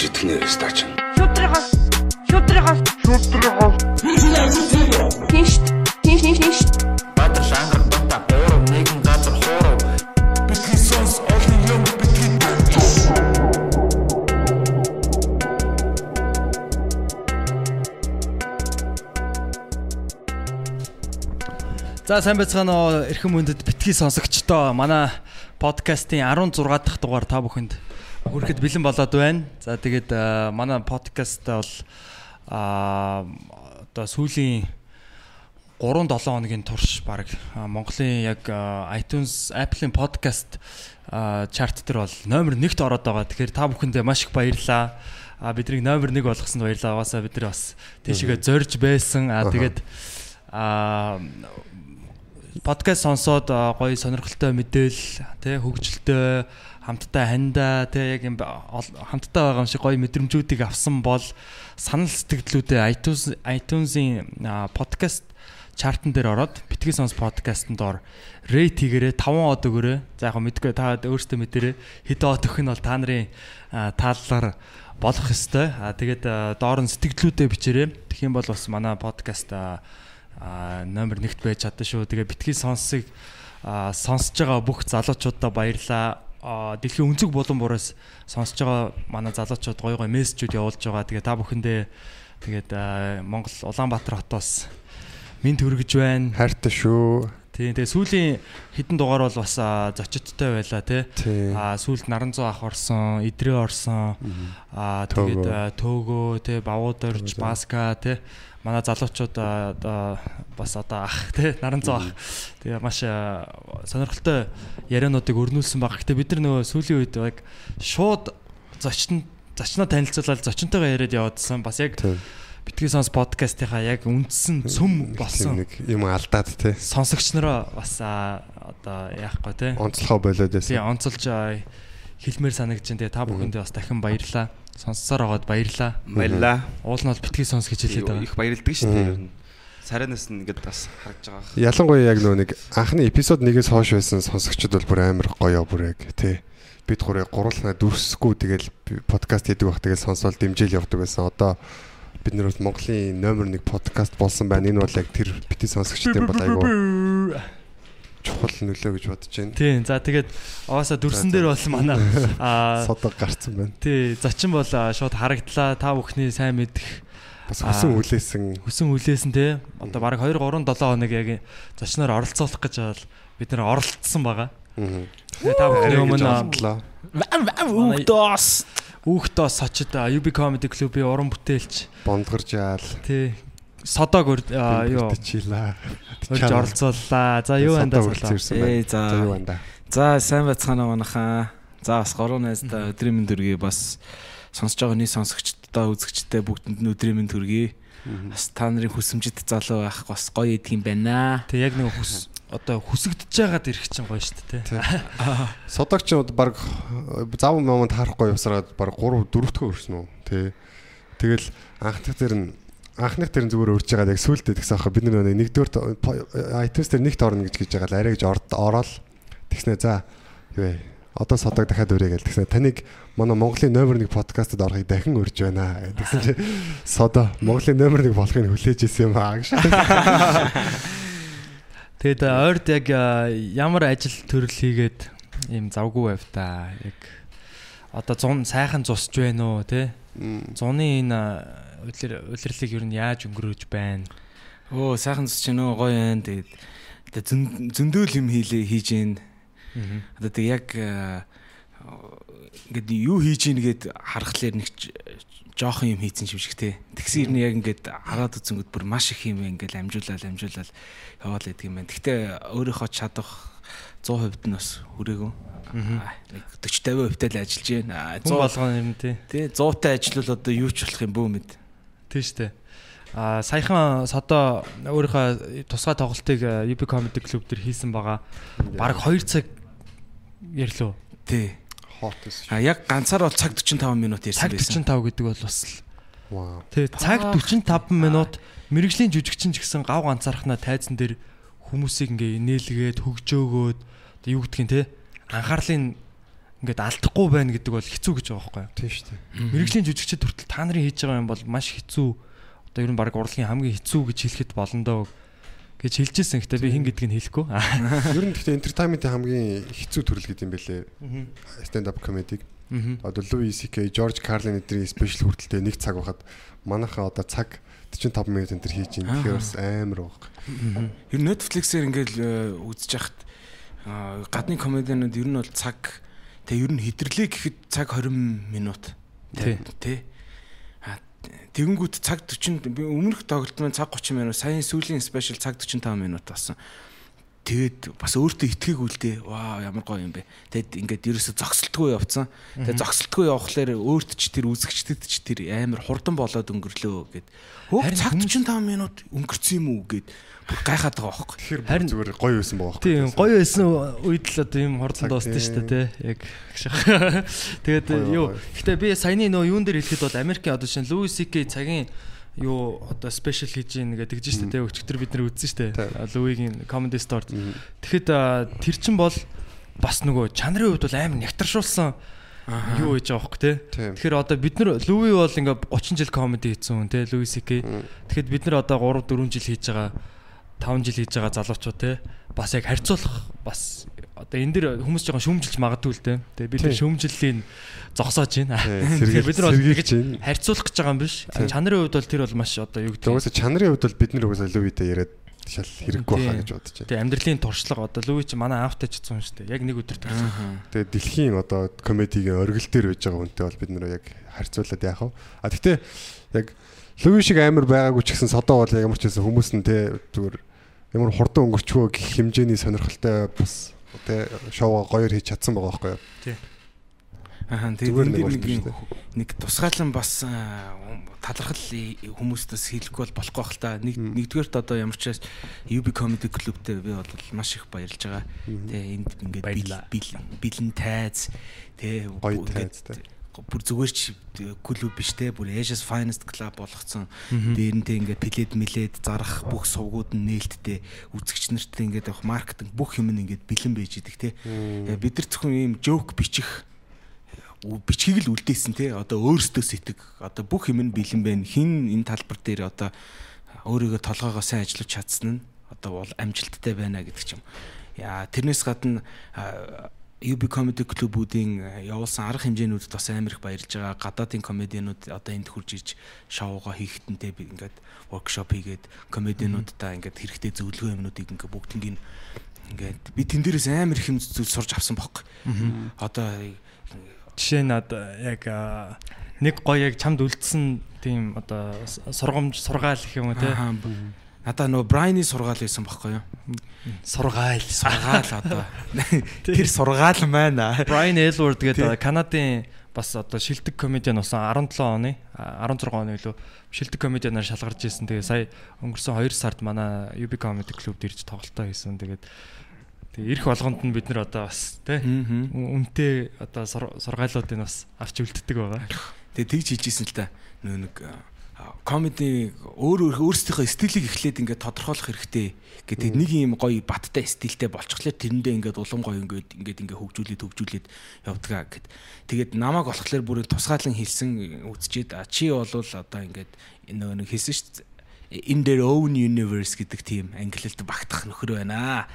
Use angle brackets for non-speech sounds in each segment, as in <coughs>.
гэж итгэнэ стач. Шүтрихос. Шүтрихос. Шүтрихос. Тинш. Тинш тинш тинш. Баатар шангар бата боороо нэгэн газар хоороо битгий сонс олон юм битгий За сайн байцгаана уу эрхэм мөндөд битгий сонсогчдоо манай подкастын 16 дахь дугаар та бүхэнд хүрэхэд бэлэн болоод байна. За тэгээд манай подкаст бол аа одоо сүүлийн 3 7 хоногийн турш баг Монголын яг iTunes Apple-ийн подкаст чарт дээр бол номер 1-т ороод байгаа. Тэгэхээр та бүхэндээ маш их баярлалаа. А биднийг номер 1 болгосонд баярлалаа. Угаасаа бид нар бас тийшээ зорж байсан. А тэгээд аа подкаст сонсоод а, гоё сонирхолтой мэдээлэл тий хөгжилтэй хамтдаа хандаа тий яг юм хамтдаа байгаа юм шиг гоё мэдрэмжүүдийг авсан бол санал сэтгэлдлүүдээ iTunes iTunes-ийн подкаст чартан дээр ороод битгий сонс подкастт доор рейт хийгээрээ 5 од өгөөрэй. За яг мэдгүй та өөрсдөө мэдэрээ хэд од өгөх нь бол та нарын тааллаар болох ёстой. А тэгээд доор нь сэтгэлдлүүдээ бичээрэй. Тэгэх юм бол бас манай подкаст номер 1-т байж чадсан шүү. Тэгээ битгий сонсыг сонсож байгаа бүх залуучуудаа баярлаа. Дэлхийн өнцөг булан бураас сонсож байгаа манай залуучууд гой гой мессежүүд явуулж байгаа. Тэгээ та бүхэндээ тэгээд Монгол Улаанбаатар хотоос минь төргөж байна. Хайртай шүү. Тийм тэгээ сүүлийн хідэн дугаар бол бас зочидтой байла тий. Тий. А сүүлд Наранзуу ах орсон, Идрээ орсон. Аа тэгээд Төөгөө. тий бавуудорч маска тий манай залуучууд одоо бас одоо ах тий наранзуу ах тэгээ маш сонирхолтой яриануудыг өрнүүлсэн баг. Гэтэ бид нар нөгөө сүүлийн үед яг шууд зочин зочноо танилцуулаад зочинтойгоо яриад яваадсан. Бас яг Тий. битгий сонс подкастынхаа яг үндсэн цөм болсон нэг юм алдаад тий. сонсогч нараа бас одоо яахгүй тий Онцлохоо болоод тий байсан. онцолж а, хэлмээр санагдаж байна. Тэгээ та бүхэндээ бас дахин баярлалаа. Сонссоор байгаад баярлалаа. Баярлаа. Уул нь бол битгий сонс гэж хэлээд байгаа. Их баярлдаг шүү дээ. Ер нь. Саранаас нь ингээд бас харагдж байгаа. Ялангуяа яг нөгөө нэг анхны эпизод нэгээс хойш байсан сонсогчд бол бүр амар гоё бүр яг тий. Бид гурыг гурлахна дүрсэхгүй тэгэл подкаст хийдэг бах тэгэл сонсоол дэмжээл явдаг байсан. Одоо бид нар бол Монголын номер 1 подкаст болсон байна. Энэ бол яг тэр бити сонсогчдын бол айгуу чухал нөлөө гэж бодож байна. Тийм. За тэгээд аваасаа дүрсэн дээр бол манай <laughs> аа Содог гарцсан байна. тий зочин бол шууд харагдлаа. Та бүхний сайн мэдих Бас Аа. хүсэн үлээсэн хүсэн хүлээсэн те. Одоо баг 2 3 7 хоног яг зочноор оролцоолох гэж бол бид нэр оролцсон байгаа. Тэгээ та гэж өмнө Үгдос сочид а, UB Comedy Club-ийн уран бүтээлч Бондгорж яал. тий содог юу чила. өрж оролцууллаа. За юу ирсэн байна. Ээ За юу за. байна да. За сайн байцгаана уу манайхаа. За бас гороо найзтай өдрийн мэнд төргий бас сонсож байгаа нэг сонсогчдоо үзэгчдээ бүгдэнд нь өдрийн мэнд төргий. Бас та нарын хүсэмжит залуу байх бас гоё идэх юм байна. Тэг яг нэг хүс одоо хүсэгдэж байгаад ирэх чинь гоё шүү дээ. Содогч баг зав момент харахгүй явсараад баг 3 4-тгөө өрсөн үү. Тэ. Тэгэл анхных дээр нь анхных нь зүгээр өрж байгаа яг сүултээ тэгсэн аах бид нар нэгдүгээр iTunes дээр нэгт орно гэж гэж байгаа л арай гэж ороод тэгснэ за юу вэ? Одоо содог дахиад өрөө гэл тэгснэ таныг манай Монголын номер 1 подкастад орохыг дахин өрж байна. Тэгсэн чи содо Монголын номер 1 болохыг хүлээж исэн юм аа гэж. <laughs> Тэгэд ойрд яг ямар ажил төрөл хийгээд ийм завгүй байв та. Яг одоо зун сайхан зусж байна уу тий? Зуны энэ удир удирлыг ер нь яаж өнгөрөөж байна? Оо сайхан зүс чинь нөө гоё байна. Тэгээд зөндөөл юм хийлээ хийж гин. Одоо тэг яг э, ингээд юу хийж гин гэд харахаар нэг жоохон юм хийцэн юм шиг те. Тэгсэн юм яг ингээд хараад үзэнгүүд бүр маш их юм ингээд амжуулаад амжуулаад яваал гэдэг юм байна. Гэхдээ өөрийнхөө чадах 100% нь бас хүрээгүй. Аа, Нэг 40 50% л ажиллаж байна. Аа, Хүн 100 болгоно юм тий. тий 100 таа ажиллавал одоо юу ч болох юм бөө мэд. Тийм шүү дээ. А саяхан содо өөрийнхөө тусгай тоглолтыг UB Comedy Club дээр хийсэн байгаа. Бараг 2 цаг ярьлуу. Тий. Хот эс. А яг ганцаар бол цаг 45 минут ярьсан Цаг байсан. 45 гэдэг бол бас л Вау. тий цаг 45 минут мэрэгжлийн жүжигчин ч гэсэн гав ганцаархнаа тайзан дээр хүмүүсийг ингээ нээлгээд хөгжөөгөөд юу гэдгийг те анхаарлын ингээд алдахгүй байна гэдэг бол хэцүү гэж байгаа байхгүй юу? Тийм шүү дээ. Мэргэжлийн жүжигчид хүртэл та нарын хийж байгаа юм бол маш хэцүү. Одоо ер нь баг урлагийн хамгийн хэцүү гэж хэлэхэд болно доо гэж хэлжсэн. Гэтэ би хин гэдгийг хэлэхгүй. <laughs> Ер нь гэхдээ entertainment-ийн хамгийн хэцүү төрөл гэдэг юм бэлээ. Stand up comedy. Одоо Louis CK, George Carlin эдрийн спешиал хүртэлтэй нэг цаг байхад манайхаа одоо цаг 45 минут энэ төр хийж ин тэгэхээр бас амар баг. Ер нь Netflix-ээр ингээд э, үзэж яхад гадны комедианууд ер нь бол цаг тэгээ ер нь хэдэрлээ гэхэд цаг 20 минут. А, Тэгэнгүүт цаг 40 би өмнөх тоглолт маань цаг 30 минут, саяны сүүлийн спешиал цаг 45 минут болсон. Тэгээд бас өөртөө итгээгүй л дээ. Вау, ямар гоё юм бэ. Тэгэд ингээд ерөөсө зогсолтгүй явцсан. Тэгээд зогсолтгүй явхлаар өөрт ч тэр үзэгчдэд ч тэр амар хурдан болоод өнгөрлөө гэд. Хөөх цаг хүмүүс- 45 минут өнгөрцөн юм уу гэд гайхаад байгаа байхгүй. Тэгэхээр Харин- зүгээр гоё байсан байгаа Тийм гоё байсан үед л одоо юм хордлон Цаг дуустсан шүү дээ тий. Яг гших. <laughs> Тэгээд юу гэтээ би саяны нөө юун дээр хэлэхэд бол Америкийн одоо шинэ Louis CK цагийн юу одоо спешиал хийж ийн гэдэг тэгж шүү дээ. Өчигдөр бид нэр үзсэн шүү дээ. Louis-гийн comedy store. Тэгэхэд тэр чин бол бас нөгөө чанарын хувьд бол амар нягтршуулсан юу хийж байгаа тий. Тийм. Тэгэхээр одоо бид нар Louis бол ингээ 30 жил comedy хийсэн хүн тий Louis CK. Тэгэхэд бид нар одоо 3 4 жил хийж байгаа 5 жил хийж байгаа залуучууд те бас яг харьцуулах бас одоо энэ дэр хүмүүс жоохон шүүмжилж магадгүй л те. Тэгээ бид нар Тийм. шүүмжлэлийн зогсоож байна. <laughs> Бид нар бол байна. харьцуулах гэж байгаа юм биш. Чанарын хувьд бол тэр бол маш одоо юу гэдэг. Угаасаа чанарын хувьд бол бид нар угаасаа Лүвидэ яриад шал хэрэггүй хаа гэж бодож байна. Тэгээ амьдралын туршлага одоо Луи чи манай аавтай ч гэсэн шүү дээ. Яг нэг өдөр төрсөн. Тэгээ дэлхийн одоо комедигийн оргил дээр байж байгаа хүнтэй бол бид нэр яг харьцуулаад яах вэ? А тэгтээ яг Лүви шиг амар байгаагүй ч гэсэн содоо бол ямар ч байсан хүмүүс нь те зүгээр ямар хурдан өнгөрчвөө гэх хэмжээний сонирхолтой бас те шоу гоёор хийж чадсан байгаа байхгүй юу? Аа Зүгээр тэгээд нэг нэг тусгаалan бас аа, талархал хүмүүстээс хэлэхгүй бол болохгүй байх л та. Нэг нэгдүгээрт одоо ямар ч бас UB Comedy Club-тэй би бол маш их баярлж байгаа. Тэгээ энд ингээд бил бэлэн тайз тэгээ Гоё тайз, тэ. Бүр зүгээр ч клуб биш те бүр Asia's Finest Club болгоцсон. Дээрэнтэй ингээд плед мэлээд зарах бүх сувгууд нь нээлттэй үзэгч нартай ингээд явах маркетинг бүх юм нь ингээд бэлэн байж идэг те. Э, Бид нар зөвхөн ийм жоок бичих бичгийг л үлдээсэн те одоо өөрсдөө сэтг одоо бүх юм нь бэлэн байна хин энэ талбар дээр одоо өөрийгөө толгоогоо сайн ажиллаж чадсан нь одоо бол амжилттай байна гэдэг ч юм. Яа тэрнээс гадна UB Comedy Club-уудын а, явуулсан арга хэмжээнүүдэд бас амар их баярлж байгаа. Гадаадын комедианууд одоо энд хурж иж шоугаа хийхтэнтэй би ингээд workshop хийгээд комедиануудаа ингээд хэрэгтэй зөвлөгөө юмнуудыг ингээд бүгднийг ингээд би тэн дээрээс амар их юм зүйл сурч авсан бохоо. Одоо Жишээ нь одоо яг нэг гоё яг чамд үлдсэн тийм одоо сургамж сургаал гэх юм уу те. Надаа нөө Брайны сургаал байсан байхгүй юу? Сургаал. Сургаал <laughs> одоо. Тэр сургаал маань. Brian Aylward гэдэг Канадын бас одоо шилдэг комедиан болсон 17 оны а, 16 оны илүү шилдэг комедианаар шалгарч ирсэн. Тэгээ сая өнгөрсөн 2 сард манай UB Comedy Club-д ирж тоглолтоо хийсэн. Тэгээд тэгээ ирэх болгонд нь бид нар одоо бас тий үнтэй одоо сур- сургаалуудыг бас авч үлддэг байгаа. Тэгээ тэгж хийжсэн л та. Нөө нэг комеди өөр өөр өөрсдийнхөө стилийг эхлээд ингээд тодорхойлох хэрэгтэй гэдэг нэг юм гоё баттай стилтэй болчихлоо тэрэндээ ингээд улам гоё ингээд ингээд ингээд хөгжүүлээд хөгжүүлээд явдгаа гэд. Тэгээд намайг болохоор бүр тусгаалan хэлсэн үзчихэд а, чи болвол одоо ингээд нөгөө нэг хэлсэн шүү in their own universe гэдэг тийм англилд багтах нөхөр байна.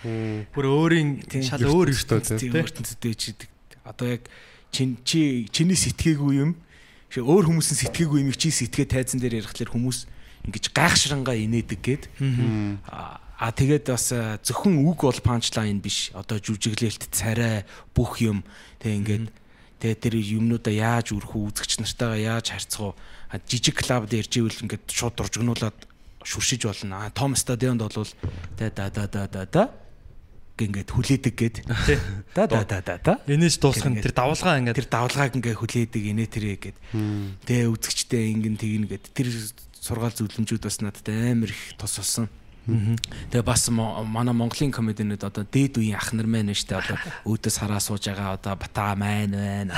Бүр өөрийн шал өөр ертөнцтэй, ертөнцтэй Тийм ертөнцтэй чидэг. Одоо яг чин чи чиний сэтгээгүй юм. Чи өөр хүмүүсийн сэтгээгүй юмыг чи сэтгээ тайзан дээр ярихлаар хүмүүс ингэж гайхшрангаа инээдэг гээд. Аа тэгээд бас а, зөвхөн үг бол панчлайн биш. Одоо жүжиглэлт царай бүх юм тэг ингээд тэгээ тэр юмнуудаа яаж үү үзэгч нартайгаа яаж харьцах уу жижиг клубд ярьж ивэл ингээд шууд дуржигнуулаад шүршиж болно. А том стадионд бол тэ да да да да да гингээд хүлээдэг гээд <laughs> да да да да да. Энэш дуусах нь тэр давлгаа ингээд тэр давлгааг ингээ хүлээдэг инээ тэрэ гээд тэгээ үзэгчтэй ингэн тэгнэ гээд тэр сургаал зөвлөмжүүд бас надад амар их тус болсон. Тэгээ бас манай Монголын комединууд одоо дээд үеийн ах нар шүү дээ. Одоо <laughs> өөдөөс хараа сууж байгаа одоо бата маань байна.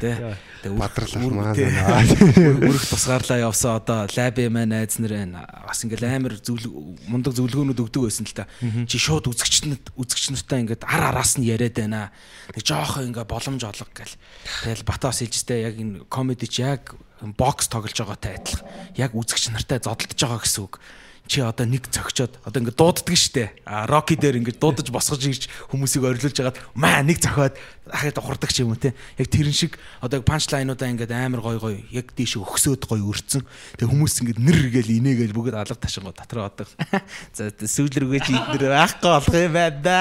Тэ. Тэгээ Бадрал ах үр- маань тэ. байна. Өрөх тусгаарлаа явсан одоо лаби маань найз нар байна. Бас ингээл амар зөвлөг мундаг зөвлөгөөнүүд өгдөг байсан л та. Чи шууд үзэгчнэд үзэгч нартай ингээд ар араас нь яриад байна. Тэг жоох ингээ боломж олго гэл. Тэгэл бата бас хэлжтэй яг энэ комеди чи яг бокс тоглож байгаатай адилхан. Яг үзэгч нартай зодтолж байгаа гэсэн үг чи одоо нэг цогчоод одоо ингээд дууддаг штэ. А Роки дээр ингээд дуудаж босгож ирж хүмүүсийг орилуулж хагаад маа нэг цохоод ахад ухардаг ч юм уу те. Яг тэрэн шиг одоо панчлайнуудаа ингээд амар гой гой яг тийш өгсөөд гой өрцөн. Тэгээ хүмүүс ингээд нэр гээл инээгээл бүгд алга ташин го дотроо одог. <laughs> За сүүл рүүгээ чи эднэр аахгүй болох юм байна да.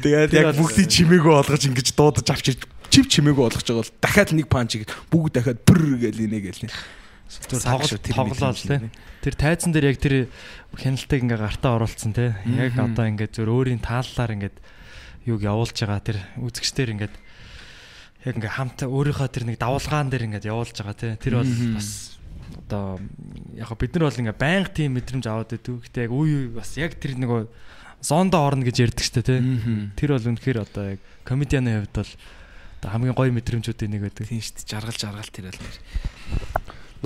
Тэгээд яг бүгдийг чимээгөө олгож ингэж дуудаж авчирч чив чимээгөө олгож байгаа бол дахиад нэг панч бүгд дахиад пэр гээл инээгээл. Тоглол тоглолоо те. Тэр тайзан дээр яг тэр хяналтыг ингээ гартаа оруулсан те. Яг одоо ингээ зөв өөрийн тааллаар ингээ юуг явуулж байгаа тэр үзэгчдэр ингээ яг ингээ хамт өөрийнхөө тэр нэг давулгаан дээр ингээ явуулж байгаа те. Тэр бол бас одоо яг бид нар бол ингээ байнга тийм мэдрэмж аваад байдаг. Гэтэ яг үе бас яг тэр нөгөө зондо орно гэж ярьдаг штэ те. Тэр бол үнэхээр одоо яг комедианы хувьд бол хамгийн гоё мэдрэмжүүдийн нэг байдаг. Тийм шүү дээ. Жаргал жаргал тэр бол нэр.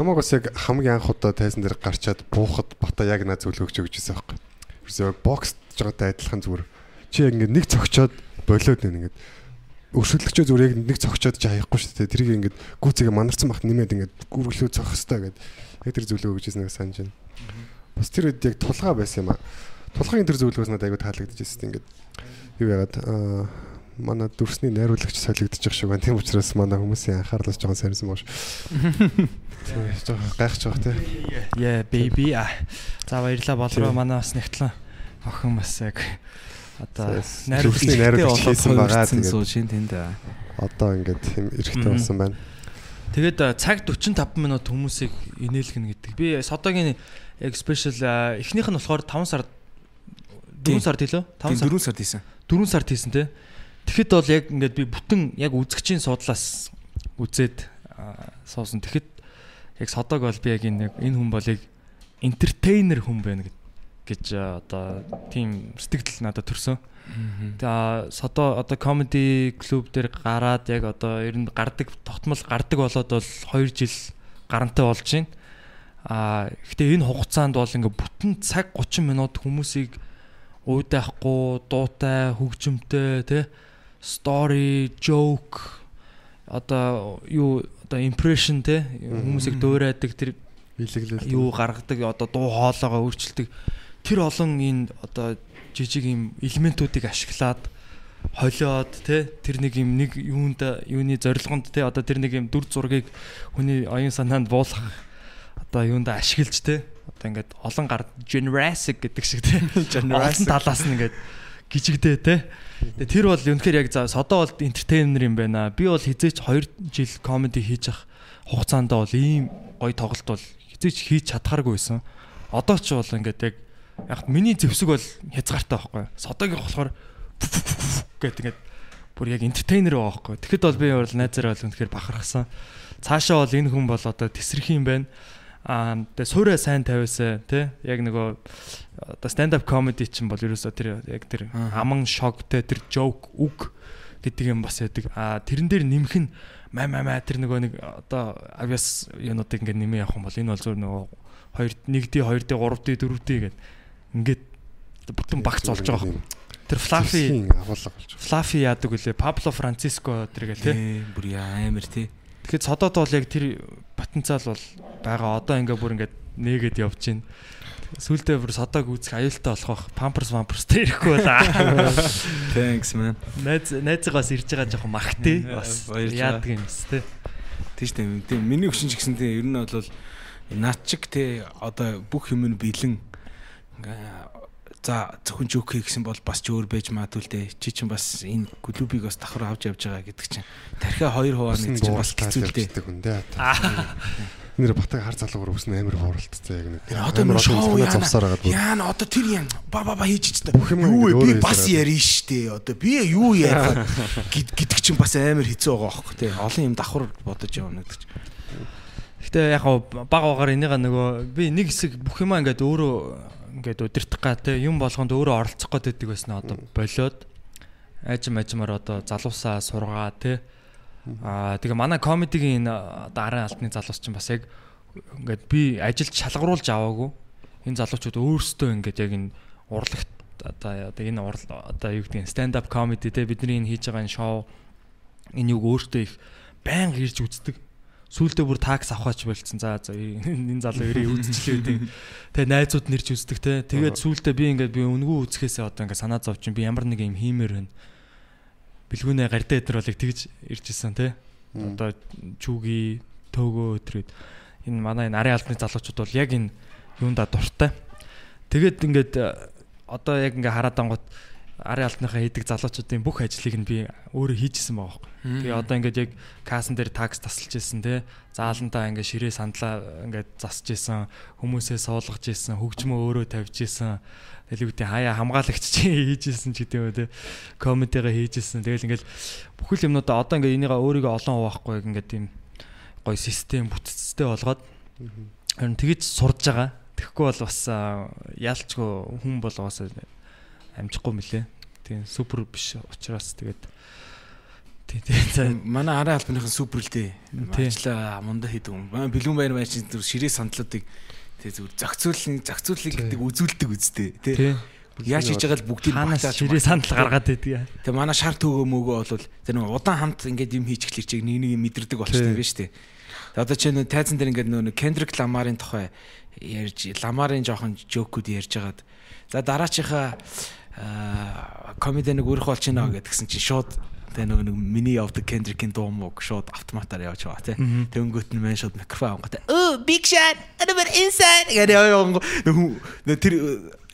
Намайг бас яг хамгийн анх удаа тайзан дээр гарчаад буухад бата яг наа зөвлөгөөч өгч байсан байхгүй. Ерөөсөө бокс жагтай адилхан зүгээр. Чи яг ингээд нэг цогчоод болоод нэг ингээд өршөлтөгчөө зүгээр яг нэг цогчоод чи хаяхгүй шүү дээ. Тэрийг ингээд гүцэгээ манарсан бахт нэмээд ингээд гүргэлөө цогох хэвээр гэдэг. Яг тэр зөвлөгөө өгч байсан нэг санаж байна. Бас тэр үед яг тулгаа байсан юм аа. Тулгааны тэр зөвлөгөөс надад айгүй таалагдчихсэн ингээд юу яагаад аа манай дүрсний найруулагч солигдчих шиг байна. Тийм учраас манай хүмүүсийн анхаарлаас жоохон сарнсан боош. <laughs> Тийм жоохон гайхаж байгаа те. Yeah baby. За баярлалаа болроо манай бас нэгтлэн охин бас яг одоо Дүрсний найруулагч хийсэн байгаа. Тэгээд шин тэнд. одоо ингээд тийм эрэхтэй болсон байна. тэгээд цаг 45 минут хүмүүсийг инээлгэнэ гэдэг. Би Содогийн яг спешиал эхнийх нь болохоор 5 сард 4 Тийм. сард хэлөө? 5 Тийм сард 4 сард хийсэн. 4 сард хийсэн те. Тэгэхэд бол яг ингээд би бүтэн яг үзэгчийн судлаас үзээд суусан. Тэгэхэд яг Содог бол би яг энэ энэ хүн бол яг entertainer хүн байна гэж одоо тийм сэтгэл надад төрсөн. Тэгээ содо одоо comedy клуб дээр гараад яг одоо ер нь гардаг тогтмол гардаг болоод бол 2 жил гарантай болж байна. А гэхдээ энэ хугацаанд бол ингээ бүтэн цаг 30 минут хүмүүсийг уйдахгүй, дуутай, хөгжимтэй, тэ story, joke одоо юу одоо impression тэ хүмүүсийг дуурайдаг тэр Илэглэл. юу гаргадаг одоо дуу хоолойгоо өөрчилдөг. Тэр олон энэ одоо жижиг юм элементүүдийг ашиглаад холиод те тэр нэг юм нэг юунд юуны зорилгонд те одоо тэр нэг юм дүр зургийг хүний оюун санаанд буулгах одоо юунд ашиглаж те одоо ингээд олон гар Jurassic гэдэг шиг те. <laughs> Олон талаас нь ингээд гжигдээ те тэр бол үнэхээр яг за содоо бол entertainer юм байна. Би бол хизээч 2 жил comedy хийж ах хугацаанд бол ийм гоё тоглолт бол хизээч хийж чадхааргүй байсан. Одоо ч бол ингээд яг яг миний зэвсэг бол хязгаартай байхгүй. Содогийн болохоор гэдэг ингээд бүр яг entertainer байгаа байхгүй. Тэгэхэд бол би бол найзаараа бол үнэхээр бахархсан. Цаашаа бол энэ хүн бол одоо тесрэх юм байна. Аа тэгээ суурай сайн тавиасаа тий яг нөгөө одоо stand up comedy чинь бол ерөөсөө тэр яг тэр аман шоктэй тэр joke үг гэдэг юм бас яадаг. Аа тэрэн дээр нэмэх нь маа маа маа тэр нөгөө нэг одоо авиас юунуудыг ингээд нэмээ явах юм бол энэ бол зөв нөгөө 2 1D 2D 3D 4D гэдэг ингээд бүтэн багц болж байгаа юм. Тэр Fluffy агуулга болж. Fluffy яадаг үлээ Пабло Франциско тэр гэл тий. Тий, бүр амар тий. Тэгэхэд содод бол яг тэр потенциал бол байгаа. Одоо ингээ бүр ингээ нээгээд явж байна. Сүүлдээ бүр содог үүсэх аюултай болох бах. Pampers Pampers тэрэхгүй байла. <laughs> Thanks man. Найз найзгаас ирж байгаа жоохон магтээ. Яа, Бас яадаг юм тий. Тийш тийм. Миний өгшин ч гэсэн тийм ер нь бол наад чиг те одоо бүх юм нь бэлэн ингээ за зөвхөн жүүх гэсэн бол бас ч өөр байж магадгүй л дээ. Чи чинь бас энэ клубыг бас давхар авч явж байгаа гэдэг чинь тархиа хоёр хуваана гэдэг чинь бас хэцүү л дээ. Нэр батаг хар залуугаар үснэ амар хууралтцсан яг нэг. Одоо нэг шоу яана. агаад. Яана одоо тэр юм ба ба ба хийж ч та. Бүх юм Юу Би бас ярина штэ. Одоо би юу ярих гэд- гэдэг чинь бас амар хэцүү байгаа байхгүй тий. Олон юм давхар бодож явна гэдэг чинь. Гэтэ яг баг багаар энийг нөгөө би нэг хэсэг бүх юмаа ингээд өөрөө ингээд удирдах га те юм болгонд өөрөө оролцох гээд байдаг байсан одоо болоод ажим ажимаар одоо залуусаа сургаа те. Аа тэгээ манай комедигийн энэ одоо арын алтны залуус чинь бас яг ингээд би ажилд шалгаруулж аваагүй. Энэ залуучууд өөрсдөө ингээд яг энэ урлагт одоо одоо энэ урал одоо юу гэдэг нь stand up comedy те бидний энэ хийж байгаа энэ шоу энэ юг өөртөө их байнга ирж үздэг. Сүүлдээ бүр такс авахач болцсон. За за энэ залуу өрөө үзчихлээ гэдэг. Тэгээ найзууд нэрж үздэг те. Тэгээд сүүлдээ би ингээд би үнгүү үзэхээсээ одоо ингээд санаа зовчин би ямар нэг юм хиймээр байна. Билгүүнээ гардаа өдр болыг тэгж ирж исэн те. Одоо чүги төөгөө өдрөд энэ манай энэ арын албаны залуучууд бол яг энэ юунда дуртай. Тэгээд ингээд одоо яг ингээ хараад ангууд арын алтныхаа хийдэг залуучуудын бүх ажлыг нь би өөрөө хийжсэн байгаа байхгүй. Тэгээ одоо ингээд яг кассан дээр такс тасалж исэн те. Заалантаа ингээд ширээ сандлаа ингээд засж исэн, хүмүүсээ суулгаж исэн, хөгжмөө өөрөө тавьж. Тэгэл үүдээ хаяа хамгаалагч <laughs> чи хийжсэн ч гэдэг юм те. Комментигаа хийжсэн. Тэгэл ингээд бүхэл юмнуудаа одоо ингээд энийгээ өөрийгөө олон хуваахгүй ингээд тийм гоё систем бүтцтэй болгоод харин тэгж сурж байгаа. Тэгэхгүй бол бас яалчгүй хүн болгоос амжихгүй мөлий. Тийм супер биш учраас тэгээд тий тий манай арын албаныхан супер л дээ. Ажлаа мунда хийдэг юм. Бэлгүн баяр байж зүр ширээ сандлуудыг тий зүр зохицуулын зохицуулыг гэдэг үзүүлдэг үстэй тий. Яаж хийж байгаа л бүгдийг ханаас ширээ сандал гаргаад байдаг. Тэгээ манай шар төгөө мөгөө бол тэр нэг удаан хамт ингээд юм хийж эхлэх чиг нэг нэг мэдэрдэг болчихсон юм шүү дээ. Тэгээ одоо чи нөө тайзан дээр ингээд нөө Кендрик Ламарын тухай ярьж Ламарын жоохон жокуд ярьж хагаад за дараачийнхаа комеди нэг үрэх болж байна гэдгсэн чинь шууд тэгээ нөгөө нэг миний явдаг Кендрикийн дуу мөг шууд автоматар явж байгаа тий. Тэнгөт нь мэн шууд микрофон авангата оо big shot over inside гэдэг яваа тэр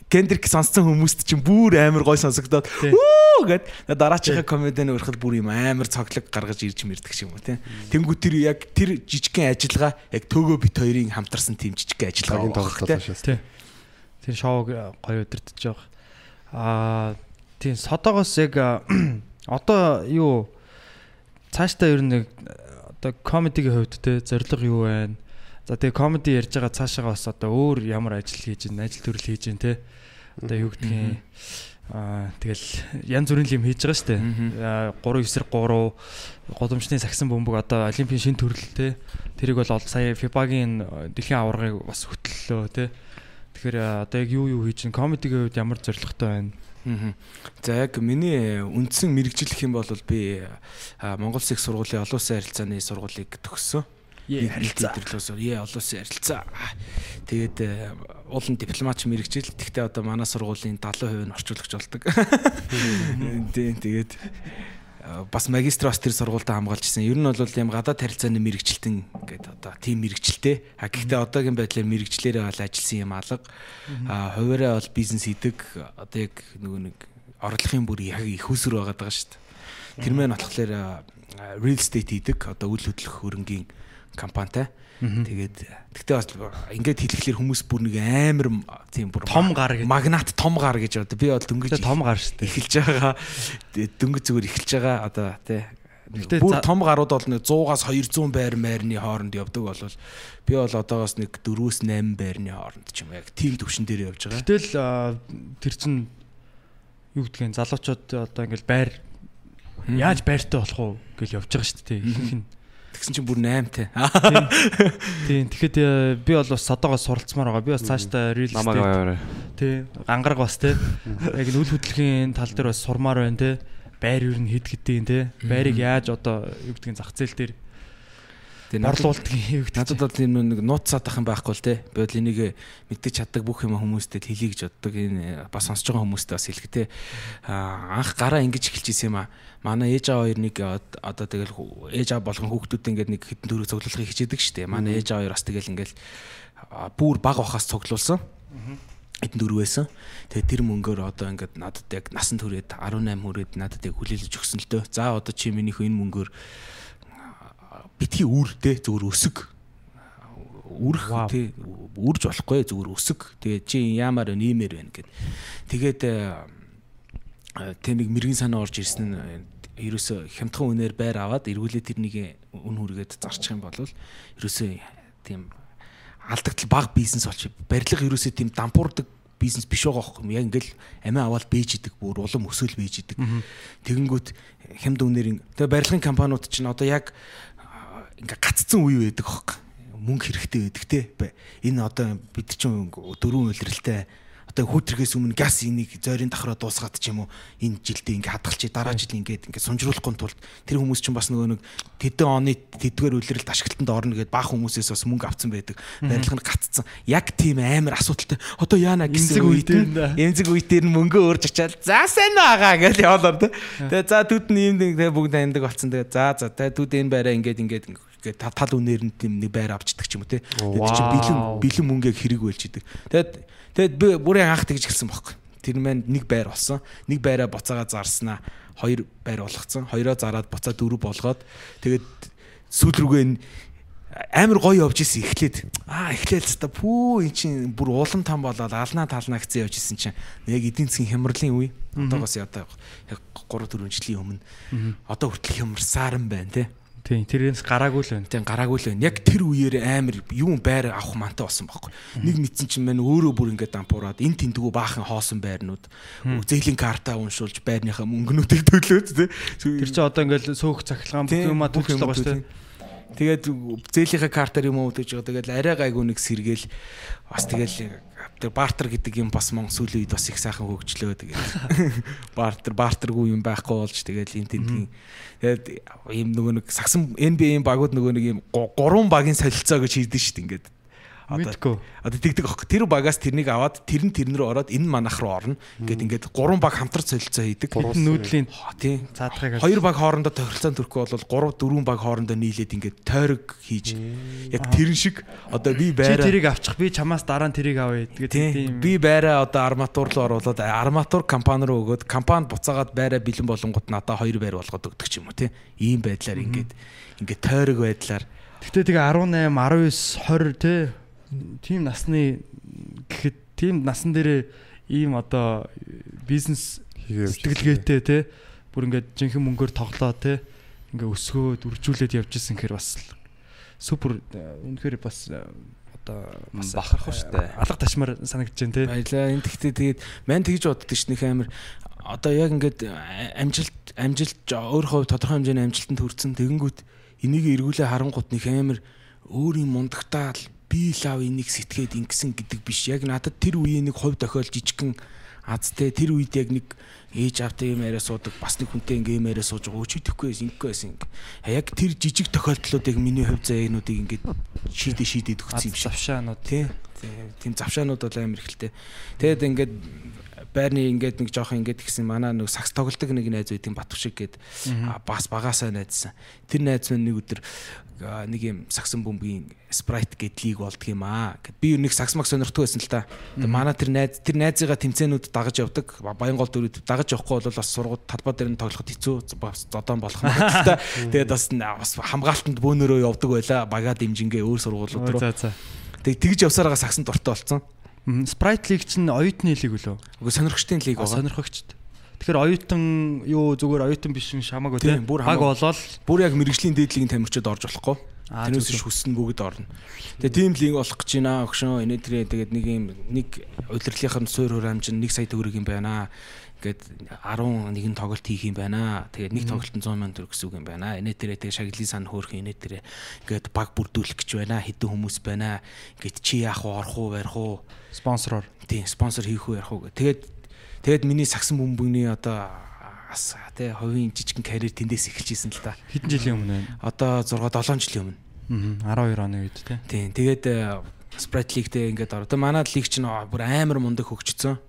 Кендрик сонссон хүмүүст чинь бүр амар гой сонсогдоод үү гэд дараачихаа комедианы өрхөл бүр юм амар цоглог гаргаж ирж мэрдэг юм уу тий. Тэнгүү тэр яг тэр жижигхэн ажиллагаа яг төөгөө бит хоёрын хамтарсан тийм жижигхэн ажиллагаа тоглолт. Тий. Тэр шоуг гоё өдөртөж байгаа. Аа тийм содоогоос яг <clears throat> одоо юу цаашдаа ер нь одоо комедигийн хувьд те зориг юу байна? За тэгээ комеди ярьж байгаа цаашаа бас одоо өөр ямар ажил хийж байна, ажил төрөл хийж байна те. Одоо юу гэдгийг аа тэгэл янз бүрийн юм хийж байгаа шүү дээ. 3 9 3 годомчны сагсан бөмбөг одоо олимпийн шин төрөл те. Тэрийг бол сая FIBA-гийн дэлхийн аваргыг бас хөтлөлөө те. Тэгэхээр одоо яг юу юу хийж чинь комедигийн хувьд ямар зорилготой байна? За яг миний үндсэн мэрэгжил гэх юм бол би Монгол Улсын сургуулийн олон улсын харилцааны сургуулийг төгссөн. Төрлөөс е олон улсын харилцаа. Тэгээд уулын дипломатч мэрэгжил. Тэгтээ одоо манай сургуулийн 70% нь орчуулагч болдог. <laughs> Тийм тэгээд бас магистр бас тэр сургуультай хамгаалж ирсэн. Ер нь бол юм гадаад харилцааны мэрэгчлэлтэн гэдэг одоо тийм мэрэгчлэлтэй. А гэхдээ одоогийн байдлаар мэрэгчлэрээ бол ажилласан юм алга. А хуваараа бол бизнес хийдэг. Одоо яг нөгөө нэг орлогын бүр яг их усүр байгаад байгаа шүү дээ. Тэр мэн болохоор real estate хийдэг. Одоо үйл хөдлөх хөрөнгийн компанитай. Тэгээд тэгтээ бас ингээд хэлэхлээр хүмүүс бүр нэг амар тийм бүр том гар гэж магнат том гар гэж одоо би бол дөнгөж том гар шүү дээ. эхэлж байгаа дөнгөж зүгээр эхэлж байгаа одоо тий Бүр том гарууд бол нэг 100-аас 200 байр майрны хооронд явдаг болвол би бол одоогоос нэг 4-8 байрны хооронд ч юм яг тийм төвшин дээр явж байгаа. Гэтэл тэр чин юу гэдгийг залуучууд одоо ингээл байр яаж байртай болох уу гэж явж байгаа шүү дээ. Ихэнх нь Тэгсэн чинь бүр 8 те. Тийм. Тэгэхэд би бол бас содоогоос суралцмаар байгаа. Би бас цаашдаа real estate. Тий. Гангараг бас те. Яг нь үл хөдлөхийн тал дээр бас сурмаар байна те. Байр юу н хэд гэдгийг те. Байрыг яаж одоо юу гэдгийг зах зээл дээр борлуулдаг гэдэг. Надад бол энэ нэг нууц садах юм байхгүй л те. Би бол энийг мэддэж чаддаг бүх юм хүмүүстээ хэлье гэж боддог. Энэ бас сонсож байгаа хүмүүстээ бас хэлэх те. Аа анх гараа ингэж эхэлж исэн юм аа. Манай ээж аваа хоёр нэг одоо тэгэл ээж аваа болгон хүүхдүүд ингээд нэг хитэн төрөг цуглуулахыг хичээдэг шүү дээ. Манай ээж аваа хоёр бас тэгэл ингээл бүр баг бахаас цуглуулсан. Эдэн дөрөв байсан. Тэгээ тэр мөнгөөр одоо ингээд надад яг насан туршид 18 хүрээд надад яг хүлээлж өгсөн л дөө. За одоо чи минийх энэ мөнгөөр битгий үүртэй зүгээр өсөг. Үрх тий үрж болохгүй зүгээр өсөг. Тэгээ чи яамаар нэмэр байна гэд. Тэгээд тэ нэг мэрэгэн санаа орж ирсэн нь ерөөсө хямдхан үнээр байр аваад эргүүлээ тэрнийг үн хүргээд зарчих юм бол ерөөсө тийм алдагдал баг бизнес болчих барилга ерөөсө тийм дампуурдаг бизнес биш байгаа байхгүй яг ингээл амиа аваад бэж идэг бүр улам өсөөл бэж идэг. Тэгэнгүүт хямд үнээр тэгээ барилгын компаниуд чинь одоо яг ингээ гаццсан үе байдаг байхгүй мөнгө хэрэгтэй байдаг те. Энэ одоо бид чинь дөрвөн үйлрэлтэй одоо хүүтрхээс өмнө газ энийг зойрын давхраа дуусгаад ч юм уу энэ жилдээ ингээ хадгалчих дараа жил ингээд ингээ сунжруулахгүй тулд тэр хүмүүс чинь бас нөгөө нэг тэдэн оны тэдгээр үлрэлт ашиглалтанд орно гэдээ баах хүмүүсээс бас мөнгө авцсан байдаг. Барилга нь гаццсан яг тийм амар асуудалтай. Одоо яана гэсэн үед эмзэг үе дээр нь мөнгө өөрж очиад за сайн байгаа гэж явуулаар тэ тэгээ за түд нь юм тэгээ бүгд таньдаг болсон. Тэгээ за за тэгээ түд энэ байраа ингээд ингээд ингээд та- тал үнээр нь тийм нэг байр авчдаг ч юм уу те тэгээд чи бэлэн бэлэн мөнгөийг хэрэг байлжидэг тэгээд тэгээд би бүрийн анх тэгж гэлсэн байхгүй тэр маань нэг байр болсон. Нэг байраа буцаага зарснаа. Хоёр байр болгоцсон. Хоёроо зараад буцаа дөрөв болгоод тэгээд сүүл рүүгээ амар гоё явж исэн эхлээд. Аа эхлээл та пүү эн чин бүр улам там болоод алнаа талнаа гэсэн явж исэн чинь. Яг эдийн засгийн хямралын үе. Одоогоос одоо яг 3 4 жилийн өмнө. Одоо хүртэл хямрсаар юм байна те Тийм тэрээс гараагүй л байна. тийм гараагүй л байна. Яг тэр үеэр амар юм байр авах мантай болсон байхгүй. Нэг мэдсэн чинь мань өөрөө бүр ингээд дампуураад эн тэнтгүү баахан хоосон байрнууд. Зээлийн карта уншуулж байрныхаа мөнгнүүдийг төлөөд те Тэр чинь одоо ингээл сөөх цахилгаан бүх юма төлчлөө байгаа шүү дээ. Тэгээд зээлийнхаа картаар юм уу гэж байгаа. Тэгээд арай гайгүй нэг сэргээл бас тэгэл тэр бартер гэдэг юм бас мон сүүлийн үед бас их сайхан хөгжлөө тэгээд <laughs> бартер бартергүй юм байхгүй болж тэгэл энэ тентгийн тэгээд ийм нөгөө нэг сагсан NBA-ийн багууд нөгөө нэг ийм гу- гурван багийн солилцоо гэж хийдэж шít ингээд Мэдгүй. одоо тэгдэг аахгүй тэр багаас тэрнийг аваад тэр нь тэрнэр ороод энэ манах руу орно. Ингээд ингээд гурван баг хамтарч солилцоо хийдэг. Нүүдлийн Хоо, тий. цаадахыг Хоёр баг хоорондоо тохиролцоон төрөхгүй бол 3 4 баг хоорондоо нийлээд ингээд тойрог хийж яг тэрэн шиг одоо би чи байраа тэрийг авчих. Би чамаас дараа нь тэрийг авъя. Тэгээд тийм тийм би байраа одоо арматур руу оруулаад арматур компани руу өгөөд компанид буцаагаад байраа бэлэн болонгууд надаа хоёр байр болгоод өгдөг ч юм уу тийм ийм байдлаар ингээд ингээд тойрог байдлаар. Гэтэ тэгээ 18, 19, 20 те тийм насны гэхэд тийм насан дээр ийм одоо бизнес сэтгэлгээтэй те бүр ингээд жинхэнэ мөнгөөр тоглоо те ингээ өсгөөд үржүүлээд явж исэн гэхээр бас супер э, үнэхээр бас э, одоо бас бахархав штэ. алга ташмаар санагдаж байна те. Баялаа энэ тэгтээ тэгээд мань тэгж боддог ш нөх амир одоо яг ингээд амжилт амжилт өөр хувь тодорхой хэмжээний амжилтанд хүрсэн тэгэнгүүт энийг эргүүлээ харангуут нөх амир өөрийн мундагтаал би л ав энийг сэтгээд ингэсэн гэдэг биш яг надад тэр үеийн нэг хувь тохиол жижигхэн аз те тэр үед яг нэг ээж автай юм яриа суудаг бас нэг хүнтэй ингээ юм яриа сууж байгаа өчиг байсан байсан ингээ. А яг тэр жижиг тохиолдлуудыг миний хувь зээнүүдийг ингээ шийдэ шийдээд өгсөн юм шиг завшаанууд тий. тий, Тийм завшаанууд бол амар ихэлтэй. Тэгэд ингээд байрны ингээд нэг жоох ингээд гисэн манай нэг сакс тоглолдог нэг найз байдгийн Батвшиг гээд бас багасаа найзсан. Тэр найз минь нэг өдөр нэг юм саксан бөмбөгийн спрайт гээд лиг болдг юм аа. Гэт би нэг сакс мак сонирхдаг байсан л та. Манай тэр найз тэр найзыгаа тэмцээнүүд дагаж явдаг. Баянгол дөрүүд дагаж явахгүй бол бас сургууль талбай дээр нь тоглоход хэцүү бас зодон болох юм байна л та. <laughs> Тэгээд бас бас хамгаалтанд бөөнөрөө явдаг байла. Бага дэмжингээ өөр сургуулиуд руу. Тэг тэгж явсараа сагсан дуртай болсон. спрайт лиг чинь оюутны лиг үлээ Үгүй сонирхчдын лиг сонирхогчд Тэгэхээр оюутан юу зүгээр оюутан биш юм шамаагүй Тийм, бүр баг болоод Бүр яг мэрэгжлийн дээдлигийн тамирчид орж болохгүй. Тэрнээс ш хүснэ бүгд орно. Тэгээ тийм лиг болох гэж байна өгшөө. Энэ тэрэ тэгээд нэг юм нэг удирлынхаа суур хураамж нь 1 сая төгрөг юм байна. Ингээд 11 тоглолт хийх юм байна. Тэгээд нэг тоглолтод 100 сая төгрөг гэсэн үг юм байна. Энэ тэрэ тэгээд шагналын сан хөөх энэ тэрэ ингээд баг бүрдүүлэх гэж байна. Хэдэн хүмүүс байна. Ингээд чи яах вэ? Орох уу, барих уу? спонсороор Тийм спонсор хийх үү ярих уу гэ. Тэгээд тэгээд миний сагсан бөмбөгний одоо ас тий хувийн жижигэн карьер тэндээс эхэлж исэн л та. хэдэн жилийн өмнө вэ? Одоо 6 7 жилийн өмнө. Аа 12 оны үед тийм Тийм тэгээд Sprite League-тэй ингээд ороо. Одоо манай лиг чинь бүр амар мундаг хөгжсөн.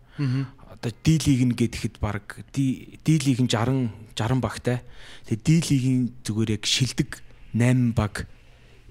Одоо D лиг нь гэдэгэд баг D D лиг нь 60 60 багтай. Тэгээд D лигийн зүгээр яг шилдэг 8 баг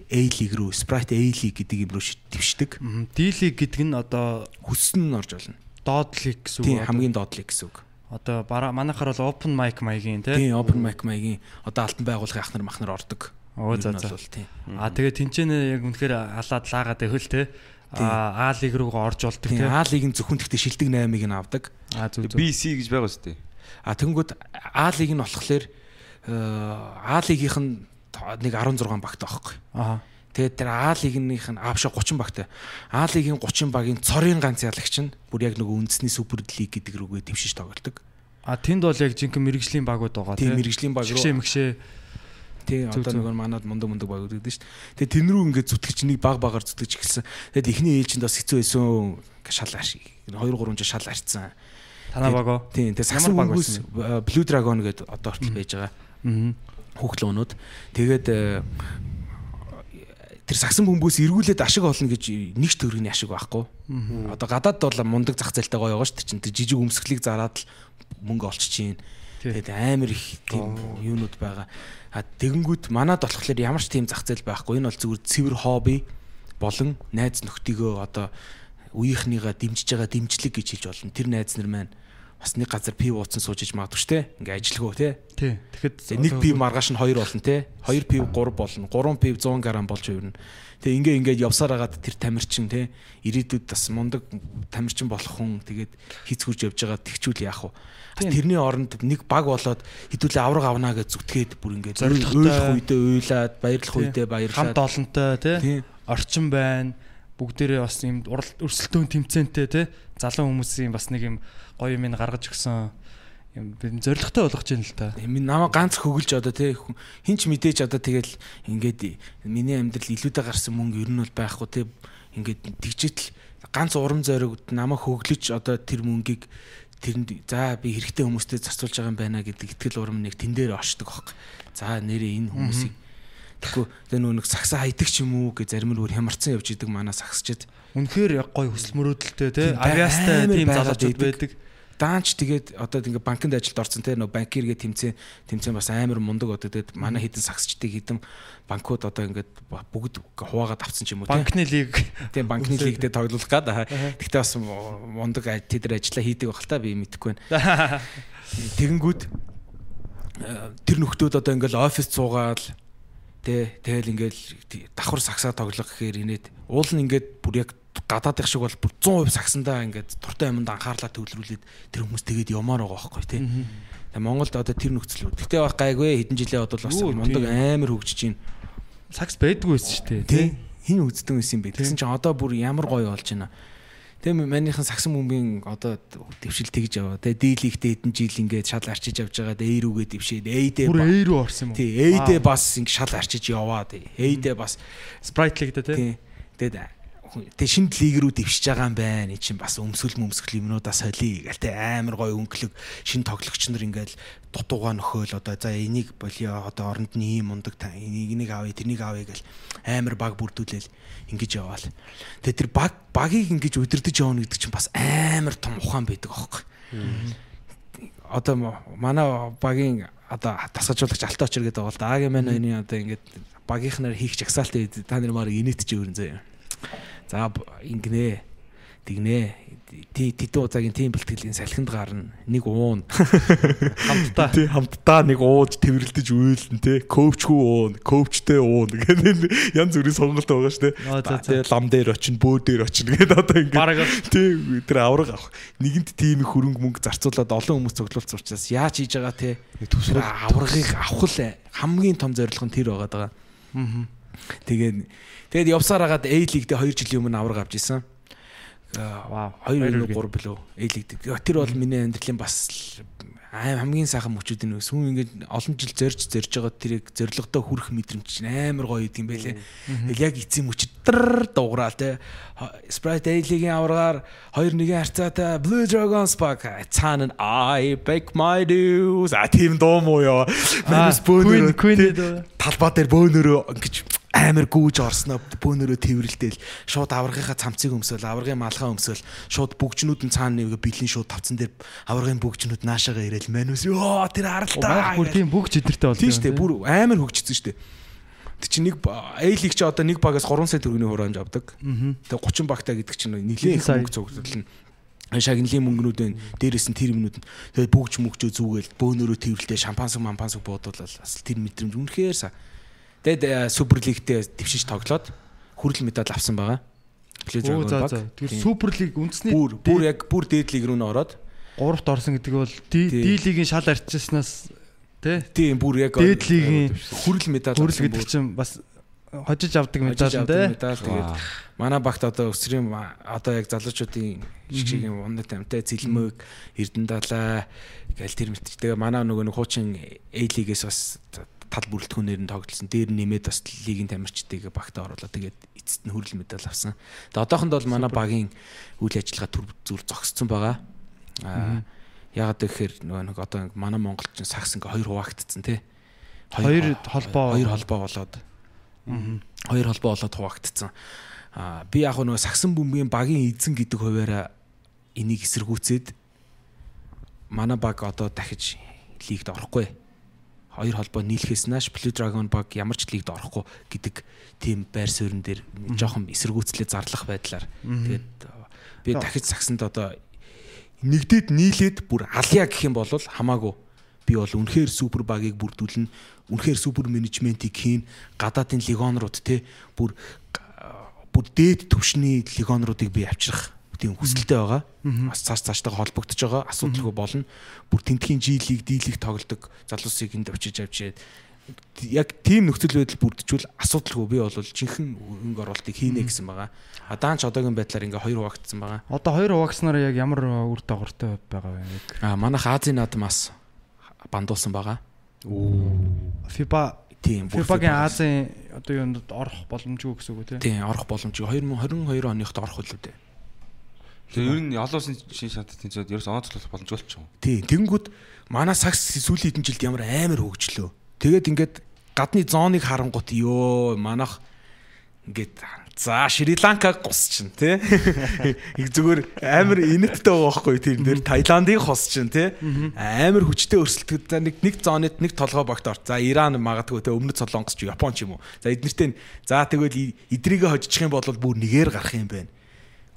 A лиг рүү Sprite A лиг гэдэг юм руу ши- твшдэг. D-лиг гэдэг нь одоо Хүссэн нь орж болно. Доод лиг гэсэн үг. Тийм хамгийн доод лиг гэсэн үг. Одоо бараа манайхаар бол open mic маягийн тийм. Тийм open mic маягийн одоо алтан байгууллагын ахнар махнар ордог. Оо за нь за. тийм. А тэгээ тэнцэнэ яг үнэхээр халаад лаагаад байвал те. А А лиг руугаа орж болдог Тийм. А лигийн зөвхөн тэгтээ шилдэг 8-ыг нь авдаг. А зүг зүг. BC гэж байгаа шүү дээ. А тэнгууд А лиг нь болохоор э, А лигийнх нь нэг 16 багтай байхгүй. Аа. Тэгээд тэр А лигийнх нь аавшаа 30 багтай. А лигийн 30 багийн цорын ганц ялагч нь бүр яг нөгөө үндэсний супер лиг гэдэг рүүгээ дэвшиж тоглодог. А тэнд бол яг жинхэнэ мэрэгжлийн багууд байгаа Тийм мэрэгжлийн баг руу Шгшээ мэгшээ. тий Зүг, одоо нөгөө манад мундаг мундаг баг гэдэг дээ. Тэгээд тэн рүү ингээд зүтгэж нэг баг багаар зүтгэж эхэлсэн. Тэгээд эхний ээлжинд бас хэцүү байсан. Шал арш. 2 3 жил шал арчсан. Танаа багоо. Тийм тэгээд сагсан баг хөнгөөс Blue Dragon гэдэг одоо хүртэл байж байгаа. Аа. хүүхлөөнүүд. Тэгээд э, тэр сагсан бөмбөөс эргүүлээд ашиг олно гэж нэг ч төгрөгийн ашиг байхгүй. Одоо гадаад бол мундаг зах зээлтэй гоё байгаа шүү дээ. чинь тэр жижиг өмсгөлийг зараад л мөнгө олчих чинь. Тий. Тэгээд амар их тийм юунууд байгаа. А тэгэнгүүт манад болохоор ямар ч тийм зах зээл байхгүй. Энэ бол зүгээр цэвэр хобби болон найз нөхдийгөө одоо үеийнхнийгаа дэмжиж байгаа дэмжлэг гэж хэлж болно. Тэр найз нар маань бас нэг газар пив ууцсан сууж иж магадгүй шүү дээ. Ингээ ажилгөө тий. Тий. Тэгэхэд нэг пив маргааш нь 2 болно те. 2 пив 3 болно. 3 пив 100 г болж хувирна. Тэгээ ингээ ингээд явсаар хагаад тэр тамирчин те ирээдүйд бас мундаг тамирчин болох хүн тэгээд хийц хурж явж байгаа тэгчүүл яах вэ? Тэрний оронд нэг баг болоод хэдүүлээ авраг авнаа гэж зүтгээд бүр ингээд уйлах үедээ уйлаад баярлах үедээ хамт баярлаад олонтой тий. Тийм. Орчин байна. Бүгдээрээ бас юм өрсөлдөөн тэмцээнтэй тий. Залуу хүмүүсийн бас нэг юм гоё юм ин гаргаж өгсөн юм би зоригтой болгож байна л та. Минь намаа ганц хөглж одоо тий хүн- хин ч мэдээж одоо тэгэл ингээд миний амьдрал илүүтэй гарсан мөнгө ер нь бол байхгүй тий ингээд тэгжэтэл ганц урам зоригт намаа хөглөж одоо тэр мөнгийг тэрэнд за би хэрэгтэй хүмүүстэй зарцуулж байгаа юм байна гэдэг итгэл урам нэг тэн дээр очдөг аах. За нэрээ энэ хүмүүсийг Тэгэхгүй тэр нөө нэг сагсаа хайдаг ч юм уу гэж зарим нь өөр хямарсан явж идэг манай сагсчид Үнэхээр яг гоё хөсөл мөрөөдөлтэй тий. Тийм, Авиастай тийм залуучууд байдаг. Даанч тэгээд одоо ингээ банкнд ажилд орсон те нөө банкиргээ тэмцэн тэмцэн бас амар мундаг одоо тэгээд манай хідэн сагсчдыг хідэн банкуд одоо ингээд бүгд хуваагаад авцсан ч юм уу те. Банкны лиг. Тийм банкны лигдээ тоглох гад гэхдээ бас мундаг тэд нар ажиллаа хийдэг байх л та би мэдэхгүй байна. <laughs> Тэгэнгүүт э, тэр нөхдөөд одоо ингээл офис цуугаал тэ тэгэл ингээл давхар сагсаа тоглох гэхээр инээд уул нь ингээд бүр яг гадаад их шиг бол бүр 100% сагсандаа ингээд туртай юмд анхаарлаа төвлөрүүлээд тэр хүмүүс тэгээд ямаар байгаа байхгүй тий. Тэгээ Монголд одоо тэр нөхцөл. Гэхдээ баг гайгүй хэдэн жилийн бодвол бас мундаг тийм. амар хөгжиж байна. сакс байдгүй байсан шүү дээ Тий. Хин үздэг байсан юм бэ. Тэгсэн чинь одоо бүр ямар гоё болж байна. Тэгээ манийхан сагсан бөмбөгийн одоо дэвшил тэгж яваа. Тэгээ дийлихтэй хэдэн жил ингээд шал арчиж явж байгаа. Тэгээ эйрүүгээ дэвшээд эйдээ бүр эй рүү орсон юм уу Тий, эйдээ бас ингэ шал арчиж яваа. Эйдээ бас спрайт лиг дээ тий тий. Тэгээд тэг шинэ лиг рүү дэвшиж байгаа юм байна. Энд чинь бас өмсгөл мөмсгөл юмнуудаа солиё гэл тэ амар гой өнгөлөг шинэ тоглогч нар ингээл дутуугаа нөхөөл одоо за энийг болио одоо оронд нь ийм мундаг та энийг энийг авъя тэрнийг авъя гэл амар баг бүрдүүлээл ингэж яваал. Тэгээ тэр баг багийг ингэж удирдах явна гэдэг чинь бас амар том ухаан байдаг аахгүй. Одоо манай багийн одоо тасгажуулагч алтай очир гэдэг бол даагийн маань хоёрын одоо ингээд багийнхнаар хийх чагсаалтай та нар маар инээдч өөрн заяа. За ингэнэ. Тэгнэ. Тий тэдэн удаагийн тим бэлтгэлийн салхинд гарна. Нэг уун. <laughs> хамтдаа Тий хамтдаа нэг ууж тэрвэрлдэж үйлэн тий. Коучгүй уун, коучтэй уун гэдэг янз бүрийн сонголт байгаа шүү дээ. Аа. Тий лам дээр очин, бөө дээр очин гэдэг одоо ингэ. Бараг тий тэр авраг авах. Нэгэнт тийм их хөрөнгө мөнгө зарцуулаад олон хүмүүс цуглуулсан учраас яаж хийж байгаа те тэр аврагыг авах л хамгийн том зорилго нь тэр байгаа даа. Тэгээд тэгээд явсаар хагаад A лигдээ 2 жилийн өмнө авраг авч исэн. вау 2 3 билүү A лигд. Тэр бол миний амьдралын бас аим хамгийн сайхан мөчүүд энэ сүүн ингээд олон жил зорж зорж байгаа тэрийг зоригтой хүрэх мэдрэмж амар гоё идэм байлээ. Тэгэл яг эцсийн мөчөд дэр дуурал те. Sprite A-лигийн аврагаар 2-1 харьцаатай Blue Dragons баг цаана нь I back my dues. А тийм дуу муу бөөнөрөө Queen тий, талбай дээр бөөнөрөө ингэж амар гүүж орсноо бөөнөрөө тэрвэрлдээл шууд аврагынхаа цамцыг өмсөөл аврагын малгай өмсөөл. Шууд бүгжнүүд нь цаана нэвгээ бэлэн шууд тавцан дээр аврагын бүгжнүүд наашаага ирээл манус ёо тэр харалтаа бүр тийм бүх чидэртэй болсон Тийм шүү дээ бүр амар хөгжсөн шүү дээ Тэг чи нэг A-лиг чи одоо нэг багаас 3 сая төгрөгийн хураамж авдаг. Тэг 30 багтаа гэдэг чинь нэлээд их мөнгө цуглуулна. Шагналын мөнгнүүд байна. Дээрээс нь тэр юмнууд нь. Тэгээд бүгж мөгчөө зүгээл бөөнөрөө тэрвэлтэй шампансаг мампансаг буудуулаад бас тэр мэдрэмж үнэхээр са. Тэгээд супер лигтээ дэвшиж тоглоод хүрэл медаль авсан байгаа. Оо Dragon за баг. Тийм. супер лиг үндэсний бүр бүр яг бүр дээд лиг рүү н ороод 3-т орсон гэдэг бол. D лигийн шал арчснаас тий тийм бүр яг Дээд лигийн хүрэл медаль хүрэл гэдэг чинь бас хожиж авдаг медаль нь медаль тэгээд манай багт одоо өсрийн одоо яг залуучуудын шиг юм ундаг тамтай цэлмөг эрдэн далай гэл тэр мэт. Тэгээ манай нөгөө нэг хуучин A-лигээс бас тал бүрэлдэхүүнээр нь тоглолцсон. Дээр нэмээд бас лигийн тамирчдыг багтаа оруулаад тэгээд эцэст нь хүрэл медаль авсан. Тэгээ одоохонд бол манай багийн үйл ажиллагаа төр зүр зогсцсон байгаа. Аа ягаад гэхээр нөгөө нэг одоо манай монголчин сагс ингээ хоёр хуваагдцсан тий. Хоёр холбоо. хоёр холбоо болоод хоёр холбоо болоод хуваагдцсан. Аа би яг нөгөө сагсан бөмбөгийн багийн эзэн гэдэг хуваараа энийг эсэргүүцээд манай баг одоо дахиж лигд орохгүй. Хоёр холбоо нийлхээс нааш Blue Dragon баг ямар ч лигд орохгүй гэдэг тийм байр суурин дээр жоохон эсэргүүцлээ зарлах байдлаар. Тэгээд би дахиж сагсанд одоо нэгдээд нийлээд бүр алья гэх юм бол хамаагүй. Би бол үнэхээр супер багийг бүрдүүлнэ үнэхээр супер менежментийг хийн гадаадын легонрууд те бүр бүр дээд түвшний легонруудыг би авчрах тийм хүсэлтэй байгаа. Бас цааш цааштай холбогдож байгаа. Асуудалгүй болно. Бүр тентхийн жилиг дийлих тоглодог залуусыг энд очиж авчиад яг тийм нөхцөл байдал бүрдчихвэл асуудалгүй би бол жинхэнэ өнгө оруулалтыг хийнэ гэсэн байгаа. А даанч одоогийн байдлаар ингээ хоёр хуваагдсан байгаа. Одоо хоёр хуваагснараа яг ямар үр дагавартай байгаа вэ? А манайх Азийн наадмаас бандуулсан байгаа. FIBA Тийм. бүр FIBA-гийн FIBA-гаас. Азийн одоо юунд орох боломжгүй гэсэн үг үү? Тийм, орох боломжгүй 2022 оныхт орох үлээ. Тэгээ ер нь олон улсын шин шататын зөв ерөөс онцлох боломжгүй ч юм. Тийм, тэнгүүд манай сакс сүүлийн хэдэн жилд ямар амар хөгжлөө. Тэгээд ингээд гадны зооныг харангуут ёо манах ингээд за Шри-Ланка гус чинь тий. <laughs> Их зүгээр амар инэттэй байгаа байхгүй тийм дээр Таиландыг хос чинь тий. Амар хүчтэй өрсөлдөхөд за нэг нэг зоонд нэг толгой багт орт. За Иран магадгүй тий өмнөд Солонгос ч Япон ч юм уу. За эднэртэй за тэгвэл эдрийгээ хожчих юм бол бүр нэгээр гарах юм байна.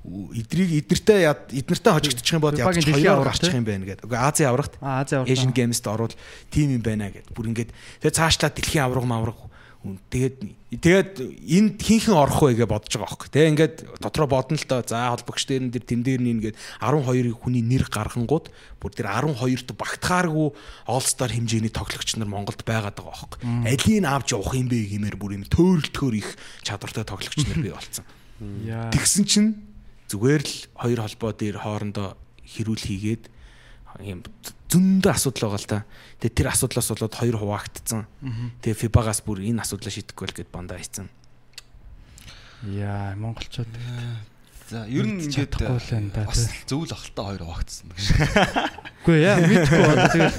Эдрийг эднэртэй яд эднэртэй хожигдчих юм бол дэлхийн хоёр гарчих юм байна гэдэг. Үгүй Азийн аврагт. Asian Games-д орвол тим юм байна гэд. Бүр ингээд тэгээ цаашлаа дэлхийн авраг мавраг тэгээд тэгээд энд хинхэн орох вэ гэж бодож байгаа байхгүй. Тэгээ ингээд дотроо бодно л доо. За холбогч дээр нь тэн дээр нь ингээд 12 хүний нэр гаргангууд бүр тэр 12-т багтахааргүй Star хэмжээний тоглогч нар Монголд байгаад байгаа байхгүй. Алийг авч явах юм бэ гэмээр бүр юм төөрөлтгөр их чадвартай тоглогч нар бий <laughs> болцсон. Яа. Тэгсэн чинь зүгээр л хоёр холбоо дээр хоорондоо хэрүүл хийгээд юм зөндөө асуудал байгаа л та. Тэгээ тэр асуудлаас болоод хоёр хуваагдсан. Тэгээ FIBA-гаас бүр энэ асуудлаа шийдэхгүй л гэд бандаа хийцэн. Яа, монголчууд За ер нь ингээд бас зөвл ахaltaа хоёр хавагдсан гэж. Үгүй яа, мэдгүй байна. Тэгээд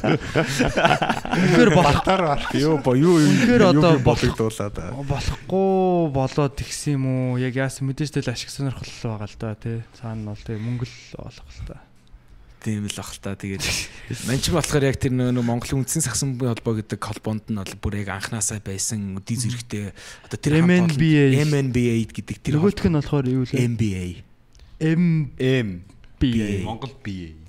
үнэхээр болох Батар бар. Юу бо юу Үнэхээр одоо бодогдуулаад. болохгүй болоод тэгсэн юм уу? Яг яасан мэдээж тэл ашиг сонирхол байгаа л да тий. Цаана нь бол тий мөнгө л болох л та. Тийм л ах л та. Тэгээд манч болохоор яг тэр нөгөө Монголын үндсэн сагсан холбоо гэдэг холбоонд нь бол бүр яг анханасаа байсан үди зэрэгтэй одоо тэр MNBA. MNBA гэдэг тэр Нөгөөх нь болохоор юу лээ? MBA. M Эм B. Монгол BA.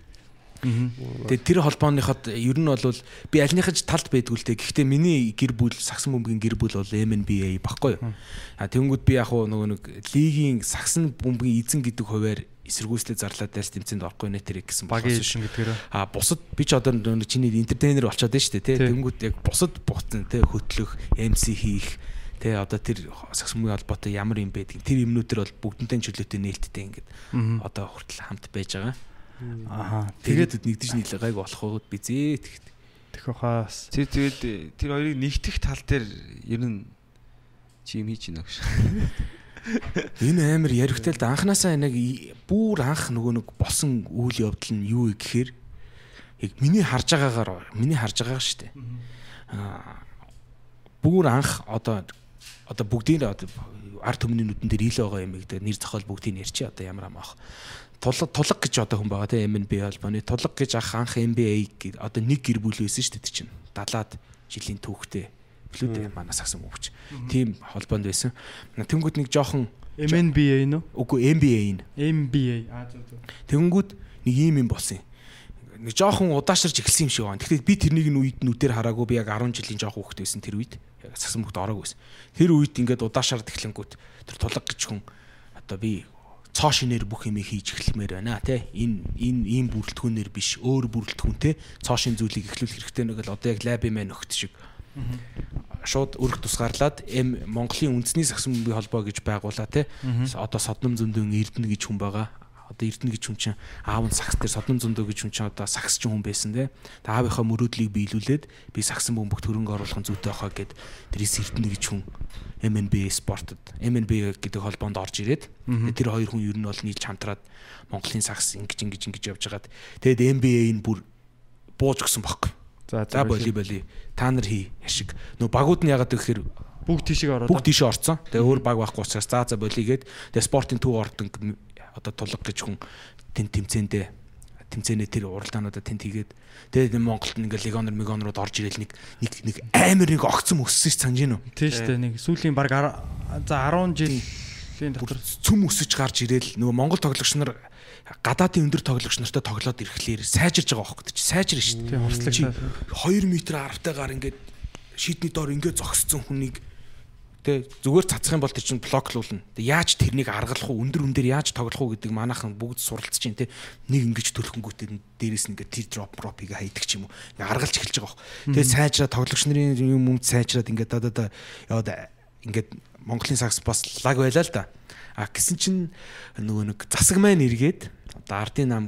Тэгээд тэр холбооныход ер нь бол би альныхаж талд байдгүй л те. Гэхдээ миний гэр бүл сагсан бөмбөгийн гэр бүл бол MNBA баггүй юу. А тэнгүүд би яг нөгөө нэг лигийн сагсан бөмбөгийн эзэн гэдэг хуваар эсэргүүцлээ зарлаад дайс тэмцээнд орохгүй нэ тэр гэсэн Багийн эзэн гэдгээр. А бусад би ч одоо чиний энтертейнер болчиход байна шүү дээ тий. Тий. Тэнгүүд яг бусад буцсан тий хөтлөх, MC хийх тий одоо тэр саксмын холбоотой ямар юм байдаг. Тэр юмнууд төр бол бүгднтэй чөлөөтэй нээлттэй ингээд одоо хүртэл хамт байж байгаа. Аха. Тэгээд нэгдэж нийлээ гайг болох уу би зээ тэгт. тэх хаас Тэр тэгээд тэр хоёрыг нэгтгэх тал дээр ер нь чи юм хийж байна гэж. Энэ амар да анханасаа нэг бүр анх нөгөө нэг босон үйл явдал нь юу вэ гэхээр яг миний харж байгаагаар миний харж байгаа шүү дээ. Аа бүр анх одоо одоо бүгдийн одоо арт түмний нүдэн дээр ил байгаа юм гэдэг нэр зохиол бүгдийг ярьчих одоо ямар амаах. Тулаг тулаг гэж одоо хүн байгаа тийм MNB холбооны тулаг гэж ах анх MBA одоо нэг гэр бүл байсан шүү дээ чинь. 70-аад жилийн түүхтэй блүүдээ манай сагсан мөвч. Тийм холбоонд байсан. Тэнгүүд нэг жоохон MNBA нөө? үгүй MBA нь. MBA. Аа зөв зөв. Тэнгүүд нэг ийм юм болсон юм. Нэг жоохон удаашрж эхэлсэн юм шиг байна. Гэхдээ би тэрнийг нь үед нүдээр хараагүй би яг 10 жилийн жоохон хүүхэд байсан тэр үед. Сагсан хүүхэд ороагүй байсан. Тэр үед ингээд удаашраад эхлэнгүүт тэр тулаг гэж хүн одоо би цоо шинээр бүх юм хийж эхлэмээр байна тий. Энэ энэ ийм бүрэлдэхүүнээр биш өөр бүрэлдэхүүн тий. Цоо шин зүйлийг эхлүүл хэрэгтэй нэг л одоо яг лаби мэн өгт шиг. Шууд өрх тусгаарлаад эм Монголын үндэсний сагсан бөмбөгийн холбоо гэж байгууллаа тий. Одоо Содном зөндөн Эрдэнэ гэж хүн байгаа. Одоо Эрдэнэ гэж хүн чинь аав нь сагс дээр Содном зөндөө гэж хүн чинь одоо сагс ч хүн байсан тий. Тэгээ аавынхаа мөрөөдлийг биелүүлээд би сагсан бөмбөгт хөрөнгө оруулах зүйтэй байхаа гэд тэрээс Эрдэнэ гэж хүн MNB спортод MNB гэдэг холбоонд орж ирээд тэр хоёр хүн ер нь бол нийлж хамтраад Монголын сагс ингэж ингэж ингэж явж хагаад тэгээд NBA-ийн бүр бууж өгсөн байхгүй. За За волейболий та нар хий яшиг. Нөө багууд нь ягаад гэхээр бүгд тийшээ ороод. бүгд тийшээ орцсон. Тэгээ өөр баг байхгүй учраас за за болигээд тэгээ спортын төв ордон одоо тулга гэж хүн тэн тэмцээндээ тэмцээнэ тэр уралдаануудаа тэнд хийгээд тэгээд Монголд ингээ легонор мегонорууд орж ирэл нэг нэг нэг амар нэг огцом өссөн санаж гин үү. Тийм шүү дээ. Нэг сүүлийн баг за 10 жилийн дотор цөм өсөж гарч ирэл нөгөө Монгол тоглогч нар гадаадын өндөр тоглогч нартай тоглоод ирэхлээр сайжирж байгаа байхгүй чи сайжир шүү дээ. тийм Чи 2 м 10-тайгаар ингээд шийдний доор ингээд зогсцсон хүнийг тэ зүгээр цацах юм бол тэр чинь блоклуулна. Тэ яаж тэрнийг аргалах уу, өндөр үн дээр яаж тоглох уу гэдэг манайхан бүгд суралцж чинь тэ нэг ингэж төлөхөнгүүтээ дээрээс нь ингээд тэр дроп дропыг хайдаг ч юм уу. Ингээд аргалж эхэлж байгаа хөө. Тэгээ сайжраа тоглогч нарын юм юм сайжраад ингээд да да да яваад ингээд Монголын сагс бас лаг байлаа л да. А гисэн чинь нөгөө нэг засаг маань эргээд одоо ардын нам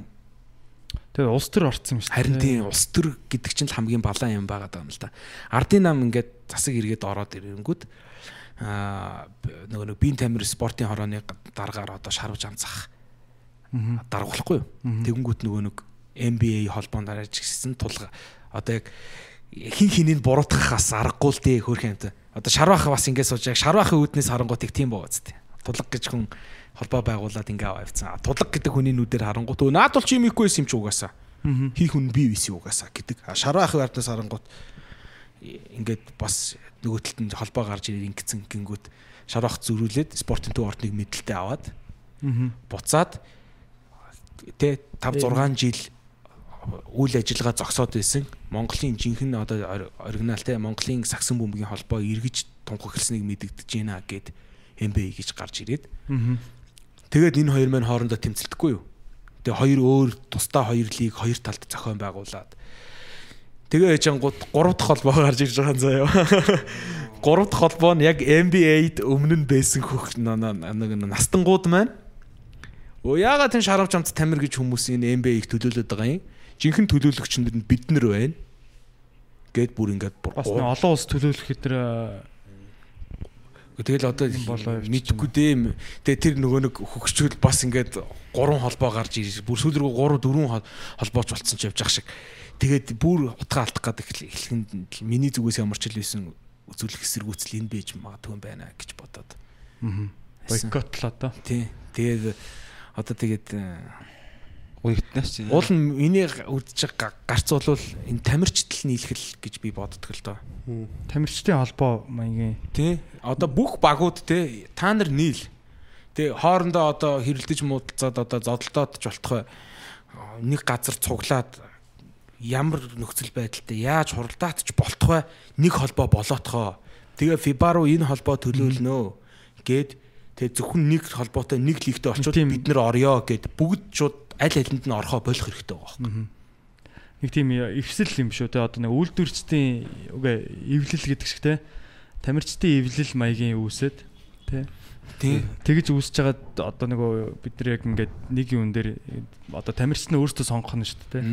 тэгээ улс төр орцсон юм шүү дээ. Харин тийм улс төр гэдэг чинь л хамгийн балан юм байгаа даа юм л да. Ардын нам ингээд засаг эргээд ороод ирэнгүүт аа нөгөө нэг биен тамир спортын хорооны дараагаар одоо шарвж амцах даргуулахгүй юу. Тэгэнгүүт нөгөө нэг NBA холбоонд арайж гисэн тулга одоо яг хин хинийг буруутгахаас аргагүй л дээ хөөх юмтай. Одоо шарваах бас ингээд сууж яг шарваахын үүднээс харангуутыг тийм зү. Тулга гэж хүн холбоо байгуулад ингээ аваа явцсан. Тулга гэдэг хүний нүдээр харангуут өө наад бол чи юм ихгүй юм чи угаасаа. Хий хүн би виси угаасаа гэдэг. А шарваахын ардаас харангуут ингээд бас нөгөө талд нь холбоо гарч ирээд ингэсэн гингүүт шарвах зөрүүлээд спортын төв ордныг мэдлэлтэй аваад буцаад тэ 5 6 жил үйл ажиллагаа зогсоод байсан. Монголын жинхэнэ одоо ори- оригинал те Монголын сагсан бөмбөгийн холбоо эргэж тунх эхэлснийг мэдэгдэж байна гэд MBA гэж гарч ирээд. Тэгээд энэ хоёр маань хоорондоо тэмцэлдэхгүй юу? Тэгээ хоёр өөр тусдаа хоёр лиг хоёр талд зохион байгуулад. Тэгээ яжангууд гурав дахь холбоо гарч ирж байгаа заяа. <laughs> Гурав дахь холбоо нь яг NBA-д өмнө нь байсан хөх нэг настангууд маань Оо яагаад энэ шарамч амт тамир гэж хүмүүс энэ NBA-ийг төлөөлөд байгаа юм? Жинхэнэ төлөөлөгч нар нь бид нар байна. Гэт бүр ингээд нэг олон улс төлөөлөх хэдэр Тэгэл одоо мэдхгүй дээ. Тэгээ тэр нөгөө нэг хөгчүүд бас ингээд гурван холбоо гарч ирж бүр сүүл рүү 3 4 холбооч болцсон ч явж ах шиг. Тэгээд бүр утга алдах гэдэг эхлэхэд миний зүгээс ямар ч л байсан үзүүлэх эсэргүүцэл энэ байж магадгүй юм байна гэж бодоод. бойкотлоо доо. Тий. Тэгээд одоо тэгээд э, Уягтнаас чи. уул нь энийг үдчих гарц болвол энэ тамирчдал нийлхэл гэж би боддог л доо. Тамирчдын холбоо маягийн Тий. Одоо бүх багууд те та нар нийл. Тэ хоорондоо одоо хэрэлдэж муудалцаад одоо зодолдоод ч болтгой нэг газар цуглаад ямар нөхцөл байдалтай яаж хуралдаат ч болтгой нэг холбоо болоотхоо. Тэгээ FIBA руу энэ холбоо төлөөлнө гэд тэг зөвхөн нэг холбоотой нэг лигтэй очиод бид нар орё гэд бүгд шууд аль алинд нь орохоо болох хэрэгтэй байгаа байхгүй. нэг тийм эвсэл юм шүү те одоо нэг үйлдвэрчдийн үгүй эвлэл гэдэг шиг те тамирчдын эвлэл маягийн үүсэт те тэгэж үүсэж хагаад одоо нөгөө бид нар яг ингээд нэг юм дээр одоо тамирчид нь өөрсдөө сонгох нь шүү дээ.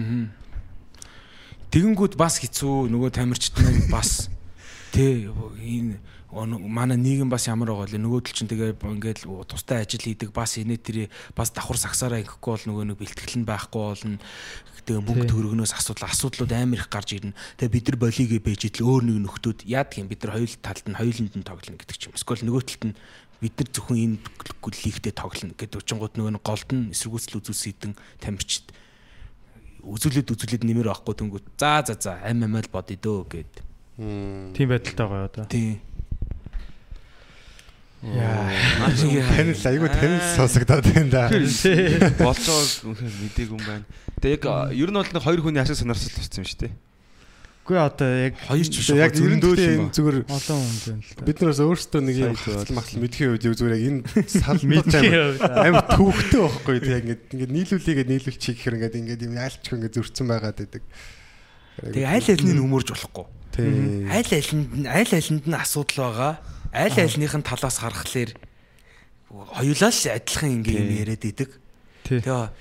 Тэгэнгүүт бас хэцүү нөгөө тамирчид нь бас <laughs> тэ энэ манай нийгэм бас ямар байгаа вэ нөгөө төл чинь тэгээ ингээд тустай ажил хийдэг бас инээ тэр бас давхар сагсаараа ингэхгүй бол нөгөө нэг бэлтгэл нь байхгүй болно тэгээ мөнгө Тий. төгрөгнөөс асуудал асуудлууд амар их гарч ирнэ тэгээ бид нар болигээ бэж идэл өөр нэг нөхдүүд яадаг юм бид нар хоёул талд нь хоёуланд нь тоглоно гэдэг ч юм эсвэл нөгөө талд нь бид нар зөвхөн энэ лигтээ тоглоно гэдэг учингууд нөгөө нэг голд нь эсэргүүцэл үзүүлсэн тамирчид үзүүлээд үзүүлээд нэмэр авахгүй тэнгүүт за за за ам амаал бодё дөө гэд. тийм байдалтай байгаа одоо Тийм. Яа Танил айгүй танил сонсогдоод байна да. болж байгааг үнэхээр мдээгүй юм байна. Тэгээ яг ер нь бол нэг хоёр хүний ашиг сонирхол болсон юм шүү дээ. үгүй одоо яг Хоёр ч биш Яг зөндөө л юм зүгээр олон хүн байна л да бид нараас өөрсдөө нэг юм махал мэдхийн үед яг зүгээр яг энэ салбар <laughs> мэдхийн амар төвхтэй байхгүй тийм ингээд ингээд нийлүүлээгээ нийлүүлчих гэхээр ингээд ингээд юм яалчгүй ингээд зөрчсөн байгаад байдаг. Тэгээ аль алийг нь өмөрж болохгүй. Тий. Аль алинд нь аль алинд нь асуудал байгаа. Аль альных нь талаас харахаар хоёулаа л адилхан ингээ юм яриад идэг. Тэгээ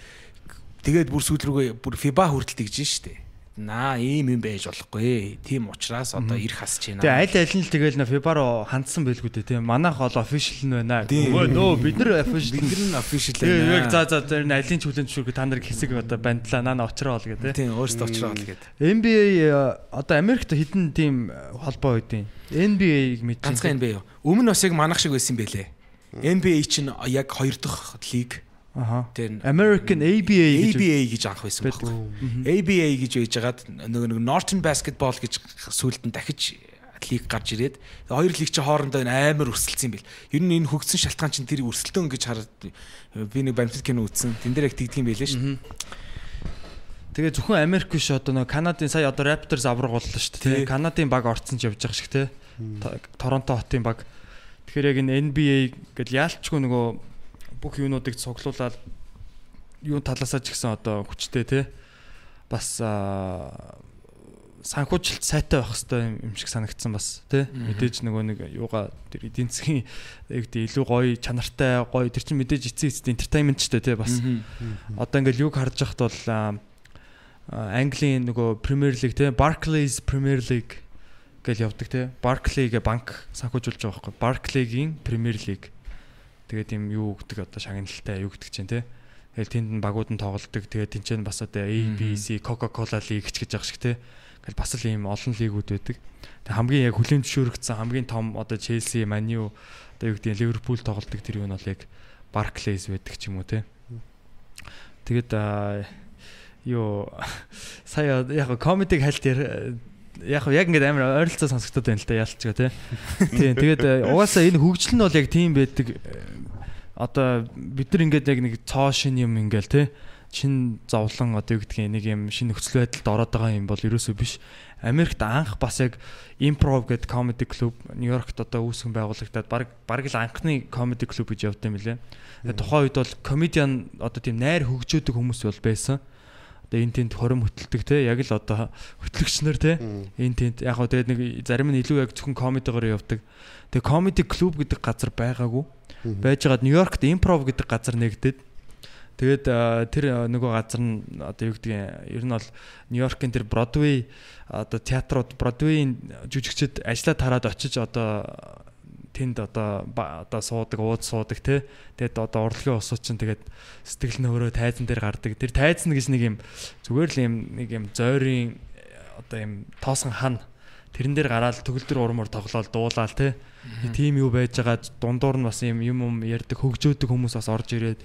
тэгээд бүр сүүл рүүгээ бүр FIBA хүртэл тэгж штэ. Наа ийм юм байж болохгүй. Тийм учраас одоо ирэх хасж байна. Тэгээ аль аль нь л тэгэл нэ FIBA руу хандсан байлгүй дээ тийм манайх ол official нь байна. Тийм. Өө нөө бид нар official бид нар official Тэгээ яг байна. за за тэр нь алийн чөлөөнд шүүрэг та нар хэсэг одоо бандлаа наа очроо ол гэдэг. Тийм өөрсдөө очроо л гээд. NBA одоо Америкт хідэн тим холбоо үүдийн. NBA-г мэдчихээн. Ганцхан NBA юу? Өмнө бас яг манах шиг байсан байлээ. NBA чинь яг хоёр дахь лиг. Тэр American ABA ABA гэж анх байсан байхгүй. ABA гэж байжгаад нөгөө нэг Northern Basketball гэж сүүлд нь дахиж лиг гарч ирээд хоёр лиг чи хоорондоо амар өрсөлдсөн юм бил. Ер нь энэ хөгжсөн шалтгаан чинь тэр өрсөлдөөн гэж хараад би нэг бамтд кино үзсэн. Тэн дээр яг тэгдэг юм байлээ шүү. Тэгээ зөвхөн Америк биш одоо нөгөө Канадын сая одоо Raptors авраг боллоо шүү дээ. Канадын баг орцсон ч явж байгаа шиг. Та- Торонто хотын баг. Тэгэхээр яг энэ NBA гэдэл яалчгүй нөгөө бүх юунуудыг цуглуулаад юу талаасаа ч гэсэн одоо хүчтэй тий. Бас санхүүжилт сайтай байх хэрэгтэй юм шиг санагдсан бас тий. Мэдээж нөгөө нэг юугаа тэр эдийн засгийн яг тий илүү гоё чанартай гоё тэр чинь мэдээж эцсийн эцэд entertainment ч тий бас. Одоо ингээл юг харж байхад бол Английн нөгөө Premier League те Barclays Premier League гэж явдаг те. Barclay гэ банк санхүүжүүлж байгаа байхгүй. Barclay-гийн Premier League тэгээд юм юу гэдэг одоо шагналтай юу гэдэг чинь те. Тэгэл тэнд нь багууд нь тоглолдог. Тэгээд тэн чинь бас одоо ABC Coca-Cola League ч гэж байгаа шиг те. Тэгэл бас л ийм олон лигүүд байдаг. Тэг хамгийн яг хүлээн зөвшөөрөгдсөн хамгийн том одоо Chelsea, Man U одоо юу гэдэг нь Liverpool тоглолдог тэр юу нь бол яг Barclays байдаг ч юм уу те. Тэгээд юу <laughs> сая яг комедиг хальт яг яг ингээд амар ойролцоо сонсогдод байна л да ялцгаа тий. Тийм тэгээд э, угаасаа энэ хөгжил нь бол яг тийм байдаг. Э, Одоо бид нар ингээд яг нэг цоо шин юм ингээл тий шин зовлон одоо юу гэдгийг нэг юм шин нөхцөл байдалд ороод байгаа юм бол ерөөсөө биш. Америкт анх бас яг improv гэдэг comedy club Нью-Йоркт одоо үүсгэн байгуулагдаад баг баг л анхны comedy club гэж явд юм лээ. Тухайн үед бол comedian одоо тийм найр хөгжөөдөг хүмүүс бол байсан одоо энэ тэнд хором хөтэлдэг те яг л одоо хөтлөгчнөр те энэ тэнд яг хөө тэгээд нэг зарим нь илүү яг зөвхөн комедигаар явдаг. Тэгээд comedy club гэдэг газар байгаагүй. Байж байгаад Нью-Йоркт improv гэдэг газар нэгдээд тэгээд тэр нөгөө газар нь одоо юу гэдэг ер нь бол Нью-Йоркийн тэр Бродвей одоо театрууд Бродвейн жүжигчд ажиллаад хараад очиж одоо тэнд одоо одоо суудаг ууд суудаг те тэгээд одоо урлагийн усууд чинь тэгээд сэтгэл нөөрөө тайзан дээр гардаг. Тэр тайзан гэж нэг юм зүгээр л юм нэг юм зойрын одоо юм тоосон хан. Тэрэн дээр гараад төгөл төр урмаар тоглоал дуулаал те тийм юу байж байгаа. Дундуур нь бас юм юм юм ярьдаг хөгжөөдөг хүмүүс бас орж ирээд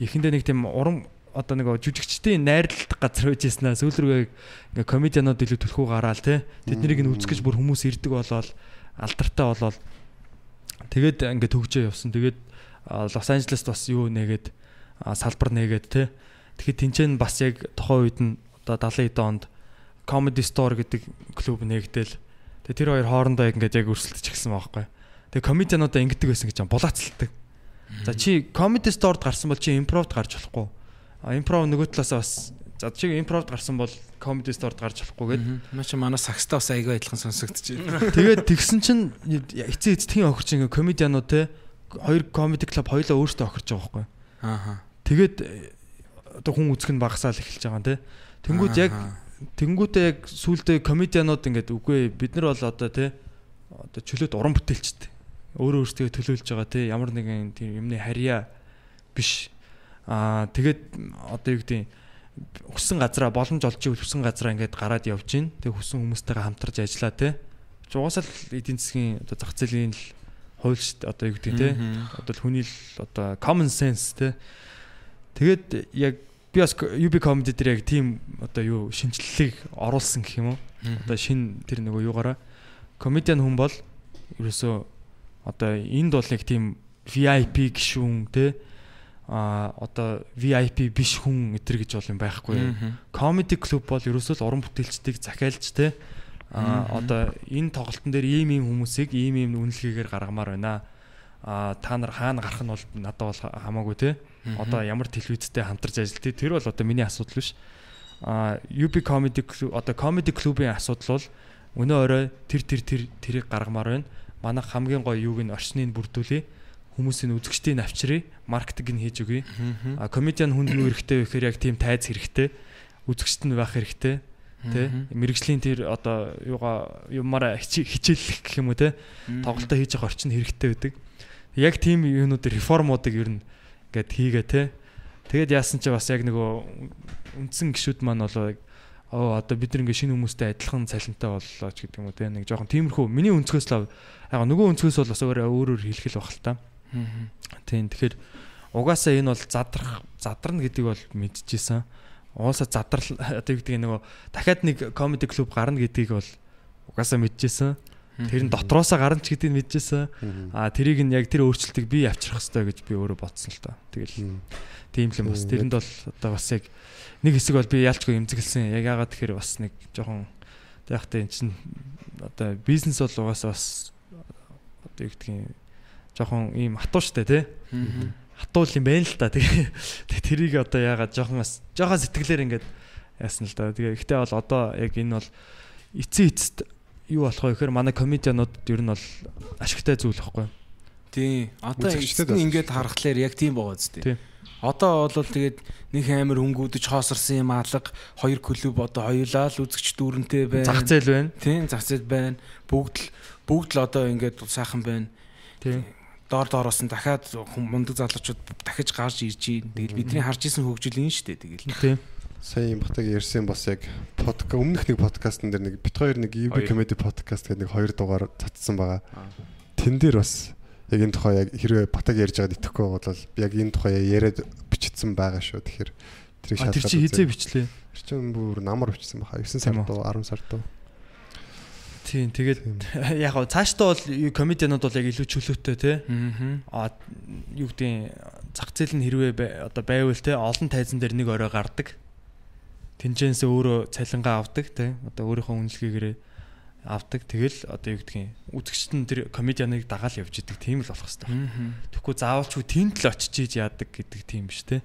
эхэндээ нэг тийм урам одоо нэг жүжигчдийн найрлалт газар байж яснаа сүүл рүүгээ ингээ комедианууд илүү төлхөө гараал те тэднийг нь үзэх гэж бүр хүмүүс ирдэг болоод алдартай болоод тэгээд ингээд хөгжөө явсан. Тэгээд Лос Анжелест бас юу нэгээд салбар нэгээд те. Тэгэхэд тэнцэн бас яг тухайн үед нь одоо 70 эд онд Comedy Store гэдэг клуб нээгдээл. Тэгээд тэр хоёр хоорондоо ингээд яг өрсөлдөж эхэлсэн байхгүй. Тэгээд комедиануудаа ингэдэг байсан гэж булаацалдаг. За чи Comedy Store-д гарсан бол чи импровд гарч болохгүй. А импров нөгөө талаасаа бас за чи импровд гарсан бол Comedy Store-д гарч болохгүй гэдэг. Маа чи манай сакста бас айгүй адилхан сонсогдож байна. <laughs> Тэгээд тэгсэн чинь эцээ эцтгийн охирч ингээ комедианууд те хоёр комеди клуб хоёлаа өөртөө охирч байгаа байхгүй. Ааха. Тэгээд э, одоо хүн үзэх нь багасаал эхэлж байгаа юм те. Тэнгүүд яг тэнгүүдээ яг сүулдэ комедианууд ингээд үгүй бид нар бол одоо те одоо чөлөөт уран бүтээлчтэй. Өөрөө өөртөө төлөөлж байгаа те ямар нэгэн тийм юмны харьяа биш. Аа тэгээд одоо юу гэдэг хүссэн газараа боломж олж ивэл хүссэн газараа ингээд гараад явж гин. Тэг хүссэн хүмүүстэйгээ хамтарч ажиллаа те. Угаасаа л эдийн засгийн одоо зах зээлийн л хууль. Одоо юу гэдэг те. Одоо л хүний л одоо common sense те. Тэгээд яг би бас UB comedy дээр яг тийм одоо юу шинжлэлийг оруулсан гэх юм уу? Одоо шин тэр нөгөө юугаараа комедиан хүн бол ерөөсөө одоо энд бол яг тийм VIP гişүүн те а одоо VIP биш хүн өтер гэж бол юм байхгүй. Comedy club бол ерөөсөө л уран бүтээлчдийг захиалж те а одоо энэ тоглолтын дээр ийм ийм хүмүүсийг ийм ийм үнэлгээгээр гаргамаар байна. А та нар хаана гарах нь бол надад бол хамаагүй те. Одоо ямар телевизтэй хамтарч ажилладаг тэр бол одоо миний асуудал биш. А UB comedy одоо comedy club-ийн асуудал бол Өнөө орой тэр тэр тэр тэрийг гаргамаар байна. Манайх хамгийн гоё юуг нь орчныг бүрдүүлээ. Хүмүүсийн үзэгчдийн авчрыг маркетинг нь хийж өгье. А комедиан хүнд юу хэрэгтэй вэ гэхээр яг тийм тайз хэрэгтэй. Үзэгчт нь байх хэрэгтэй. Тэ мэрэгжлийн тэр одоо юугаа юмараа хичээллэх гэх юм уу те тоглолтоо хийж явах орчин хэрэгтэй байдаг. Яг тийм юунууд реформуудыг ер нь ингээд хийгээ те. Тэгээд яасан чи бас яг нөгөө үндсэн гişүүд маань болоо оо одоо бид ингээ шинэ хүмүүстэй адилхан цалинтай боллоо ч гэдэг юм уу те. Нэг жоохон тиймэрхүү миний өнцгөөс л яг нөгөө өнцгөөс бол бас өөрөө өөрөөр хэлэх л байх л та. Тийм тэгэхээр угаасаа энэ бол задрах задарна гэдгийг бол мэдчихсэн. Угаасаа задрал <laughs> одоо гэдэг нөгөө дахиад нэг комеди клуб гарна гэдгийг бол угаасаа мэдчихсэн. Тэр нь дотроосоо гарна ч гэдгийг мэдчихсэн. А тэрийг нь яг тэр өөрчлөлтийг би авчрах хэрэгтэй гэж би өөрөө бодсон л та. Тэгэл тийм л юм бас тэрэнд бол одоо бас яг нэг хэсэг бол би яалчгүй эмзэглсэн. Яг яагаад тэгэхээр бас нэг жоохон яг та эн чин одоо бизнес бол угаасаа бас одоо юу гэдгийг жоохон ийм хатуу штэ тий. Хатуул юм байна л та. Тэгээ тэрийг одоо яагаад жоохон бас жоохон сэтгэлээр ингээд яасан л та. Тэгээ ихтэй бол одоо яг энэ бол эцээ эцэд юу болох вэ гэхээр манай комедианууд ер нь бол ашигтай зүйл واخгүй. Тий. Одоо ингээд харахад яг тийм байгаа зү тий. Одоо бол тэгээд нэг амар хөнгүүдж хоосорсон юм алга хоёр клуб одоо хоёулаа л үзэгч дүүрэнтэй байна. Зах зээл байна. Тийм зах зээл байна. Бүгд л бүгд л одоо ингээд сайхан байна. Тийм. Доор доороос нь дахиад хүм- мундаг залуучууд дахиж гарч ирж байна. Тэгэл бидний харж исэн хөгжил энэ шүү дээ тэгэл. Тийм. Сая юм батаг ярьсан бас яг подка өмнөх нэг подкастн дээр нэг бит хоёр нэг EB comedy podcast гэдэг нэг хоёр дугаар цацсан байгаа. Тэн дээр бас яг энэ тухай яг хэрвээ батаг ярьж байгаад итгэхгүй бол яг энэ тухай яриад бичсэн байгаа шүү. Тэгэхээр тэрийг А тэр шалгаад чи хизээ бичлээ. Тэр чинь бүр намар бичсэн баха. 9 Тийм сард үү? доо 10 сард доо. Тийм. Тэгээд <laughs> яг гоо цаашдаа бол комедианууд бол яг илүү чөлөөтэй тий. Аа. Юу гэдэг зах зээл нь хэрвээ одоо байвал те олон тайзан дээр нэг орой гардаг. Тинжэнсээ өөрөө цалингаа авдаг те одоо өөрийнхөө үнэлгээгээр авдаг. Тэгэл одоо юу гэдгийг үзэгчт нь тэр комедианыг дагаал явж идэг тийм л болох хэвээр. Тэгэхгүй заавалчгүй тэнд л очиж ийж яадаг гэдэг тийм биш те.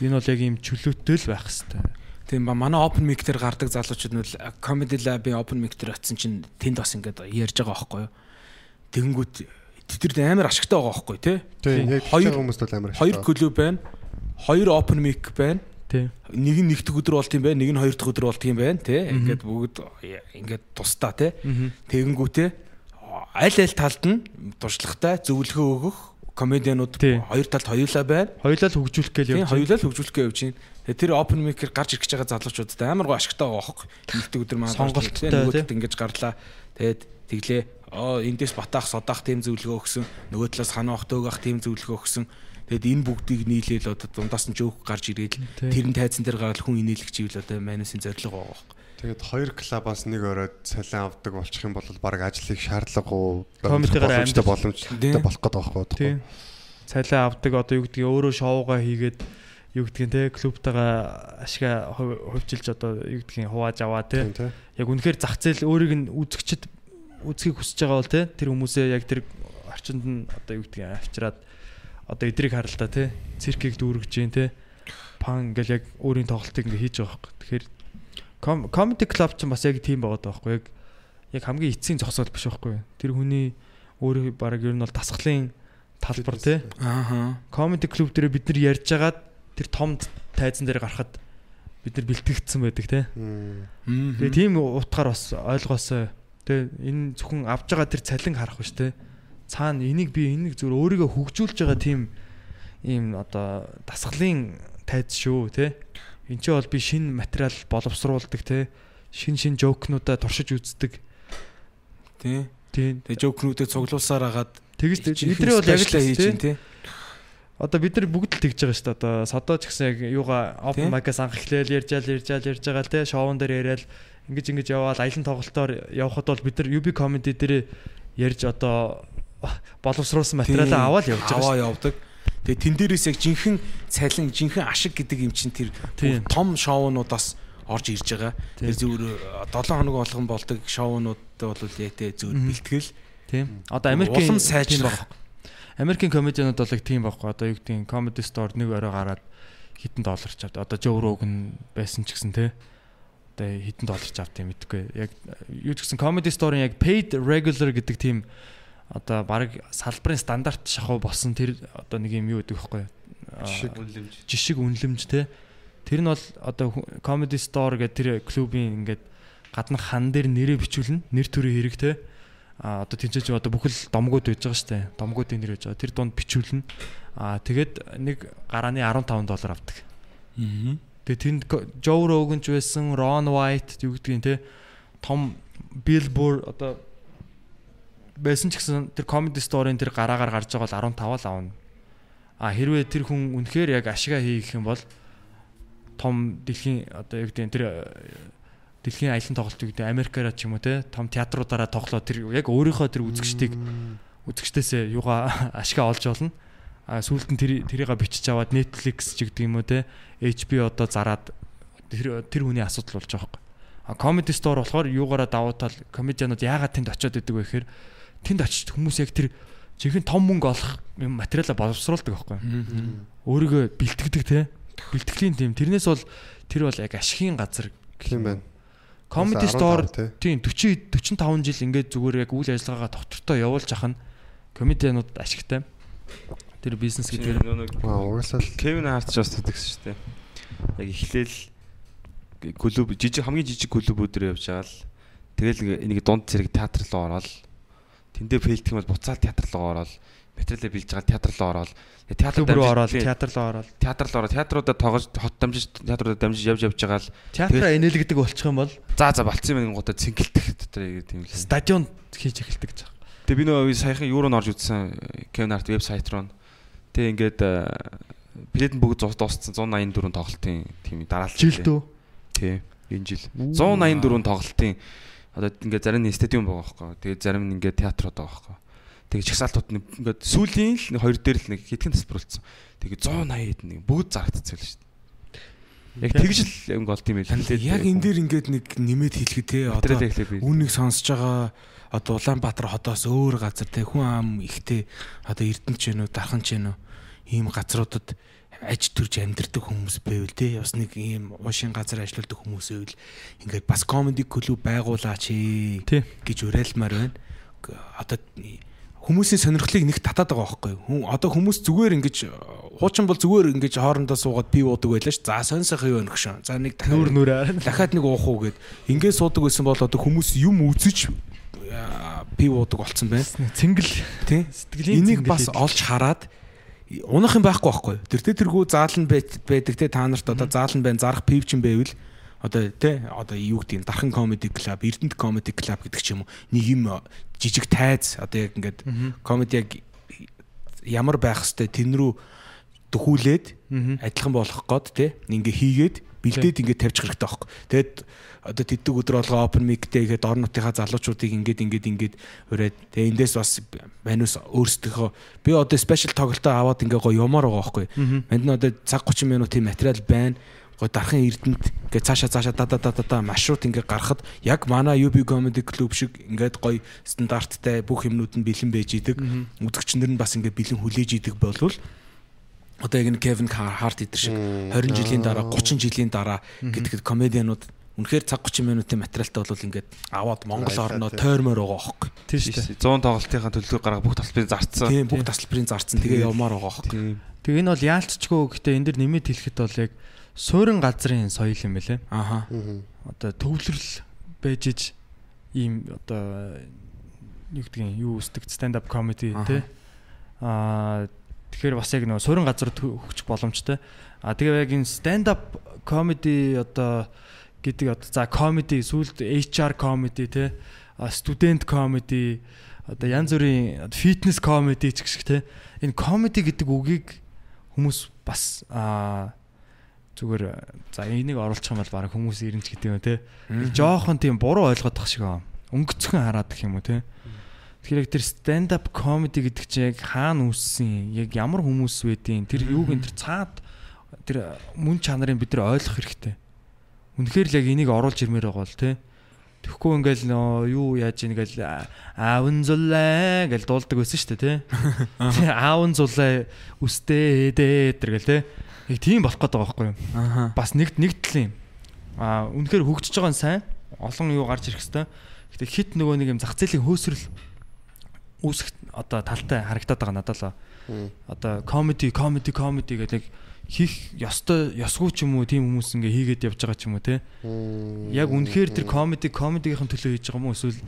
Энэ бол яг ийм чөлөөтэй л байх хэвээр. Тийм ба манай open mic дээр гардаг залуучууд нь comedy lab-ийн open mic дээр очисон чинь тэнд бас ингээд ярьж байгаа байхгүй юу. Тэгэнгүүт тэд нар амар ашигтай байгаа байхгүй тий. Тийм яг Хоёр- хүмүүст бол амар Хоёр клуб байна. Хоёр open mic байна. Тийм. Нэг нь нэгдүгээр өдөр болт юм байна, нэг нь хоёр дахь өдөр болт юм байна тий. Ингээд бүгд ингээд тусдаа тий. Тэгэнгүүтээ аль аль талд нь туршлагатай зөвлөгөө өгөх комедианууд хоёр талд хоёулаа байна. Хоёулаа л хөгжүүлэх гээл явж. хоёулаа л хөгжүүлэхгээ явж байна. Тэр open mic-ээр гарч ирэх гэж байгаа залуучуудад амар гоо ашигтай байгаа хог. Нэгдэг өдөр маань Сонголттой, нөгөөд ингэж гарлаа. Тэгээд тэглээ. Оо эндээс батаах содоох тийм зөвлөгөө өгсөн. Нөгөө талаас ханаа охтоог ах тийм зөвлөгөө өгсөн. Тэгэд энэ бүгдийг нийлээл одоо дундаас нь жоок гарч ирээл Тийм. тэрэн тайзан дээр гараад хүн инээлгч ивэл одоо манусын зорилго байгаа хог. Тэгээд хоёр клубаас нэг оройд цалин авдаг болчих юм бол баг ажлыг шаардлагагүй Комедигаар амьд- боломжтой болох байгаа байхгүй Тийм. Цалин авдаг одоо юу гэдгийг өөрөө шоугаа хийгээд юу гэдгийг те клубтайгаа ашига хов- хувьчилж одоо юу гэдгийг хувааж аваа те. яг үнэхээр зах зээл өөрийг нь үзэгчд үзхийг хүсэж байгаа бол те тэр хүмүүсээ яг тэр орчинд нь одоо юу гэдгийг авчираад одоо эдрийг харалтаа те циркийг дүүргэж जैन те. Пан ингээл яг өөрийн тоглолтыг ингээ хийж байгаа байхгүй. Тэгэхээр comedy club ч бас яг тийм байгаа даахгүй яг яг хамгийн эцсийн зогсоол биш байхгүй. Тэр хүний өөрөө баг ер нь бол дасгалын талбар те. Ааха. comedy club дээр бид нар ярьж агаад тэр том тайзан дээр гарахад бид нар бэлтгэгдсэн байдаг те. Тэгээ тийм утгаар бас ойлгоосоо тэгээ энэ зөвхөн авж байгаа тэр цалин харах биш те. Цаана энийг би энийг зөв өөрийгөө хөгжүүлж байгаа тийм ийм одоо дасгалын тайз шүү те эн чинь бол би шинэ материал боловсруулдаг те. Шин шин жокнуудаа туршиж үздэг. Тий. тийм Тэгээ жокнуудыг цуглуулсаар агаад тэгэж жинхэнэ эдрээ бол яг л хийж тий. Одоо бид нар бүгд л тэгж байгаа шүү дээ. Одоо содоо ч гэсэн яг юугаа open mic-аас анх эхлээл ярьжаал ярьжаал ярьж байгаа л те. Шоун дээр яриад ингэж ингэж яваал аялын тоглолтоор явхад бол бид нар UB comedy дээр ярьж одоо боловсруулсан материалаа аваад явж байгаа аваа явдаг. Тэгээ тэн дээрээс яг жинхэнэ цалин, жинхэнэ ашиг гэдэг юм чинь тэр том шоунуудаас орж ирж байгаа. Тэр зүгээр 7 хоног болгон болдог шоунуудтай бол яатэй зөв Мгм. бэлтгэл. Тийм. Одоо Америкийн улам сайжрах. Америкийн комедианууд бол яг тийм байхгүй. Одоо юу гэдэг comedy store нэг орой гараад хитэн доллар чад. Одоо Joe Rogan байсан ч гэсэн те. одоо хэдэн долларч авт юм мэдгүй. Яг юу ч гэсэн comedy store-ын яг paid regular гэдэг тийм одоо баг салбарын стандарт шахуу болсон тэр одоо нэг юм юу гэдэг вэ хөөе. Жишг. Үнлэмж. жишг үнлэмж те. Тэр нь бол одоо comedy store гэдэг тэр клубын ингээд гадна хан дээр нэрээ бичүүлнэ. Нэр төрийн хэрэг те. А одоо тэнцэж одоо бүхэл домгууд байж байгаа штэ. Домгуудын нэр байж байгаа. Тэр донд бичүүлнэ. А тэгээд нэг гарааны 15 доллар авдаг. Аа. Тэгээ тэнд Joe Rogan ч байсан, Ron White юу гэдгийг те том Billboard одоо байсан ч гэсэн тэр comedy store-ын тэр гараагаар гарч байгаа бол 15 л авна. А хэрвээ тэр хүн үнэхээр яг ашигаа хийх юм бол том дэлхийн одоо юу гэдэг тэр э, дэлхийн аялын тоглолт гэдэг Америкаараа ч юм уу те том театруудаараа тоглоод тэр яг өөрийнхөө тэр үзэгчдийг үзэгчдээсээ юугаа <laughs> ашигаа олж олно. А сүүлд нь тэр тэрийг бичиж аваад Netflix ч гэдэг юм уу те HBO одоо зараад тэр тэр хүний асуудал болж байгаа юм. А comedy store болохоор юугаараа давуу тал комедианууд яагаад тэнд очиод идэг вэ гэхээр тэнд очиж хүмүүс яг тэр жинхэнэ том мөнгө олох юм материалаа боловсруулдаг байхгүй юу? Өөрийгөө бэлтгэдэг те. Бэлтгэлийн тийм тэрнээс бол тэр бол яг ашигын газар Тийм байна. Comedy store 15 тий. тийм 40 45 жил ингээд зүгээр яг үйл ажиллагаагаа доктортой явуулж ахна комедианууд ашигтай. Тэр бизнес гэдэг. Аа угаасаа Кевин Харт ч бас тэгсэн шүү дээ. Яг эхлээл клуб жижиг хамгийн жижиг клубүүдээр явж байгаа л тэгэл нэг- нэг дунд зэрэг театр руу ороод тэндээ фейлдэх юм бол буцаал театр руу ороод материалаа билж байгаа театр руу ороод театр руу ороод театр руу ороод театр руу ороод театруудад тоглож хот дамжиж театруудад дамжиж явж явж байгаа л театраа инээлгдэг болчих юм бол за за болцсон юм гоо цэнгэлтэх дотор тийм л. стадионд хийж эхэлдэг гэж байна. Тэгээ би нөгөө саяхан юу руу н орж үзсэн Kevin Hart вебсайт руу. Тэгээ ингээд билет нь бүгд дууссан 184 тоглолтын тийм дараалал. Жилд үү? Тий. Энэ жил 184 тоглолтын одоо ингээд зарим нь стадиум байгаа байхгүй. Тэгээ зарим нь ингээд театрууд байгаа байхгүй. Тэгээ чагсаалтууд нь ингээд сүүлийн л нэг хоёр дээр л нэг хитгэн тасбарлцсан. Тэгээ 180-д нэг бүгд зарагдчихсан л шүү дээ. Яг тэгж л юм гол тийм ээ. Яг энэ дээр ингээд нэг нэмээд хэлэхэд те одоо үүнийг сонсож байгаа одоо Улаанбаатар хотоос өөр газар те хүн ам ихтэй одоо Эрдэнэ ч гэнэ үү Дархан ч гэнэ үү ийм газруудад аж төрж амьдардаг хүмүүс байвал те бас нэг ийм уушин газар ажилладаг хүмүүс байвал ингээд бас комеди клуб байгуулаач ээ гэж уриалмаар байна. Одоо хүмүүсийн сонирхлыг нэг татаад байгаа байхгүй юу? Одоо хүмүүс зүгээр ингэж хуучин бол зүгээр ингэж хоорондоо суугаад пив уудаг байлаа ш. За сонь сайхан юу өнөх шин. За нэг дахиад- Нүүр нүрээр. дахиад нэг уух уу гэд ингээд суудаг байсан бол одоо хүмүүс юм үзэж пив уудаг болцсон байна. Цэнгэл Тий? сэтгэлийн Энийг бас олж хараад унах юм байхгүй байхгүй. Тэр тэ тэргүй заалан байдаг те та нарт одоо заалан байна зарах пив ч юм байвал одоо те одоо юу гэдэг юм дархан комеди клуб, Эрдэнэт комеди клуб гэдэг ч юм уу нэг юм жижиг тайз одоо яг ингээд комеди яг ямар байх хэвээр тэн рүү дөхүүлээд адилхан болох гээд те ингээ хийгээд бэлдээд ингээ тавьчих хэрэгтэй байхгүй. Тэгэд одоо тэддэг өдөр болгоо open mic-тэй ихэд орнотынхаа залуучуудыг ингээд ингээд ингээд ураад тэгээ эндээс бас манус өөрсдийнхөө би одоо special тоглолтоо аваад ингээ гоё юмар байгаа байхгүй. Манд нь одоо цаг 30 минутын материал байна. Гой дархан эрдэнэт ингээ цаашаа цаашаа да да да да да маршрут ингээ гарахад яг манай UB comedy club шиг ингээд гоё стандарттай бүх юмнууд нь бэлэн байж идэг. Үзэгчнэр нь бас ингээ бэлэн хүлээж идэг болвол одоо яг нэг Kevin Hart идэр шиг 20 жилийн дараа 30 жилийн дараа гэдэгт комедианууд үнэхээр цаг 30 минутын материалтай бол ингээд аваад Монгол орноо тойрмоор байгаа хөөхгүй. Тийм шүү дээ. 100 тоглолтынхаа төлөвлөгөө гаргаа бүх талбарын зарцсан. Тийм бүх тасалбарын зарцсан тэгээ явмаар байгаа хөөхгүй. Тэгээ энэ бол яалтчгүй гэхдээ энэ дэр нэмээд хэлэхэд бол яг суурин газрын соёл юм байлээ. Аха. Одоо төвлөрөл байж иж ийм одоо юу юм юу үсдэг stand up comedy тий. Аа тэгэхээр бас яг нөгөө суурин газар хөгжих боломжтой. А тэгээ яг энэ stand up comedy одоо гэдэг одоо за comedy сүүлд HR comedy. А студент comedy одоо янз бүрийн фитнес comedy ч гэх шиг тий. Энэ comedy гэдэг үгийг хүмүүс бас аа зүгээр за энийг оруулчих юм бол баг хүмүүс ирэнч гэдэг юм те. Нэг жоохон тийм буруу ойлгоод тах шиг аа. Өнгөцхөн хараад гэх юм уу те. Тэгэхээр яг тэр stand up comedy гэдэг чинь яг хаана үүссэн, яг ямар хүмүүс байдیں۔ Тэр юуг энэ тэр цаад тэр мөн чанарын бид нар ойлгох хэрэгтэй. Үнэхээр л яг энийг оруулж ирмээр байгаа бол те. Тэгэхгүй ингээл юу яаж ийн гээл аавн зулаа гэж дуулдаг байсан шүү дээ те. Аавн зулаа үстэй дээ тэр гэл те. Яг тийм болох гээд байгаа байхгүй юу? Бас нэг нэг талын А үнэхээр хөгжиж байгаа нь сайн. Олон юу гарч ирэх хэвээр. Гэтэ хит нөгөө нэг юм зах зээлийн хөөсрөл үүсэх одоо талтай харагдаад байгаа надад л. Одоо comedy comedy comedy гэдэг хийх ёстой ёсгүй ч юм уу тийм хүмүүс ингээ хийгээд явж байгаа ч юм уу те. Яг үнэхээр тэр comedy comedy-ийн төлөө хийж байгаа юм уу эсвэл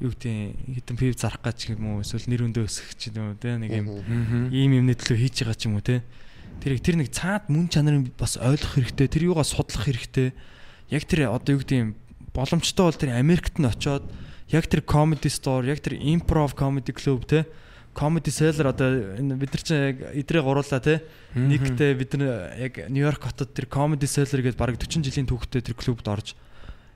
юу гэдэг хитэн пив зарах гэж юм уу эсвэл нэр өндөө өсгөх ч юм уу те нэг юм ийм юмны төлөө хийж байгаа ч юм уу те. Тэр тэр нэг цаад мөн чанарын бас ойлгох хэрэгтэй. Тэр юугаа судлах хэрэгтэй. Яг тэр одоо юу гэдэг юм боломжтой бол тэр Америкт нь очоод яг тэр comedy store, яг тэр improv comedy club те comedy seller одоо энэ бид нар чинь яг эдрээ гуруулаа те нэгтэй бид нар яг Нью-Йорк хотод тэр comedy seller гэдэг бараг 40 жилийн түүхтэй тэр клубд орж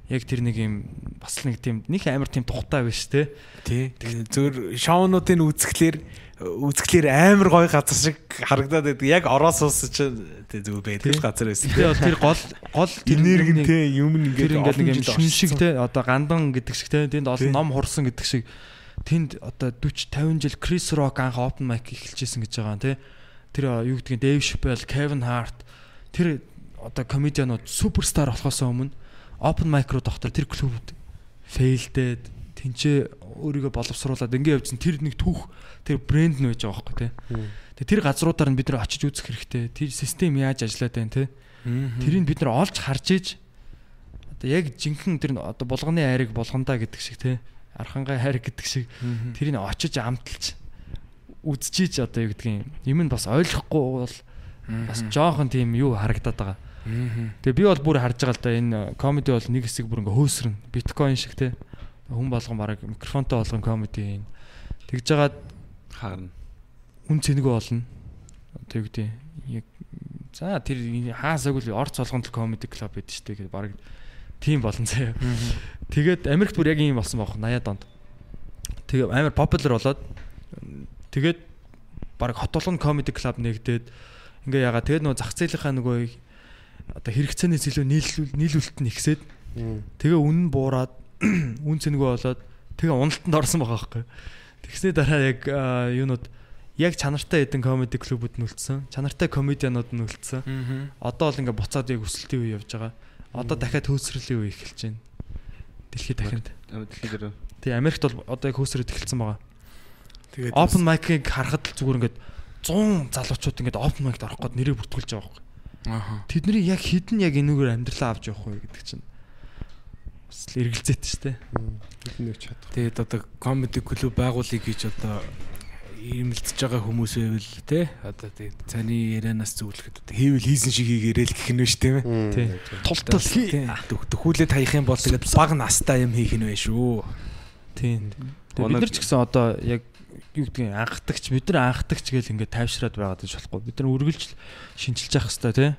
яг тэр нэг юм бас нэг тийм нэг амар тийм тухтай биш те. Тий. Зөвөр шоунуудын үзэхлээр үзэхлээр амар гоё газар шиг харагдаад байдаг. Яг Ороос улс чинь зөв байдаг газар байсан. Тэгээ тэр гол гол энергинтэй юм ингээд ингээд нэг юм шүн шиг те одоо гандан гэдэг шиг те тэнд олон ном хурсан гэдэг шиг. Тэнд одоо 40 50 жил Крис Рок анх open mic эхэлжсэн гэж байгаа юм те. Тэр юу гэдгийг Дэйв Шапел, Кевин Харт тэр одоо комедианууд суперстар болохоос өмнө open mic руу доктор тэр клубд фейлдээд тэнцээ өөрийгөө боловсруулад ингэ явжсэн тэр нэг түүх тэр брэнд нь байж байгаа байхгүй те Тэгээ тэр газруудаар нь бид нар очиж үзэх хэрэгтэй. Тэр систем яаж ажиллаад байна те. Тэрийг бид нар олж харж иж одоо яг жинхэнэ тэр одоо булганы хайрыг болгондаа гэдэг шиг те. Архангай хайр гэдэг шиг тэрийг очиж амталж үзчихийж одоо юу гэдгийг юм нь бас ойлгохгүй бол бас жоохон тийм юу харагдаад байгаа. Тэгээ би бол бүр харж байгаа л да энэ комеди бол нэг хэсэг бүр ингээ хөөсрөн биткойн шиг те. Хүн болгон бараг микрофонтой болгон комеди тэгж жагаад Харна. үн. Одоо юу гэдэг яг за тэр хаасаагүй л орц болгонд комеди клуб байдаг шүү дээ гэдэг баг тийм болон заяа. Тэгээд Америкт бүр яг ийм болсон байхгүй 80-аад онд. Тэгээ амар популяр болоод тэгээд баг хот болгонд комеди клуб нэгдээд ингээ ягаа тэгээд нөгөө зах зээлийнхаа нөгөө хэрэгцээнээс илүү нийлүүл нийлүүлэлт нь ихсээд тэгээ үнэн буураад үн цэнэгүй болоод тэгээ уналтанд орсон байгаа байхгүй. Тэгснээ дараа яг юунууд яг чанартай хэдэн комеди клубуд нүлцсэн. Чанартай комедианууд нүлцсэн. Одоо бол ингээ буцаад яг өсөлтийн үе явж байгаа. Одоо дахиад хөөсрөлийн үе эхэлж байна. Дэлхийд дахинд. Дэлхий дээр. Тэгээ Америкт бол одоо яг хөөсрөд эхэлсэн байгаа. Тэгээд Open mic-ыг харахад л зүгээр ингээд 100 залуучууд ингээд open mic-д орох гээд нэрээ бүртгүүлж байгаа байхгүй. Тэдний яг хідэн яг энүүгээр амьдралаа авч явах вэ гэдэг чинь бас л эргэлзээтэй шүү дээ. Бидний ч чадах. Тэгээд одоо comedy club байгуулъя гэж одоо имэлдэж байгаа хүмүүс байвал те одоо тэгээд цааны ярианаас зөвлөхөд одоо хийвэл хийсэн шиг хийгээрэй л гэх нь шүү дээ. Тий. Тултал хий. Төхүүлээд хаях юм бол тэгээд баг настай юм хийх нь вэ шүү. Тийм. Бид нар ч гэсэн одоо яг юу гэдгийг анхдагч бид нар анхдагч гэл ингээд тайвшраад байгаад гэж болохгүй. Бид нар үргэлж шинжилж явах хэрэгтэй тий.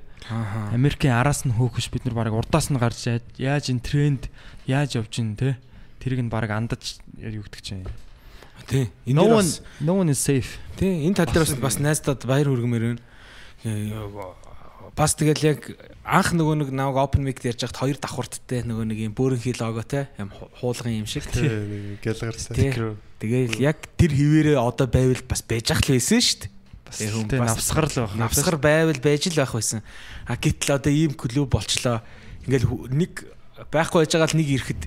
Америкийн араас нь хөөхөш бид нар баг урдаас нь гарч яаж- яаж энэ тренд яаж явж ин тий. Тэрийг нь баг андаж юу гэдэг чинь. Тий. Энэ No дээр one бас no one is safe. тий энэ тал дээр бас найздад баяр хүргэмээр байна. Бас тэгэл яг анх нөгөө нэг наваг open mic ярьж хахад хоёр давхурттай нөгөө нэг юм бөөрөнхий логотой юм ху- хуулган юм шиг Тий. Тий. Тэгэл яг тэр хിവэрээ одоо байвал бас байж ах л байсан шүү дээ. Бас Тэгээ навсгар л байх. Навсгар байвал байж л байх байсан. А гэтэл одоо ийм клуб болчлоо. Ингээл нэг байхгүй байж байгаа л нэг ирэхэд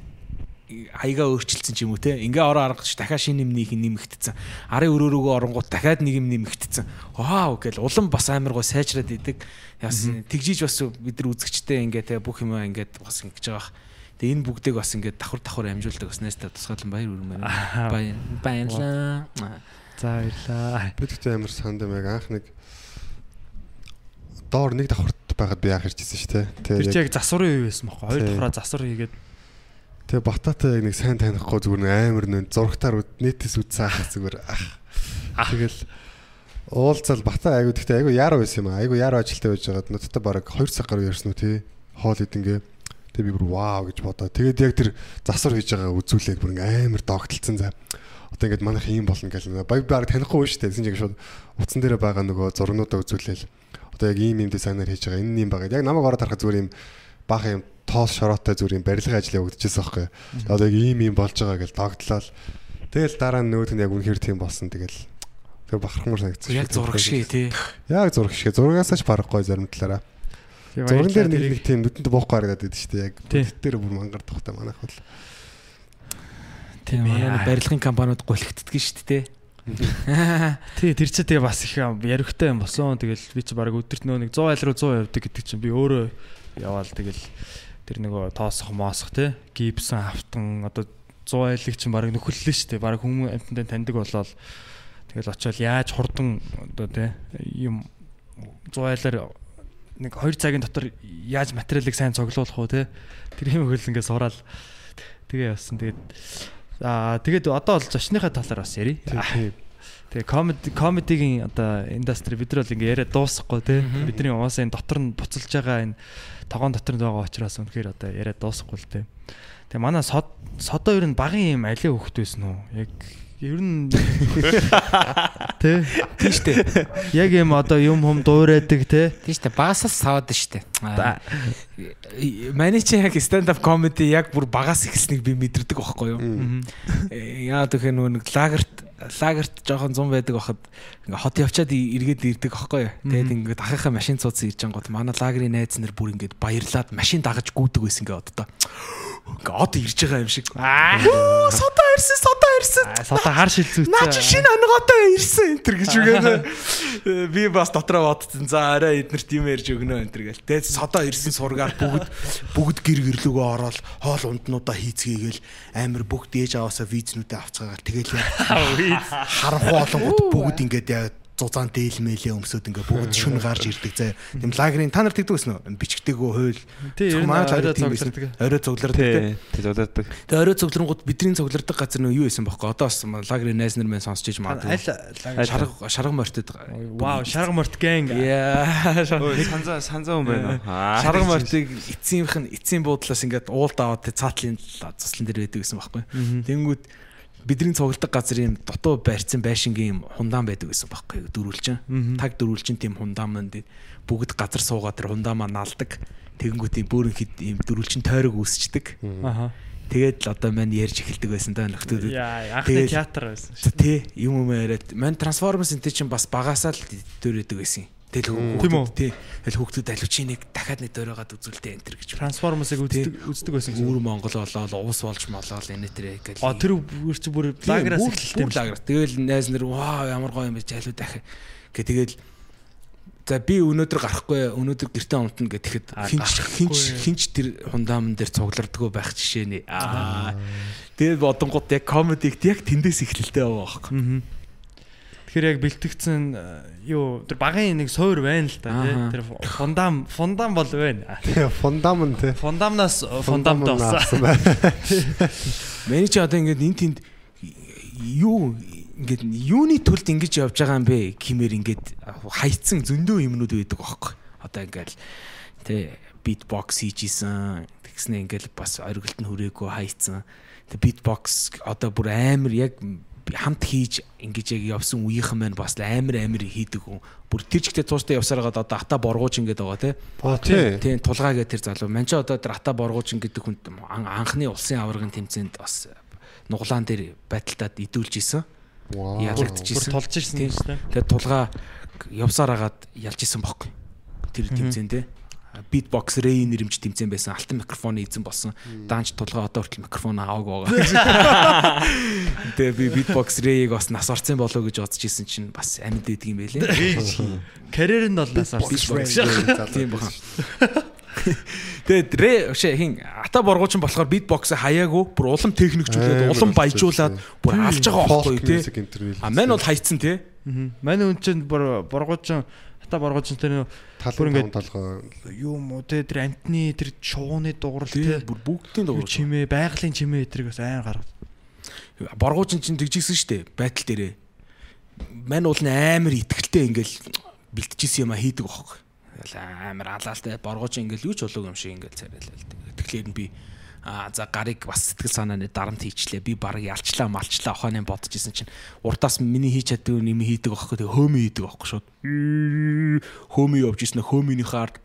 хаягаа өөрчилсөн ч юм уу те. Ингээ ороо аргач дахиад шинэ юм нэг нэмэгдсэн. Арын өрөөрөөгөө оронгууд дахиад нэг юм нэмэгдсэн. Вау гэл улам бас амар гоо сайжраад идэг. Яс тэгжиж бас бид нар үзэгчтэй ингээ те бүх юм ингээд бас ингэж байгаа. Тэгээ энэ бүгдийг бас ингээд давхар давхар амжуулдаг бас найстаа тусгаалan баяр үрмээр. <laughs> Баяр баярлаа. За баярлаа. Би тэгтээ амар санд юм яг анх нэг доор нэг давхарт байхад би яах ирчихсэн шүү дээ. Тэр чи яг- засварын үе байсан байхгүй. Хоёр давхраа засвар хийгээд тэгээ бататай яг нэг сайн танихгүй зүгээр нэг амар нэн зургатаар нэтээс үзсэн ахаа зүгээр ах. Тэгэл уулзал бата айгу тэгтээ айгу яаруу байсан юм аа. Айгу яаруу ажилтаа байж байгаад нуттай баг 2 цаг гаруй ярьсан уу тий. Хоол идэнгээ. Тэгээ би бүр вау гэж бодоо. Тэгээд яг тэр засвар хийж байгаа үзүүлээд бүр амар догтлцсан за. Одоо ингээд манайх юм болно гэл баг баг танихгүй шүү дээ. Тэсэн чинь шууд утсан дээр байгаа нөгөө зургнуудаа үзүүлээл. Одоо яг ийм юм дизайнер хийж байгаа. Энэ юм байгаа. Яг намайг ороод харахад зүгээр юм баах юм тоос шороотой зүгээр юм барилгын ажил явагдчихсан байхгүй. Тэгээд Одоо яг ийм юм болж байгаа гэж догтлоо. Тэгэл дараа нь нөгөөд нь яг үнэхээр тийм болсон. Тэгэл тэр бахархмар санагдсан. Яг зураг шиг тий. Яг зураг шиг. Зурагаас ч барахгүй зарим талаараа. Зурган дээр нэг нэг тийм нүдэнд буухгүй харагдаад байдаг шүү дээ. Яг дээр бүр мангар тухтай манайх бол. Тийм манай барилгын компаниуд гулхигддаг шүү дээ. Тий тэр чинь тэгээ бас их яригтай юм болсон. Тэгэл би чи баг өдөрт нөө нэг 100 айл руу 100 явдаг гэдэг чинь би өөрөө яваал тэгэл тэр нөгөө тоосох моосох те гипсэн автан одоо 100 айлыг чинь баг нөхөрлөө шүү дээ. Баг хүмүүс амттай таньдаг болоод тэгэл очиод яаж хурдан одоо те юм 100 айлаар нэг 2 цагийн дотор яаж материалыг сайн цуглуулах уу те тэр юм хөл ингээд сураал тэгээ явсан. Тэгээд аа тэгээд одоо бол зочныхаа талаар бас ярий. Тэгээ комеди комедигийн одоо индастри бид нар бол ингээ яриа дуусахгүй тий. Бидний уусаа энэ дотор нь буцалж байгаа энэ тогоон дотор нь байгаа учраас үнэхээр одоо яриа дуусахгүй л тий. Тэгээ манай сод содоо ер нь багын юм алиа хөхт байсан уу? Яг ер нь <laughs> тий. Тийм шүү дээ. Яг юм одоо юм хум дуурайдаг тий. Тийм шүү дээ. Багасаас саваад. Ба- Маний чи яг stand up comedy яг бүр багаас эхэлснийг би мэдэрдэг байхгүй юу? Э, Яагаад гэхээр нөгөө нэг лагерт лагерт жоохон зам байдаг байхад ингээ хот явчаад эргээд ирдэг байхгүй юу? Тэгээд ингээд ахыхаа машин цууцсан ирж ангууд манай лагерын найз нар бүр ингээд баярлаад машин дагаж гүйдэг байсан ингээ оддоо. Од ирж байгаа юм шиг. Аа содоо ирсэн содоо ирсэн. Содоо хар шил Наа чи шинэ онготой ирсэн энэ төр гэж үгээд би бас дотроо бодсон. За арай эднэрт юм ярьж өгнө энэ төр гэл. Тэгээд содоо ирсэн сургаар бүгд бүгд гэр гэрлөгөө ороод хоол унднуудаа хийцгээгээл амир бүгд ээж аваасаа визнүүдээ авцгаагаар тэгэл харанхуу олонгууд бүгд ингээд яг зузаан дээлмэлээ өмсөд ингээ бүгд шүн гарч ирдэг заа. Тэм лагерын та нар тэгдэг. Тий, ер нь Манай орой лагерь тийм байсан. Орой цуглардаг тий. Зодаадаг. Тэгээ орой цугларангууд бидний цуглардаг газар нөө юу байсан бохоо. Одоо бас лагерын найз нар мэн сонсч иж магадгүй. Аль Шарга шарга мортод. Вау, шарга морт гэнг. Яа. Санзаа санзаа хүн байна? Шарга мортыг эцсийнх нь эцсийн буудлаас ингээд уулд аваад цаатлын заслан дээр байдаг гэсэн байхгүй. Тэнгүүд бидний цугладаг газар юм дутуу байрцсан байшингийн юм хундаан байдаг гэсэн байхгүй дөрүлчин. Таг дөрүлчин тийм хундаан манд бүгд газар суугаад тэр хундаамаа налдаг. Тэгэнгүүт юм бүрэн хэд юм дөрүлчин тойрог үүсчдэг. Аха. Тэгээд л одоо мань ярьж эхэлдэг байсан даа нөхдүүд. Тэгэл- театр байсан. Тэ юм юм яриад мань трансформерс энэ чинь бас багасаа л дөөрөдөг байсан. Тэгэл хүүхдүүд тий. Тэгэл хүүхдүүд алучи нэг дахиад нэг дөөрөөгаад үзүүлдэг энэ төр гэж. Трансформерсыг үздэг байсан гэсэн. Үүр Монгол болоод уус болж молоод энэ тэр гэл. А тэр бүр чи бүр лаграас эхэлтэй юм. лаграас. Тэгэл найз нар ваа ямар гоё юм бэ жайлуу дахи. Гэ тэгэл За би өнөөдөр гарахгүй өнөөдөр гэртээ унтна гэхэд хинч хинч хинч тэр хундаамн дээр цуглардггүй байх жишээ нэ. Аа. Тэгээд бодонгууд яг комедигт яг тэндээс эхлэлтэй байгаа байхгүй. Аа. Тэгэхээр яг бэлтгэгдсэн э, юу тэр багын нэг суур байна л да тий. Тэр фундам фундам бол байна. <laughs> Фундамент те. Фундамнаас фундамд болсон. Миний чи одоо ингээд эн тэнд юу ингээд юуны төлд ингэж явж байгаа юм бэ гэмээр ингээд хайцсан зөндөө юмнууд байдаг байхгүй. Одоо ингээд тэ битбокс хийжсэн тэгснэ ингээд бас оргилд нь хүрээгүй хайцсан. Тэ битбокс одоо бүр амар яг хамт хийж ингэж яг явсан үеийнхэн маань бас амар амар хийдэг хүн. Бүр тэр чигтээ тууштай явсараад одоо ата боргууч ингээд байгаа те. Тийм тулгаа гэдэг тэр залуу. Ман ч одоо тэр ата боргуучин гэдэг хүн ан- анхны улсын аваргын тэмцээнд бас нуглаан дээр байдалтад идүүлж исэн. Вау. Бүр Ялагдчихсэн. тулж дээ. Тэгээд тулгаа явсаар агаад ялж исэн бохоо. Тэр тэмцээнд Битбокс Рэй нэрэмж тэмцээн байсан. Алтан микрофоны эзэн болсон. Даанч тулгаа одоо хүртэл микрофон аваагүй байгаа. <laughs> Тэгээ би битбокс Рэйг бас нас орцсон болоо гэж бодож исэн чинь бас амьд байдаг юм байлээ. Карьер нь бол нас орсон. Тийм баха. Тэгээд Рэ шээ хин ата боргуучин болохоор битбокс хаяагүй бүр улам техникжүүлээд улам баяжуулаад байна. бүр алж байгаа байхгүй тий. А мань бол хайцсан тий. Манай хүн чинь бүр боргуучин хата боргуучин тэр Бүр ингээд юм уу те тэр амтны тэр шууны дуурал те бүр бүгдийн дуурал. чимээ байгалийн чимээ эдрийг бас айн гаргав. Боргуучин чинь тэгжсэн штэ байтал дээрээ. Мань уул нь амар итгэлтэй ингээл бэлтжсэн юм а хийдэг. Тэгэл амар алаалтай боргуучин ингээл юу ч болоогүй юм шиг ингээл царайлал. Тэгэхээр нь би за гарыг бас сэтгэл санааны дарамт хийчлээ. Би баг ялчлаа малчлаа ухааны бодож исэн чинь уртаас миний хийж чаддаг юм хийдэг байхгүй. Тэгээ хөөми хийдэг байхгүй шууд. Хөөми явж исэн хөөмийнийхээ ард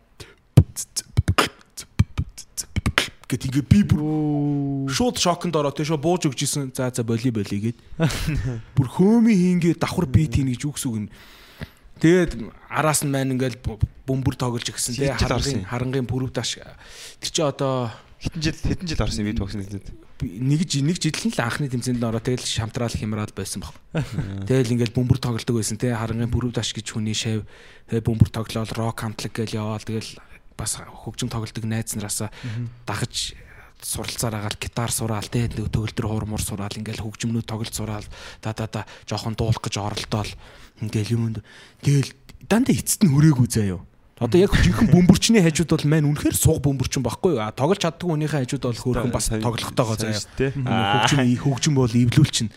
гэт ингээ би бүр шууд шоконд ороо тийш бууж өгч исэн. За за боли боли гэд. <laughs> Бүр хөөми хийнгээ давхар бит хийнэ гэж үгс үг юм. Тэгээд араас нь маань ингээл бөмбөр тоглож гисэн тий харангийн харангийн пүрэв даш тэр чи одоо Хэдэн жил хэдэн жил орсон бид боксны би- нэг жи- нэг жил л анхны тэмцээнд ороо. Тэгэл шамтраал хямраад байсан баг. Тэгэл ингээл бөмбөр тоглодог байсан тий харангийн пүрэв даш гэж хүний шав. Тэгээ бөмбөр тоглоол рок хамтлаг гээл яваал. Тэгэл бас хөгжим тоглодог найз нараасаа дагаж суралцаар агаал гитар сураал тий төгөлдөр хуурмур сураал. Ингээл хөгжмнүүд тоглож сураал. Да да да жоохон дуулах гэж оролдоол. Ингээл юмд тэгэл дандаа эцэст нь хүрээгүй заяа Одоо яг жинхэнэ бөмбөрчний хажууд бол маань үнэхээр суг бөмбөрчин баггүй юу? А тоглож чаддгүй хүнийхээ хажууд бол хөөрхөн бас тоглохтойгоо заяа. Хөгжим хөгжим бол эвлүүлчин.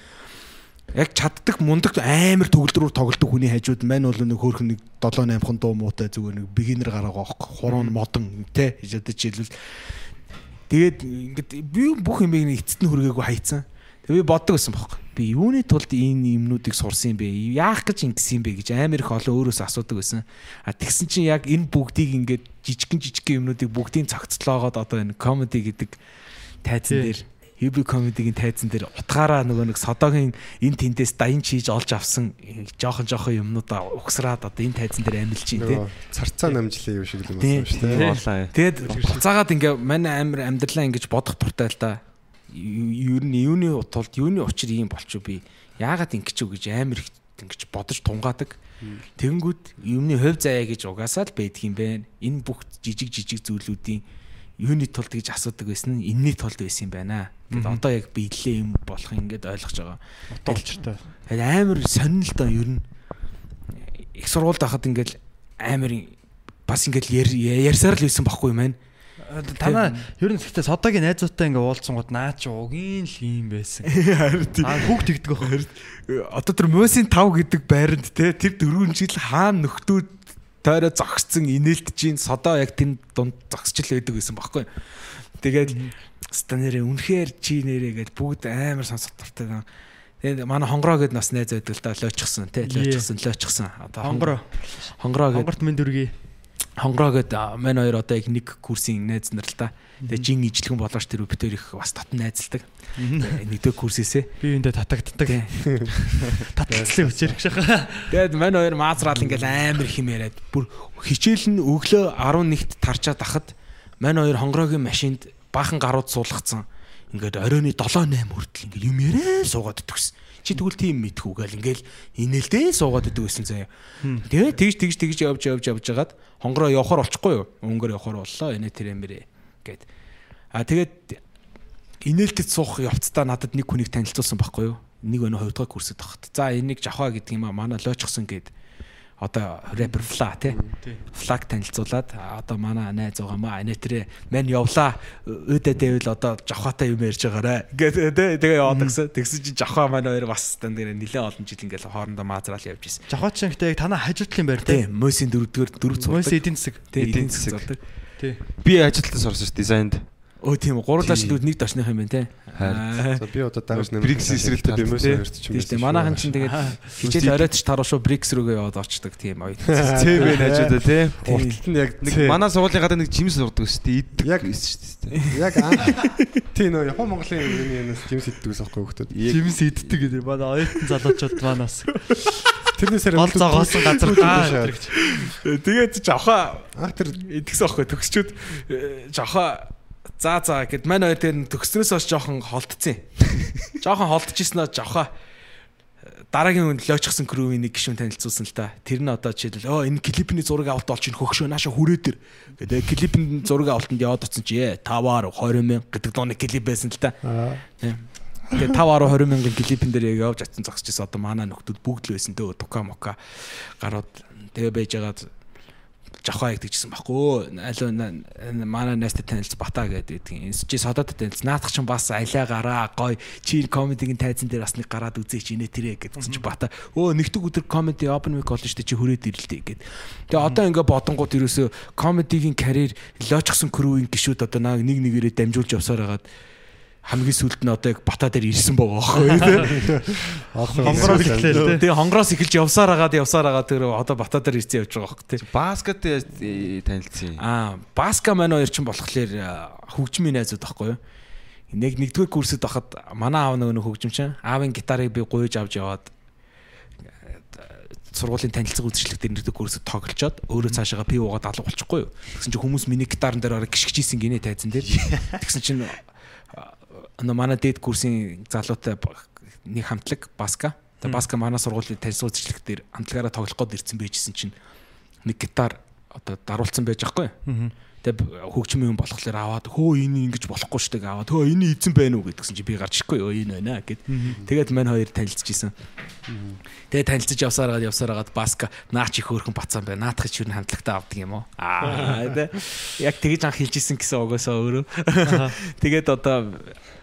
Яг чаддаг мундаг амар төгөлдрөөр тоглодог хүний хажууд маань бол нэг хөөрхөн нэг 7 8 хон дуу муутай зүгээр нэг бигинер гараагаа аахгүй хуруу модон те жишээд жишээлбэл тэгээд ингээд би бүх юм нэг эцэст нь хүргээгүй хайцсан. Тэгээ би боддог байсан бохоо. Би юуны тулд энэ юмнуудыг сурсан юм бэ? Яах гэж ингэсэн юм бэ гэж амар их олон өөрөөсөө асуудаг байсан. А тэгсэн чинь яг энэ бүгдийг ингээд жижигэн жижигхэн юмнуудыг бүгдийг цогцлоогоод одоо энэ комеди гэдэг тайзан дээр Хиби комедигийн тайзан дээр утгаараа нөгөө нэг содогийн энэ тэндээс даян чийж олж авсан жоохон жоохон юмнуудаа угсраад одоо энэ тайзан дээр амилж чинь тий. Царцаа намжлын юм шиг л юм байна шүү дээ. Тэгэд буцаагаад ингээ манай амир амьдралаа ингэж бодох туртай л да. Юу нь юуны тулд юуны учир ийм болчих би яагаад ингэж үү гэж амир их ингэж бодож тунгаадаг. Тэнгүүд юмны хувь заяа гэж угаасаа л байдаг юм байна. Энэ бүх жижиг жижиг зүйлүүдийн юуны тулд гэж асуудаг байсан нь энэний тулд байсан юм байна. Гэт одоо яг биелээ юм болох ингээд ойлгож байгаа. Утгаалчтай. Тэгээд амар сонин л доо ер нь их сургуульд байхад ингээд амар бас ингээд яр- ярьсаар л байсан байхгүй юм байна. Танаа ер нь гэхдээ содогийн найзуутай ингээ уулзсангууд наа чи угийн л юм байсан. <laughs> Аа хүүхд тэгдэг байх. одоо тэр Мөсийн 5 гэдэг байранд те тэр дөрвөн жил хаана нөхдүүд тойроо зогсцсон инээлтж ин содоо яг тэнд дунд зогсч л байдаг гэсэн баггүй. Тэгээд станерээ үнэхээр чи нэрээ гэж бүгд амар сонсох дуртай. Тэгээд манай хонгороо гэд нас найз байдаг л да лойчсон те лойчсон лойчсон. Одоо Хонгороо. хонгороо гэд Хонгорт минь дүргий. Хонгороо гэд а, манай хоёр одоо яг нэг курсын найз нар л да. Тэгээд жин ижлэгэн болооч тэр хоёр их бас татан найзалдаг. Тэгээд Нэгдүгээр курсээсээ. Би юундэ татагддаг. Тий. Татгалцлын хүчээр их шахаа. Тэгээд мань хоёр маазраал ингээл амар их юм яриад бүр хичээл нь өглөө 11-т тарчаад ахад мань хоёр хонгорогийн машинд баахан гарууд суулгацсан. Ингээд оройны 7 8 хүртэл ингээд юм яриа суугаад идэгсэн. Чи тэгвэл тийм мэдхүү гэл ингээл инээлдээ суугаад идэг байсан заяа. Тэгээ тэгж тэгж тэгж явж явж явж жагаад хонгороо явахаар болчихгүй юу? Өнгөр явахаар боллоо. Энэ тэр юмэрэ гэд. А тэгээд инээлтэд суух явцдаа надад нэг хүнийг танилцуулсан байхгүй юу? Нэг өнөө хувьдгаа курсэд тахт. За энийг жахаа гэдэг юм а манай лоочсон гэд одоо рэпер фла тий. Флаг танилцуулаад одоо манай найз байгаамаа анаа тэрэ мань явлаа өөдөө дэвэл одоо жавхаатай юм ярьж байгаарэ гэдэг тий тэгээ яваад гисэн тэгсэн чинь жавхаа маань хоёр бас тань дээр нэлээд олон жил ингээл хоорондоо маазраал явж исэн Жахаачин гэхдээ яг танаа хажуудлын байр тий мөсийн дөрөвдүгээр дөрөв Мөс цугдаг эдийн засаг. тий эдийн засаг. Тий. Би ажилтнаас орсон ш дизайнд. Өө тийм гурлаа шилүүд нэг дашных юм байна тий Харин. За би одоо дагаж нэмэх. Брикс эсрэлтэй би мөс тий. хоёрт ч юм. тийм шүү манайхан чинь тэгээд хичээл оройтч таруу шүү брикс рүүгээ яваад очдөг тийм ой ЦБ хажуудаа тий. Урталт нь яг Нэг манай сургуулийн гадаа нэг жимс урдаг ш тий. Иддэг Яг- байсан ш тий. яг анх <laughs> тий нөө Япон Монголын юуны янаас жимс иддэг ус аахгүй хөхтөд. Жимс иддэг гэдэг. Манай оюутан залуучууд манаас <laughs> Тэрнээсээр гол зогоосон газар гаа гэж. тэгээд жавхаа Анх тэр идгсэн аахгүй төгсчүүд э, жавхаа за за гэд манай хоёр тэр төгснөөс хойш жоохон холдсон. <laughs> Жоохон холдчихсноо жавхаа дараагийн үнд лойчсон крүүвийн нэг гишүүн танилцуулсан л та. Тэр нь одоо жишээл оо энэ клипний зураг авалт олж ин хөгшөө нааша хүрээ дээр. Тэгээд клипний зураг авалтанд яваад очсон чи ээ 5-аар 20 мянга гэдэг дууны клип байсан л та. Тийм. Тэгээ 5 10 20 мянган клипэн дээр яг явж атсан зогсчихсон одоо манай нөхдүүд бүгд л байсан дөө тука мока гарууд тэгээ байж байгаад жахаа ягдчихсан байхгүй. Алуу манай найстай танилц бата гэдэг тийм чи содод танилц наадах чинь бас алиа гараа гой чи комедигийн тайзан дээр бас нэг гараад үзээч инээ тэрэ гэдсэн чи бата өө нэгдэг өдөр комеди open mic болно штэ чи хүрээд ирэлтэй гэд. Тэгээ одоо ингээ бодонгууд ерөөсө комедигийн карьер лоочсон крүүийн гişүүд одоо нэг нэгээрээ дамжуулж явсаар хагаад хамгийн сүлд нь одоо яг бата дээр ирсэн байгаа байхгүй тийм <laughs> Хонгороос эхлэв тий. Хонгороос эхэлж явсаар хагаад явсаар хагаад тэр одоо бата дээр ирсэн явж байгаа байхгүй тийм Баскет танилцсан. Аа, Баска маань хоёр ч болохоор хөгжмийн найзууд байхгүй юу? Нэг нэгдүгээр курсэд байхад манай аав нөгөө хөгжим чинь аавын гитарыг би гуйж авч яваад сургуулийн танилцах үзэсгэлэг дээр нэгдэг курсд тоглолцоод өөрөө цаашаага пив уугаад алга болчихгүй юу. Тэгсэн чинь хүмүүс миний гитарын дээр ороо гიშгчийсэн гинэ тайзан дээр. <laughs> Тэгсэн чинь нөө манай дээд курсын залуутай нэг хамтлаг баска. Тэгээ баска манай сургуулийн танилцах үзэсгэлэг дээр хамтлагаараа тоглох гээд ирсэн байжсэн чинь нэг гитар одоо даруулсан байж байгаа хгүй. Тэгээ хөгжим юм болохоор аваад хөө энэ ингэж болохгүй шүү дээ аваад хөө энэ эзэн байна уу гэдгсэн чи би гарч ирэхгүй юу энэ байна гэд. Тэгээд мань хоёр танилцчихсан. Тэгээ танилцж явсараад явсараад баска наач их хөөрхөн бацаан байна. Наадах ч юу хамтлагтаа авдаг юм уу? Аа тэ. <laughs> Яг тэгэж анх хэлжсэн гэсэн угаасаа өөрөө. <laughs> Тэгээд одоо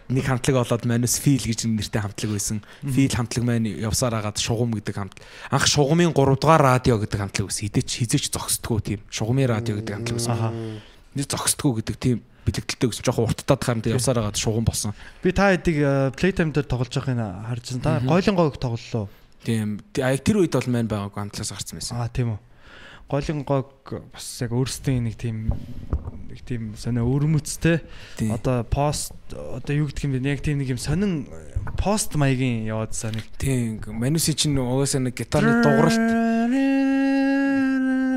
нэг хамтлаг болоод манус фил гэж нэртэй хамтлаг байсан. Фил хамтлаг маань явсаар агаад шугам гэдэг хамтлаг. Анх шугамын 3 дугаар радио гэдэг хамтлаг байсан. Хизээч хизээч зогсдгоо тийм. Шугамын радио гэдэг хамтлаг байсан. Нэг зогсдгоо гэдэг тийм бэлэгдэлтэй гэсэн жоохон урттаад харан явсаар агаад шугам болсон. Би та хэдийг Playtime дээр тоглож байгааг харжсан. Та гойлон гоог тоглолоо. Тийм. Тэр үед бол маань байгаагүй хамтлагаас гарсан байсан. Аа тийм үү. Гойлон гоог бас яг өөрсдийн нэг тийм нэг тийм сонио өрмөцтэй. Одоо пост одоо юу гэдэг юм бэ? Яг тийм нэг юм сонин пост маягийн яваадсан нэг Тийм. Мануси чинь угаасаа нэг гитарны дууралт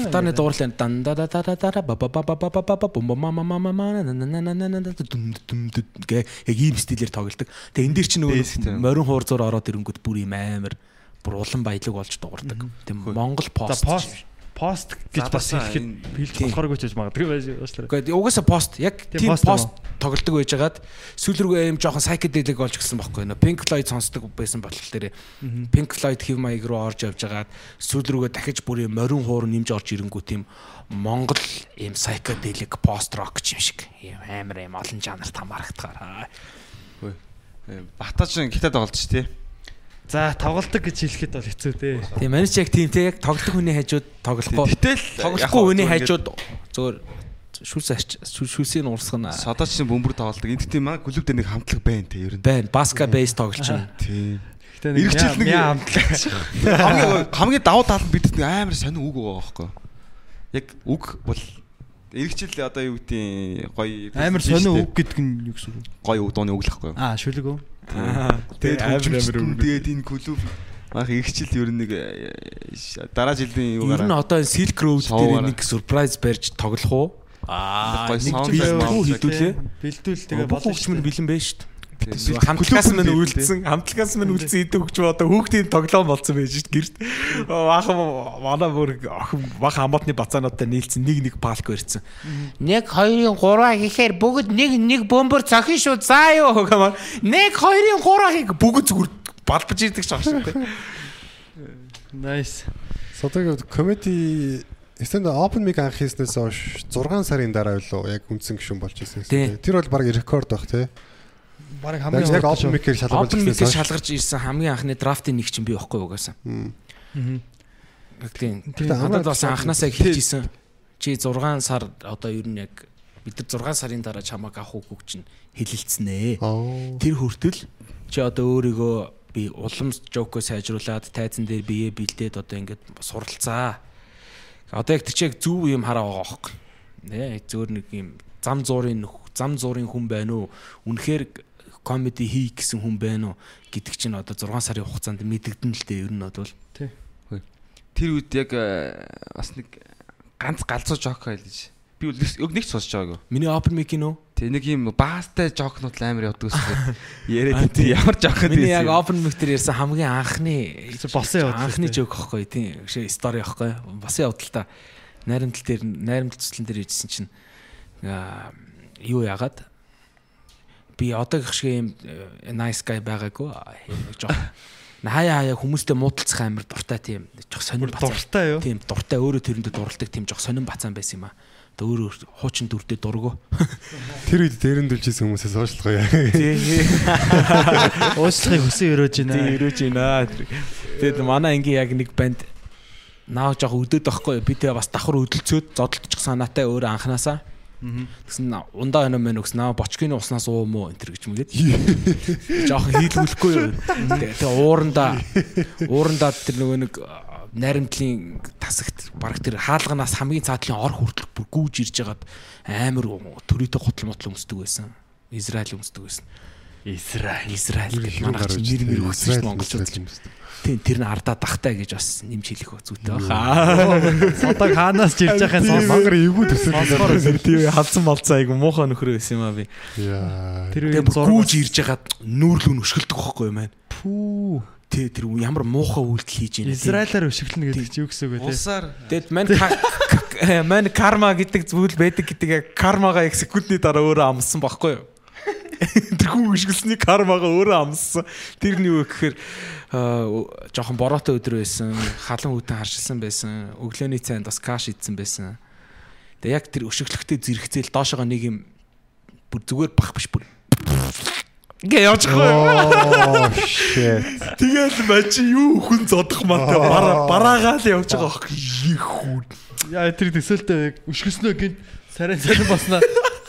гитарны дууралт дан да да да да да ба ба ба ба ба ба ба ба бум бум мама мама мана на на на на на на дум дум гэ яг ийм стилээр тоглолдог. Тэгээ энэ дэр чинь нөгөө морин хуур зур ороод ирэнгүүт бүр ийм амар бүр улан баялаг болж дуурдаг. Тийм Монгол За пост. Пост гэж бас хэлэхэд хэлж болохооргүй ч гэж магадгүй байж уучлаарай. Гэхдээ угаасаа пост яг Тийм, пост пост тоглолдог байжгаад сүүл рүүгээ юм жоохон psychedelic болж гисэн байхгүй нөө Pink Floyd сонсдог байсан болохоор Pink Floyd хэв маяг руу орж явж хагаад сүүл рүүгээ дахиж бүр юм морин хуур нэмж орж ирэнгүү тийм Монгол юм psychedelic post rock юм шиг. Юм амар юм олон жанрт хамаарахтаар Батаж гитад тоглож ш тий. За тоглолдог гэж хэлэхэд бол хэцүү дээ. тийм манайч яг тийм те яг тоглох хүний хажууд тоглохгүй Гэтэл тоглохгүй хүний хажууд зүгээр шүүс шүүсийн урсгана содоч бөмбөр тоглолдог. Энд тийм манай клуб дээр нэг хамтлаг байна тий ер нь. байна баска бейс тоглож байна <laughs> Тий. Гэтэ нэг яа хамтлаг. хамгийн хамгийн давуу тал нь бидэд амар сонир үг байгаа байхгүй. Яг үг бол эргэжил одоо юу гэдэг гоё Амар сонио үг гэдэг нь юу гэсэн үг? гоё үг дууны үг л байхгүй. Аа шүлэг үү? Тэгээд хөгжмөд тэгээд энэ клуб Мах эргэжил ер нь нэг э, дараа жилийн Ер нь одоо Silk Road дээр нэг surprise барьж тоглох уу? Аа, Гоё нэг жил хідүүлээ. Бэлдүүл Тэгээ болох хөгжмөн бэлэн байж дээ. Хамтлагаас дээр үлдсэн, хамтлагаас минь үлдсэн идэв хөгжмөө одоо хүүхдийн тоглоом болсон байж дээ. Гэрт баахан манай бүр охин баахан хамаатны бацаануудтай нийлцэн нэг нэг палк барьсан. Нэг хоёрын гурваа гэхээр бүгд нэг нэг бөмбөр цохин шүү. За юу гэмээр. Нэг хоёрын гурваа хийх бүгд зүгээр балбаж идэг шах шүү дээ. Nice. Содог комеди Эстэнд open mic анх хийснээс хойш 6 сарын дараа юу яг үндсэн гишүүн болж ирсэн Тий. Тэр бол баг рекорд баг тий. Бараг Яг хамгийн яг open mic-ээр шалгаруулж Open mic-ээр шалгарч ирсэн хамгийн анхны драфтын нэг чинь би байхгүй угаасаа. Тийм. Гэтэ Надад бас анханасаа хэлчихсэн. Чи 6 сар одоо ер нь яг бид нар 6 сарын дараа чамааг авах үг чинь хэлэлцэнэ. Аа. Тэр хүртэл чи одоо өөрийгөө би улам жокоо сайжруулад тайзан дээр бие бэлдээд одоо ингээд суралцаа. Одоо яг тийч яг зөв юм хараа байгаа байхгүй. Нэ зөөр нэг юм зам зуурын нөх- зам зуурын хүн байна уу? Үнэхээр комеди хий гэсэн хүн байна уу гэдэг чинь одоо 6 сарын хугацаанд мэдэгдэн л дээ ер нь бол. Тэр үед яг э, бас нэг ганц галзуу жок хэлж. Би бол өг нэг ч сонсож байгаагүй. Миний open mic нөө. Тэг нэг юм баастай жокнууд амар явдаг ус. <laughs> Яриад тийм ямар жок гэдэг. Миний яг open mic дээр ярьсан хамгийн анхны босон явдал анхны жок байхгүй тийм шээ стори байхгүй босон явдал та найрамдал дээр найрамдалцлан дээр ижсэн чинь аа, юу яагаад би одоогийнх шиг юм э, nice guy байгаагүй нэг жоо хаяа хаяа хүмүүстэй муудалцах амар дуртай тийм жоо сонир бацаа Дуртай юу? тийм дуртай өөрөө тэрэндээ дурладаг тийм жоо сонир бацаан байсан юм аа одоо өөрөө хуучин дүрдээ дургу <laughs> Тэр үед дээрэмдүүлжсэн хүмүүсээс уушлах яа. Уучлахыг хүсэн өрөөж Тийм байна. өрөөж байна. Тэгээд манай ангийн яг нэг банд наа жоох өдөөд байхгүй би тэгээ бас давхар өдөлцөөд зодтолчих санаатай өөрөө анханасаа. Тэгсэн ундаа өнөө мэн өгс наа бочкины уснаас уу мó энэ гэж мгээд. <laughs> Жоох хийлгүүлэхгүй юу. Тэгээ уурандаа уурандаа тэр нөгөө нэг а, найрамдлын тасагт баг тэр хаалганаас хамгийн цаатлын ор хүртэл бүр гүүж ирж хагаад амар төрөйтэй готл мотл өмсдөг байсан. Израиль өмсдөг байсан. Израиль. Израиль Хэрхэн манайх гарч нэр мэр өгсөн шүү монголчууд. Тийм тэр нь ардаа дахтай гэж бас нэмж хэлэх зүйтэй баха. Одоо хаанаас ч ирж байхын сонс. Мангар эвгүй төсөл. Тийм халдсан болцоо айгу муухай нөхрөө байсан юм аа би. Тэр зураг гүүж ирж хагаад нүүрлүү өшгөлдөг байхгүй юм байна. пүү. Тэ тэр ямар муухай үйлдэл хийж байна. Израилаар өшөглөнө гэдэг чи юу гэсэн үг вэ? Улсаар Тэгэд мань мань карма гэдэг зүйл байдаг гэдэг яг кармагаа яг секундны дараа өөрөө амссан байхгүй юу? <laughs> Тэр хүн өшгөлсний кармагаа өөрөө амссан. Тэр нь юу гэхээр аа, жоохон бороотой өдөр байсан. Халан хүтэн харшилсан байсан. Өглөөний цайнд бас каш идсэн байсан. Тэгээ яг тэр өшөглөхтэй зэрэгцээл доошогоо нэг юм бүр зүгээр бах биш бүр. Гээ явж байгаа. Тэгэл мачи юу хүн зодох матай бараа бараагаал явж байгаа байхгүй их хүн. Яа тэр төсөөлтөө өшгөснөө гин сарай сарай босноо.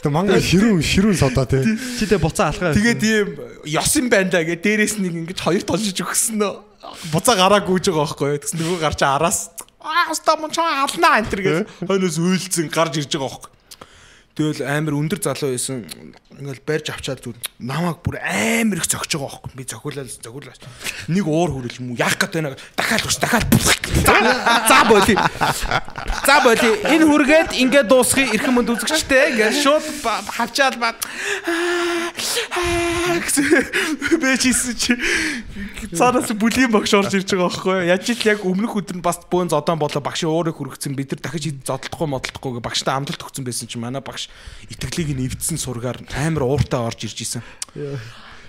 Тэ мангар ширүүн ширүүн содоо те. Чи тэ буцаа алхаа. Тэгээд ийм ёс юм байна да гэ дээрээс нэг ингэж хоёр тоншиж өгсөн нөө. Буцаа гараа гүйж байгаа байхгүй. Тэгс нөгөө гарч араас аа ста мөн чаа алнаа энэ төр гэж хойноос уйлцэн гарч ирж байгаа байхгүй. Тэгэл амар өндөр залуу байсан. Ингээл барьж авчаад зүр намайг бүр амар их зөгж байгаа байхгүй. Би зохиулаад зохиулаад. Нэг уур хүрэл юм уу яах гээд байна. Дахиад ус дахиад. За боли. За боли. Энэ хүргээд ингээд дуусхий эрхэм мөнд үзэгчтэй ингээд шууд хавчаал ба. Бэжсэн чи цаанаас бүлийн багш орж ирж байгаа байхгүй? Яаж ил яг өмнөх өдөр нь бас бөөн зодон болоо багшийн уурыг хүргэсэн бид нар дахиж зодтолдохгүй модтолдохгүй гэ багштай амлалт өгсөн байсан чинь манай багш итгэлийг нь эвдсэн сургаар амар ууртай орж ирж исэн.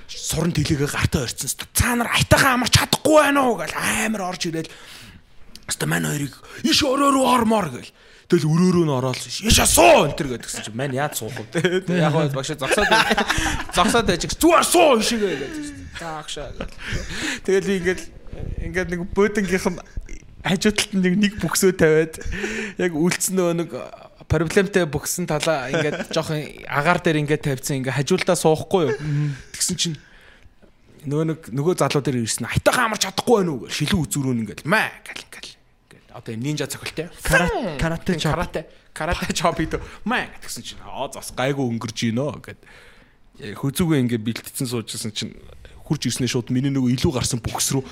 Суран тэлэгээ гартаа орцсон. Цаа нар айтайхан амарч чадахгүй байна уу гэл амар орж ирэл. Хаста мань хоёрыг иш өрөө рүү ормоор гэл. Тэгэл өрөөрөө нь ороод иш асуу энэ төр гэдгсэн чинь мань яаж суух вэ? <laughs> Яг гоо багш зогсоод зогсоод байж зүгээр суу ишигээ гэдэг. Заагшаа гэл. Тэгэл би ингээд ингээд нэг бөөдөнгийнх нь хажууталд нэг нэг бүксөө тавиад яг үлдсэн нөгөө нэг проблемтэй бүксэн талаа ингээд <laughs> жоохон агаар дээр ингээд тавьсан ингээд хажуулдаа суухгүй юу. Тэгсэн чинь нөгөө нэг нөгөө залуу дээр ирсэн айтайхан амарч чадахгүй байна уу? гэл шилэн үзүүрөө ингээд маа гэл ингээд ингээд одоо юм нинжа цохилтэй. Карате чоп. карате. карате чоп хийдэг маа гэсэн чинь аа зас гайгүй өнгөрж гинөө гэд. Хүзүүгээ ингээд бэлтцсэн суужсэн чинь хурж ирснээ шууд миний нөгөө илүү гарсан бүкс рүү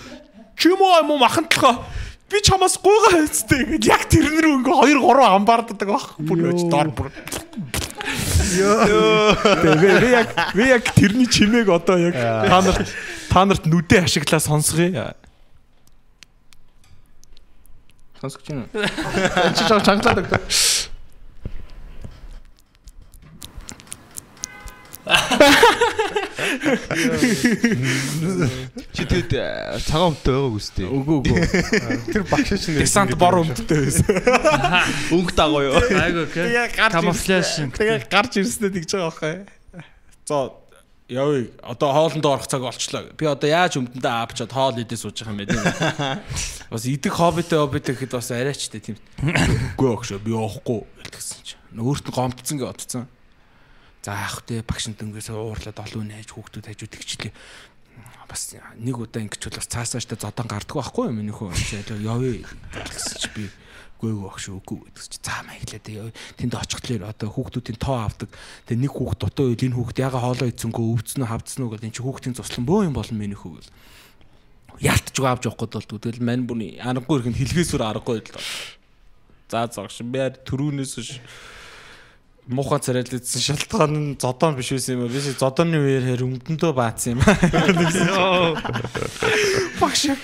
чимөө юм уу махантлахаа би чамаас гуйгаа хэвчтэй ингээд яг тэрэн рүү ингээ 2 3 амбаарддаг баг бүр нөч доор бүр Тэгээ би яг би яг тэрний чимээг одоо яг та нарт та нарт нүдэ ашиглаа сонсгоё. Сонсгож байна? Чи чангалаад өгдөө. Чи тэгэд э, цагаан өмтөө байгааг үстэй. Үгүй үгүй. Тэр багш чинь Десант бор өмдтэй байсан. Өнгө дагуу юу? Айгу окей. Тэгээ гарч Камуфляж. Тэгээ гарч ирснээр тэгж байгаа байхгүй. За явъя. Одоо хоолндоо орох цаг болчлоо. Би одоо яаж өмдөндөө аавчаад хоол идээ сууж байгаа юм бэ тийм. Бас идэх хоббитэй хоббитэй гэхэд бас арайчтай тийм. <laughs> Үгүй өгшөө би явахгүй гэсэн чинь. Өөрт нь гомдсон гэ бодцсон. За ах тий багшин дөнгөөс уурлаад олон нээж хүүхдүүд хажууд тэгчлээ. Бас нэг удаа ингэж бол бас цаасааштай зодон гарддаг байхгүй юу миний хөө. Явъя гэсэн чи би гүйгүй багш үгүй. Гэдэг чи заа маяглаа тий тэнд очихлоор одоо хүүхдүүдийн тоо авдаг. Тэгээ нэг хүүхд дутуу үйл энэ хүүхд яга хоолоо идсэнгөө хавдсан уу гэдэг энэ чи хүүхдийн цуслан бөө юм болно миний хөө гэл. Ялтж байгаа авч явах бол тэгэл мань бүрний аргагүй ихэнд хилгээсүр аргагүй л за зогш би төрүүнээс ш муухай царайлт идсэн шалтгаан нь зодон биш байсан юм аа биш зодооны үеэр хэр өмдөндөө баацсан юм аа. Багш.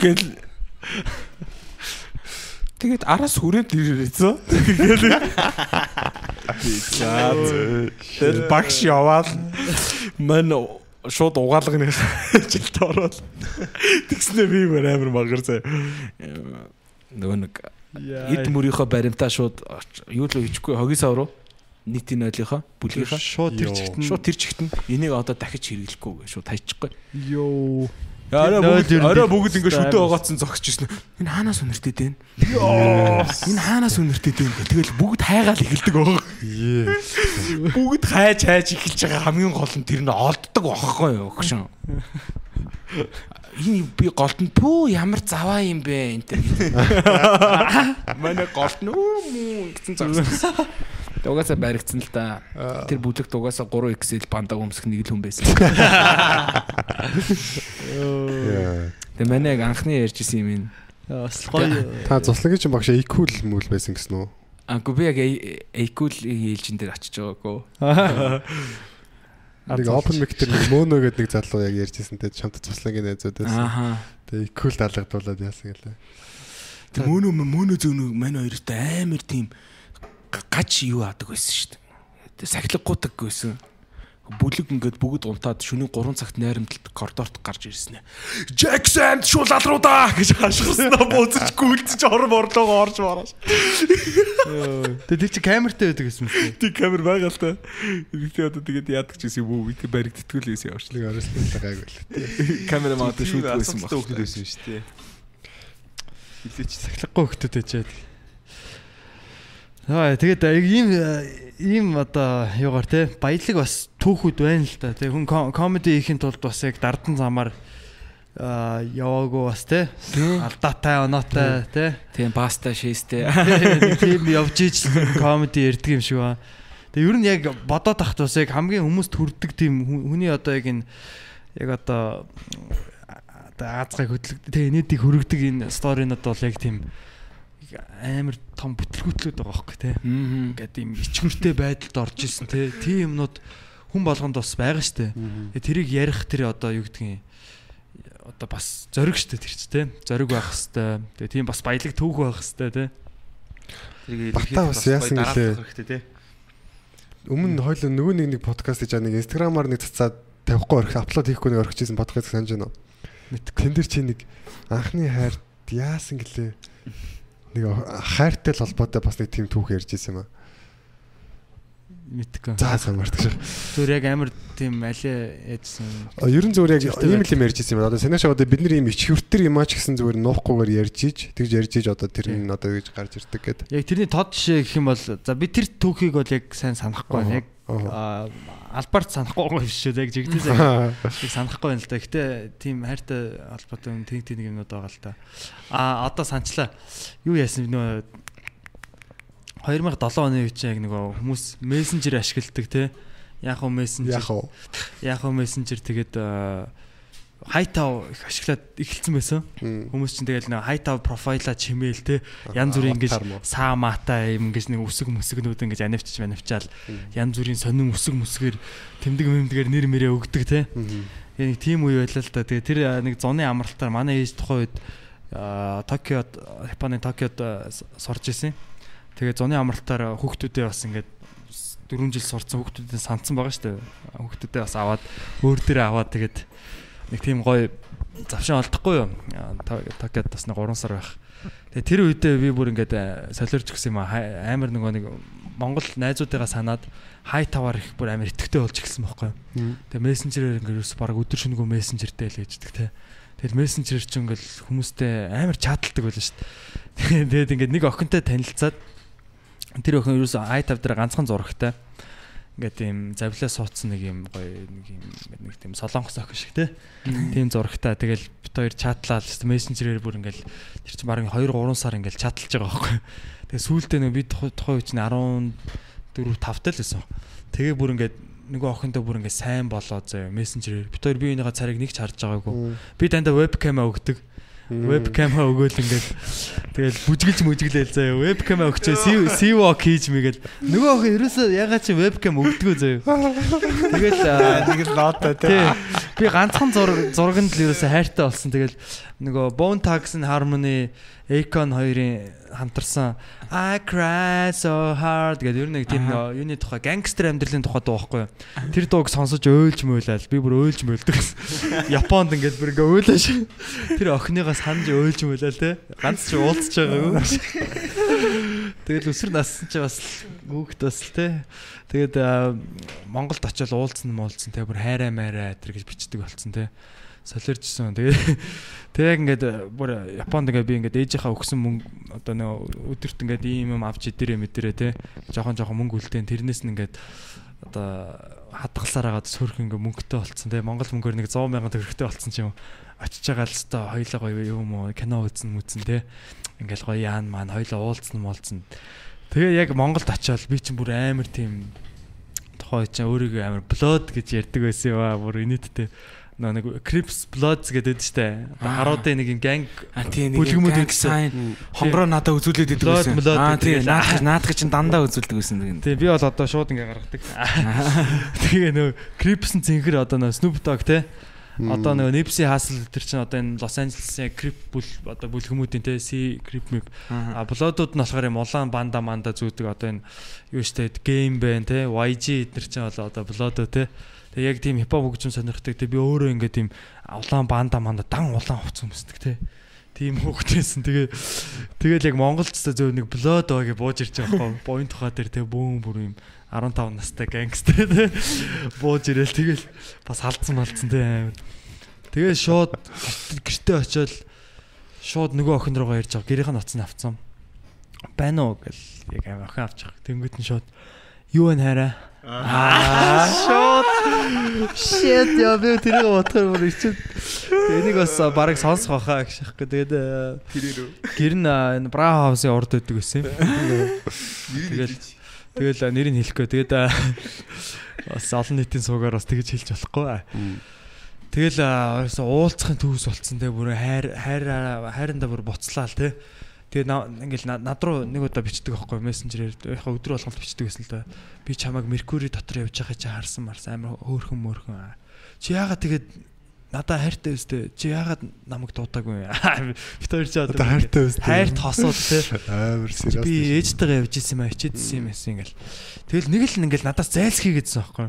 Гэл. Тэгээд араас хүрээд За тэгэл. Багш яваал. Мань шууд угаалганы жилд ороод. Тэгснэ би амар магар заа. Нөгөө нэг эд мөрийнхөө баримтаа шууд юу л хийчихгүй хогийн сав руу нийтийн нойлынхоо бүлгийнхаа Шууд тэр чигт нь шууд тэр чигт нь энийг одоо дахиж хэрэглэхгүй шууд хайчихгүй. ёо. Араа бүгд араа бүгд ингэ шүтээ угаацсан зогсож ирсэн. Энэ хаанаас үнэртэй дээ? Йоо. Энэ хаанаас үнэртэй дээ? Тэгэл бүгд хайгаал эхэлдэг баг. Бүгд хайж хайж эхэлж байгаа хамгийн гол нь тэр нь олддог байхгүй юу өгшөн. Энэ би голд нь пүү ямар заваа юм бэ энэ төр. <laughs> Манай голд нь үү мүү гэсэн зогссон. <laughs> Угаасаа баригдсан л да. Тэр бүлэгт угаасаа 3XL бандаг өмсөх нэг л хүн байсан. <laughs> Яа. Тэгээ манай яг анхны ярьж исэн юм ин. Бас гоё. Та цуслагын чинь багш equal мөл байсан гэсэн үү? Аггүй би яг Equal ээлжин дээр очиж байгаагүй. Нэг open mic дээр нэг мөнө гэдэг нэг залуу яг ярьжсэн те чамд цуслагын найзууд байсан. Ааха. Тэгээ equal даалгадуулаад яасан гэлээ. Тэг мөнө мөнө зөөнө манай хоёртой амар тийм га- гач юу аадаг байсан шүү дээ. Тэг сахилга гутаг байсан. Бүлэг ингээд бүгд унтаад шөнийн 3 цагт найрамдалт коридорт гарч ирсэн ээ. Jackson шул алруудаа гэж хашгирснаа <laughs> бууцаж гүйлдэж ором орлогоо орж мараш. Тэгээ тэр чи камертай байдаг гэсэн мэт. Тэг камер байгаа л та. Тэг одоо тэгээд яадаг ч гэсэн юм уу? Тэг баригдтгүүл байсан явж. Нэг оролцуулаа гайгүй л. Камера маад шүүдгүйсэн баг. хөлт байсан шүү дээ. Хилээч сахилахгүй хөлтөд ээжээд. Аа тэгээд яг ийм ийм одоо юугаар те баялаг бас түүхүүд байна л да. Тэг хүн комеди хийхин тулд бас яг дардан замаар аа яваагүй бас те алдаатай оноотой те Тийм паста шээстэй. Тийм явж иж комеди ярддаг юм шиг ба. Тэгээ ер нь яг бодоод тахт бас яг хамгийн хүмүүст хүрдэг тийм хүн- хүний одоо яг энэ яг одоо одоо Азгай хөдлөг тэгээ нийтийг хүргэдэг энэ сторинууд бол яг тийм амар том бүтлгүүтлүүд байгаа байхгүй те. Ингээд тийм ичгүртэй байдалд орж исэн те. Тийм юмнууд хүн болгонд бас байгаа штэ. Тэрийг ярих тэр одоо юу гэдгийг одоо бас зориг штэ тэр чи те. Зориг байх хэвээр. Тэгээ тийм бас баялаг түүх байх хэвээр те. Тэрийг Бата бас яасан гэлээ. Өмнө хоёул нөгөө нэг нэг подкаст хийж байгаа нэг инстаграмаар нэг цацаад тавихгүй орхи апплод хийхгүй нэг орхижсэн подкаст санаж байна уу? Тэн дээр чи нэг анхны хайр яасан гэлээ. Нэг хайртай л холбоотой бас нэг тийм түүх ярьж ирсэн юм аа. Мэдгүй. За сайн мартах шиг. Зүгээр яг амар тийм алиа яжсан. Ер нь зүгээр яг ийм л юм ярьж ирсэн юм аа. Одоо санаашаа одоо бид нар ийм ичхүртэр юм аа ч гэсэн зүгээр нуухгүйгээр ярьж иж тэгж ярьж иж одоо тэр нь одоо гэж гарч ирдэг гэдэг. Яг тэрний тод жишээ гэх юм бол за би тэр түүхийг бол яг сайн санахгүй байна. Яг албарт санахгүй юм шүү. Яг жигдээс яг яг санахгүй байна л да. Гэтэ тийм хайртай холбоотой юм тэнг тэнг юмнууд байгаа л да. А одоо санчлаа. Юу яасан нөө 2007 оны үе чинь яг нөгөө хүмүүс мессенжер ашигладаг те. Яг уу мессенжер. Яг уу. Яг уу мессенжер тэгээд хайтав их ашиглаад эхэлсэн байсан. Хүмүүс чинь тэгэл нэг хайтав профайла чимээл те. Янз бүрийн ингэж саа матай юм гэж нэг үсэг мүсгнүүд ингэж анивчж манивчаал янз бүрийн сонин үсэг мүсгээр тэмдэг мэмдгээр нэр мэрээ өгдөг те. Нэг тийм үе байлаа л да. Тэгээ тэр нэг зуны амралтаар манай ээж тухайн үед Токиод Японы Токиод сурж исэн. Тэгээ зуны амралтаар хүүхдүүдээ бас ингээд 4 жил сурцсан хүүхдүүдээ сандсан байгаа шүү дээ. Хүүхдүүдээ бас аваад өөр дээрээ аваад тэгээд нэг тийм гоё завшин олдохгүй юу. А, Та- Токиод бас нэг 3 сар байх. Тэгээ тэр үедээ би бүр ингээд а, солиорч гисэн юм аа. Амар нөгөө нэг Монгол найзуудыгаа санаад хай таваар их бүр амар итгэвтэй болж эхэлсэн байхгүй юу. Тэгээ мессенжерээр ингээд ерөөс баг өдөр шөнөгүй мессенжертэй л ээждэг те. Тэгэл мессенжер чинь ингээд хүмүүстэй амар чаталдаг байлаа шүү дээ. <laughs> Тэгээд ингээд нэг охинтой танилцаад тэр охин ерөөс i5 дээр ганцхан зурагтай. Ингээд тийм завлаа суудсан нэг юм гоё нэг юм нэг тийм солонгос охин шиг те. Тийм зурагтай. Тэгэл бит хоёр чатлаа л мессенжерээр бүр ингээд тэр чинь баг 2 3 сар ингээд чаталж байгаа байхгүй. Тэгээ сүүлдээ нэг би тухай тухай үе чинь 14 5 тал байсан. Тэгээ бүр ингээд нөгөө охинтой бүр ингээд сайн болоо заяа мессенжерээр бит хоёр биенийхээ царийг нэг ч харж байгаагүй. Би дандаа вебкам өгдөг. Вебкам өгөөл ингээд тэгэл бүжгэлж мүжгэлээл заяа вебкам өгчөө сивок хийж мэгээл нөгөө охин ерөөсөө ягаад чи вебкам өгдгөө заяа. Тэгэл нэг л лоотой тий. Би ганцхан зураг зурганд л ерөөсөө хайртай болсон. Тэгэл нөгөө Bone and Harmony Akon хоёрын хамтарсан I cry so hard гэдэг ер нь нэг тийм юуны тухай гангстер амьдралын тухай дуу байхгүй юу. Тэр дууг сонсож өөлж мөөлал би бүр өөлж мөөлдөг гэсэн. <laughs> Японд ингээд бүр ингээ өөлөөш. Тэр охиныгоо санаж өөлж мөөлал те. Ганц ч уулзж байгаагүй. Тэгэл өсөр нассан чи бас хүүхэд бас те. Тэгээд аа, Монголд очиод уулзсан муулзсан те бүр хайраа майраа тэр гэж бичдэг болцсон те. Солирчсон. Тэгээд <laughs> тэг яг ингээд бүр Японд ингээд би ингээд ээжийнхаа өгсөн мөнгө одоо нөө өдөрт ингээд ийм юм авч идэрэ мэдэрэ те. Жохон жохон мөнгө үлдээн тэрнээс нь ингээд одоо хадгалсаар агаад сөрх ингээ мөнгөтэй болцсон те Монгол мөнгөөр нэг 100 сая төгрөгтэй болцсон ч юм очиж байгаа л өстой хоёлоо гоё юм уу? Кино үзэн мүзэн те ингээл гоё яан маань хоёлоо уулзсан муулзсан Тэгээ яг Монголд очиод би чинь бүр амар тийм тухай чинь өөрийгөө амар блод гэж ярьдаг байсан юм аа бүр инээдтэй нэг Crips Bloods гэдэг штэ. Харуудын нэг юм тий нэг Бүлгэмүүд sign. Хонгороо надад үзүүлээд идэг Blood, blood Аа тий наадах наадах чинь дандаа үзүүлдэг нэг. Тэгээ би бол одоо шууд ингээ гаргадаг. <laughs> Тэгээ нөө Crips-ын зинхэр одоо нөө Snoop Dogg те. Одоо нөгөө Nipsey Hussle тэр чинь одоо энэ Лос Анжелесын Crip бүл одоо бүлгэмүүдийн те C Crip Mip. А блодууд нь болохоор юм улаан банда манда зүүдэг одоо энэ юу штэ гейм байна те YG эднэр чинь болоо одоо блодоо те Тэгээ яг тийм хипхоп хөгжим сонирхдаг. Те би өөрөө ингээ тийм улаан банда манда дан улаан хувц өмсдөг те тийм хөгжөөсөн тэгээ тэгэл яг Монголд ч зөв нэг блод байгаа бууж ирж байгаа байхгүй буян тухай дээр те бүүн бүр юм 15 настай гангстер те бууж ирэл тэгэл бас алдсан малцсан те амар. Тэгээ шууд гэртээ очиод шууд нөгөө охин руугаа ирж байгаа гэрийнх нь оцсон авцсан. Байна уу гэл яг охин авч байгаа тэнгуут нь шууд юу вэ хараа Аа шот. Shit яа би тэрийг бодохоор бүр ичээд энийг бас барыг сонсох байхаа гэж шахах. Тэгээд тэрээр гэр нь энэ Бра хаусын урд өгдөг байсан юм. Тэгэл тэгэл нэрийг хэлэхгүй. Тэгээд бас олон нийтийн суугаар бас тэгж хэлж болохгүй. Тэгэл уулзахын төвс болцсон те бүр хайр хайраа хайрандаа бүр буцлаа л те. Тэгээ ингээл над руу нэг удаа бичдэг байхгүй мессенжерээр яг өдөр болгонд бичдэг гэсэн л да. Би чамайг Меркури дотор явж байхаа чи харсан марс амар хөөхөн мөрхөн. Чи яагаад тэгээд надаа хайртай өстэй. Чи яагаад намайг дуудаагүй юм? Бид хоёр ч одоо хайртай өстэй. Хайрт хосууд те. Амар serious. Би ээжтэйгээ явж исэн юм аа, хичээдсэн юм байсан ингээл. Тэгэл нэг л ингээл надаас зайлсхий гэдсэн байхгүй.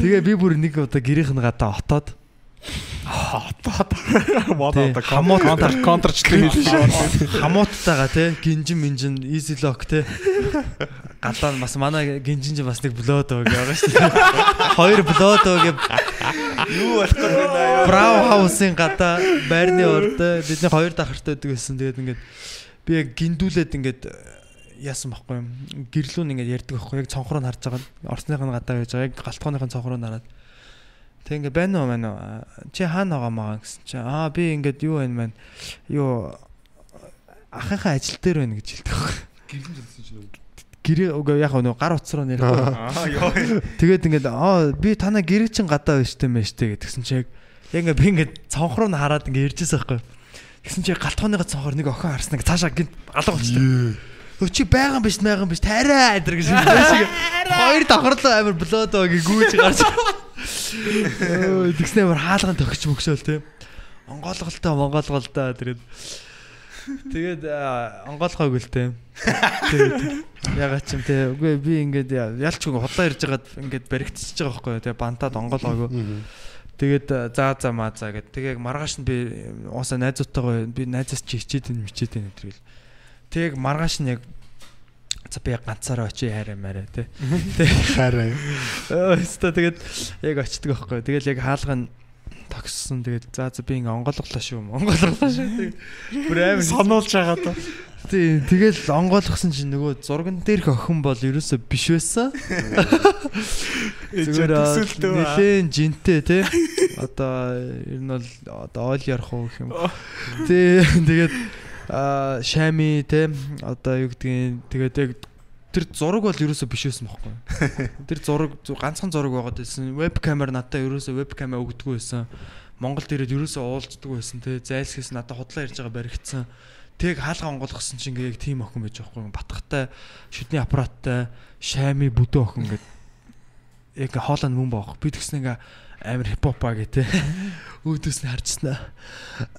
Тэгээ би бүр нэг удаа гэрийнх нь гадаа отоод Модоо хамуут контрчлээ хамууттайгаа те гинжин минжин easy lock те гадаа бас манай гинжин чинь бас нэг блод байгаа байгаа шүү дээ. Хоёр блод байгаа юу болох вэ аа. Брау хаусын гадаа байрны урд бидний хоёр дахартай байдаг гэсэн. Тэгээд ингээд би яг гиндүүлээд ингээд яасан байхгүй юм. Гэрлүүн ингээд ярьдаг байхгүй. Яг цонхроо нь харж байгаа. Нь гадаа байж байгаа. Яг галтгооных нь цонхроо нь хараад. Тэг ингээ байна уу байна уу? Чи хаана байгаа маа гэсэн чи. Аа би ингээд юу байна маань. Юу ахынхаа ажил дээр байна гэж хэлдэг байхгүй. Гэрээ үгүй яг нөгөө гар утас руу нэрх. Аа ёо. Тэгээд ингээд аа би танаа гэрээ чин гадаа байна штэ мэн штэ гэдгсэн чи яг яг ингээ би ингээд цонхроо нь хараад ингээ иржсэн байхгүй. Тэгсэн чи галтгооныхаа цонхоор нэг охин харсан ингээ цаашаа гинт алга болчихлоо. Өө чи байгаа юм биш юм биш тарай адэр гэж шиг хоёр давхарлаа блоод байгаа гүүж гарч <laughs> тэгснээр амар хаалган төгч мөгшөөл те. Онгоолголтой монгоолголтой тэгээд тэгээд онгоолгоогүй л те. Тэгээд ягаад ч юм те. Үгүй би ингээд ялчгүй худлаа ирж байгаад ингээд баригдчихж байгаа байхгүй те. Бантаад онгоолгоогүй. Тэгээд заа заа маа заа гэд. Тэгээ маргааш нь би уусаа найзуудтайгаа би найзаас чи хичээд энэ мичээд энэ гэдэг. Тэг маргааш нь яг за би ганцаараа очие хайраа маарэ те. <laughs> Хараа. Өөстө тэгээд яг очдөг байхгүй. Тэгэл яг хаалга нь тогссон. Тэгээд за за би ингээ онгойлголоо шүү. Онгойлголоо шүү. Бүр амар Сануулж байгаа та. тий тэгэл онгойлгосон чинь нөгөө зурган дээрх охин бол ерөөсөө биш байсан. <laughs> Зүгээр нэлээд жинтэй те. Одоо ер нь бол одоо ойл ярах уу гэх юм. Тий <laughs> тэгээд аа шами те одоо юу гэдгийг тэгээд яг тэр зураг бол ерөөсөө биш байсан байхгүй. <laughs> Тэр зураг ганцхан зураг байгаад байсан. Веб камер надад ерөөсөө веб камер өгдөггүй байсан. Монголд ирээд ерөөсөө уулздаг байсан те. Зайлсхийс надад худлаа ирж байгаа баригдсан. Тэг хаалга онгойлгосон чинь яг тийм охин байж байгаа байхгүй. Батхтай шүдний аппараттай шами бүдөө охин ингээ <laughs> яг хоолой мөн баах. Би тэгснэ ингээ амар хипхоп аа гэ те. <laughs> Өөдөөс нь харчихснаа.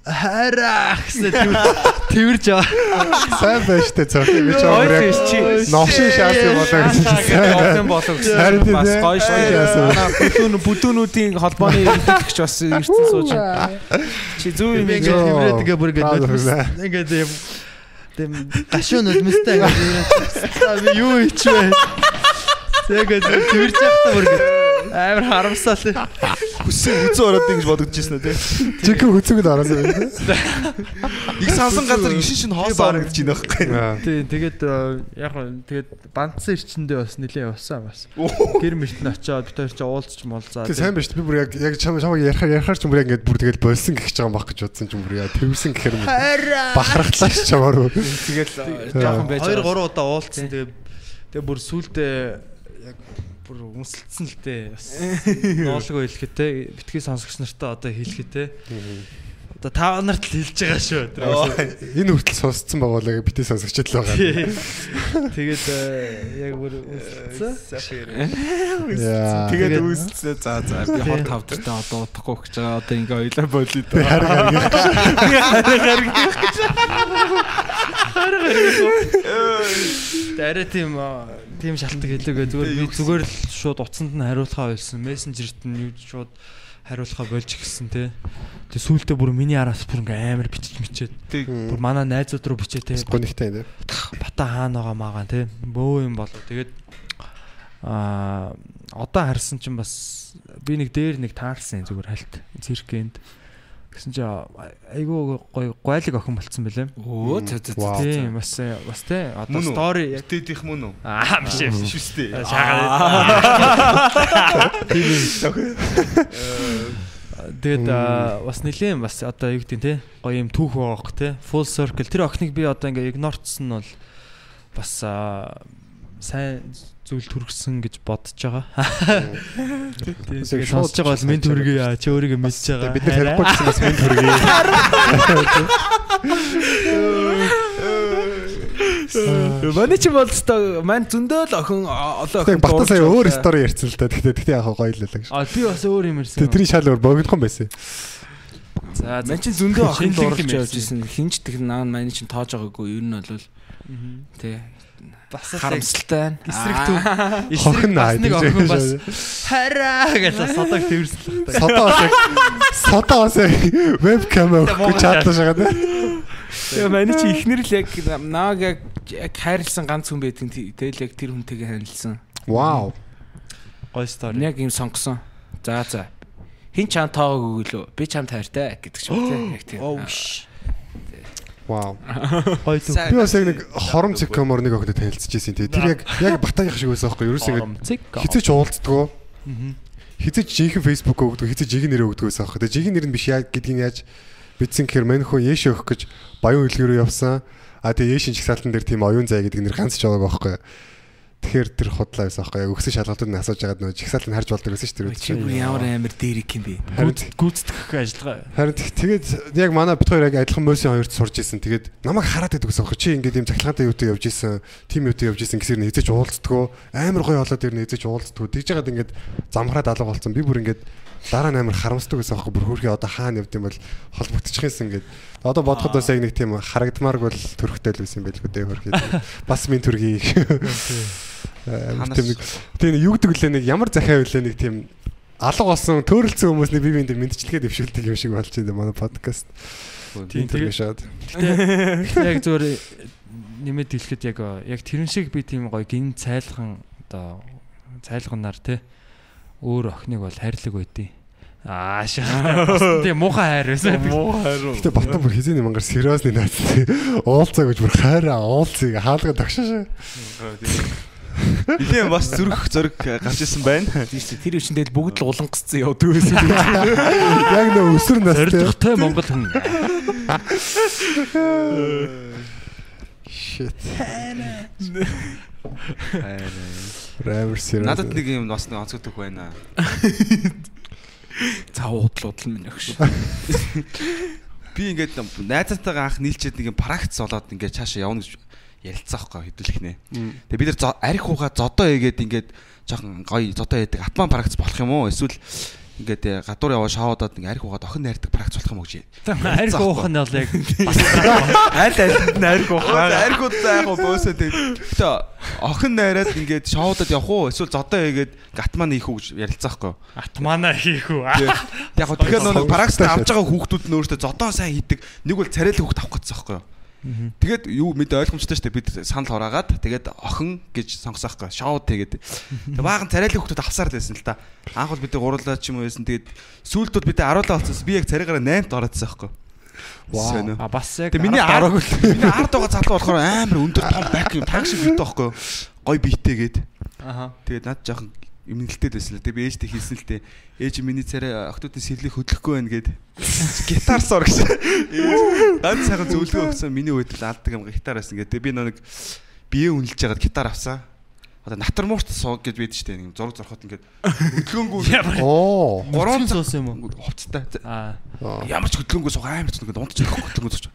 Хараа гэсэн тэрж <laughs> байгаа. Сайн байж тээ цогт би ч чи новшин шаас юм болоо гэсэн. Болов Харин гэсэн бас тийм, гоё шүү. бүдүүн бүдүүнүүдийн холбооны <laughs> ерөнхийлөгч бас ирсэн сууж. Чи зүв юм Би ингээ ингээ бүр браво. ингээ тийм тийм гашуу нулимстай ингээ би юу хийчихвэ. Тэгээ тэрж явахдаа бүр ингээ амар харамсаал. өссөн үзэн ороод ингэж бодогдчихсэн үү те. Жинхэнэ хүзэг л ороос юм. Их сансан газар ишин шин хоос орогдож байна байхгүй. Тий, тэгээд э, яг нь тэгээд бандсан ирчэндээ бас нилээ явсан бас. Гэр мөрт нь очиод бид хоёр ч уулзч молзаа. Тэг сайн байж би бүр яг яг чам чамаг ярахаар ярахаар ч бүр яг ингээд бүр тэгэл болсон гэх гэж байгаа юм баг гэж бодсон ч юм бүр яа тэрвсэн гэхээр юм. Бахархлаа ш чамаар. Тэгэл жоохон байж 2 байгаа. 3 удаа уулзсан. Тэгээд тэгээд бүр сүулдэ яг бүр өмсөлдсөн л дээ. Бас <laughs> ноолгүй хэлэхэд те битгий сонсогч нартаа одоо хэлэхэд те. Одоо та нарт л хэлж байгаа шүү. Энэ хүртэл сонсцсон байгаа яг битээ сонсогчд л байгаа. Тэгээд э, яг бүр. Яа. Тэгээд үүсэлцээ за за би хол тавтартай одоо удахгүй гэж байгаа. Одоо ингээ ойлаа болио доо. Арай тийм а, тийм шалтгаан хэлээгүй зүгээр би зүгээр л шууд утсанд нь хариулахаа болсон. Мессенжерт нь юу шууд хариулахаа болж гисэн те. Тэгээ сүүлдээ бүр миний араас бүр ингээ амар бичиж мичээд. Бүр манай найзууд руу бичээ те. Гонигтай нэ. Бата хаана байгаа магаа те. Бөө юм болоо. Тэгээд а одоо харсан чинь бас би нэг дээр нэг таарсан зүгээр хальт циркэнд гэсэн чи айгүй гой гойлог охин болцсон байлаа. Өө за за за. Тийм бас бас те одоо стори яг Тэдийнх мөн үү? аа биш. Биш үстэй. Тэгээд аа, бас нилээн бас одоо юу гэдэг те гоё юм түүх байгаах те full circle тэр охиныг би одоо ингээ игнорцсон нь бол бас сайн зүйл төргсөн гэж бодож байгаа. <laughs> Тэгээд сонсож байгаа бол минь төргий яа чи өөрийгөө мэдж байгаа. Бид нар тарихгүй гэсэн бас минь төргий. Манай чи бол өстой мань зөндөө л охин олон охин. батан сая өөр стори ярьсан л та. Тэгтээ тэгтээ яг гоё л л гэж. А би бас өөр юм ярьсан. Тэрийн шал өөр богинохон байсан. За Мань чи зөндөө охин дуулж явж исэн. Хинч тэг наа мань чи тоож байгаагүй. Ер нь бол тий бас харамсалтай байна. эсрэг төв. Эсрэг бас нэг охин бас хараа гэж садаг тэрсэн л та. Содоо бас содоо бас вебкам өгөх чадлаа шагаад. Тэгээ манай чи ихнэр л яг нааг яг хайрлсан ганц хүн байдаг. Тэгэл яг тэр хүнтэйгээ харилцсан. Вау. Гой стори. Яг юм сонгосон. За за. Хин чам тоог өгөлөө. Би чам таартай гэдэг ч юм тий. Яг тийм. Oh ш. Вау. <laughs> Төв. Би бас яг нэг хором цикомор нэг охинтой танилцж ирсэн тий. Тэр яг яг батагийн шиг байсан байхгүй юу? Ерөөс ингэ хизээч уулзддаг. Хизээч жинхэнэ Facebook өгдөг, хизээч жигийн нэрээ өгдөг байсан байхгүй. Тэгээ жигийн нэр нь биш яа гэдгийг яаж бичсэн гэхээр мань хөө яэш өгөх гэж баян үлгэрөө явсан. А тэгээ яэшин чагсаалтан дээр тийм оюун зай гэдэг нэр ганц ч байгааг байхгүй. Тэгэхээр тэр худлаа байсан байхгүй. Яг өгсөн шалгалтууд нь асууж байгаад нөгөө чагсаалтыг харж болдог гэсэн шүү дээ. Чи бүр ямар амар дээрик юм бэ? Гүйцэтгэх ажиллагаа. Харин тэг- тэгээд яг манай бит хоёр яг адилхан мөсийн хоёрт сурж исэн. Тэгээд намайг хараад байдаг гэсэн юм. Чи ингээд юм цахилгаантай юутай явж исэн, тим юутай явж исэн гэсэр нэзэж уулзддаг. Амар гоё болоод тэр нэзэж уулзддаг. Тэгж яагаад ингээд замхраад алга болсон. Би бүр ингээд дараа нь амар харамсдаг гэсэн юм. Бүр хөрхи одоо хаана явд юм бол холбогдчихсан ингээд. Одоо бодоход бас яг нэг тийм харагдмаарг бол төрхтэй л байсан байлгүй дээ хөрхи. Бас минь төргий. Тийм тийм нэг юу гэдэг лээ нэг ямар захиа байлаа нэг тийм алга болсон төөрөлцсөн хүмүүсний бие биендээ мэдчилгээ дэвшүүлдэг юм шиг болж байна манай подкаст. Тийм, Тийм тэгээ- тэгээ шаад. Гэтэ яг зөвөр нэмэд хэлэхэд яг яг тэрэн шиг би тийм гоё гин цайлхан одоо цайлганаар те өөр охиныг бол хайрлаг байдیں۔ Аа шаа. <laughs> Тийм муухай хайр байсан. Гэтэ батан бүр хизээний мангар сериосны наац тий. Уулзаа гэж бүр хайраа уулзыг хаалга тагшааш. Нилээн бас зүрх зөрг гарч исэн байна. Тийм шүү. Тэр үчин тэгэл бүгд л улангасцсан явдаг байсан. Яг нөө өсөр нас тий. Зоригтой монгол хүн. Shit. Ravер сериос. Надад нэг юм бас нэг онцгой төх байна. За уудлууд л минь өгш. Би ингээд найзантайгаа анх нийлчээд нэг юм практик болоод ингээд цаашаа явна гэж ярилцсан байхгүй хэдүүлэхнэ. Тэгээ бид нар арх хууга зодоо хийгээд ингээд жоохон гоё зодоо хийдэг атман практик болох юм уу? Эсвэл ингээд э, гадуур яваа шоудаад нэг арх хуугаад охин найрдаг практик болох юм уу гэж. Хайр гоох нь бол яг <laughs> Аль аль нь арх уух. Архууд яг гоо бөөсөө тэгээд охин найраад ингээд шоудаад явах уу? Эсвэл зодоо хийгээд гатман хийх үү гэж ярилцсан байхгүй. атмана хийх үү. Яг тэгэхээр нөгөө практик авч байгаа хүүхдүүд нь өөрөөсөө зодоо сайн хийдэг. Нэг бол царайлаг хүүхд авах гэсэн байхгүй юу? Тэгээд юу мэдээ ойлгомжтой шүү дээ. Бид санал хураагаад тэгээд охин гэж сонгосохгүй. Шоу тэгээд. Тэгээд баахан царайлаг хүмүүс авсаар л байсан л та. Анх бол бид гурлаа ч юм уу байсан. Тэгээд сүүлд бол бид 10 болцсон. Би яг царайгаараа 8-т ороодсан байхгүй. Вау. А бас яг Тэгээд миний ард миний ард байгаа залуу болохоор амар өндөр том бак юм танк шиг бит байхгүй. Гой биетэйгээд. Аха. Тэгээд над жоохон имнэлтэд байсан л дээ. Би ээжтэй хэлсэн л дээ. Ээж миний царай охтуудын сэрлийг хөдлөхгүй байна гэд. Гитар сор гэсэн. Ганц сайхан зөвлөгөө өгсөн. Миний үед л алдаг юм гитар байсан гэдэг. Би нэг бие үнэлж ягаад гитар авсан. Одоо натар муурт сууг гэж байдаг штэ. Нэг зураг зурхот ингээд хөдлөөнгүү <laughs> Оо. гурван цус юм уу? хувцтай. Аа. Ямар ч хөдлөнгөө суух амар ч ингээд унтж ирэх хөдлөнгөө сууж.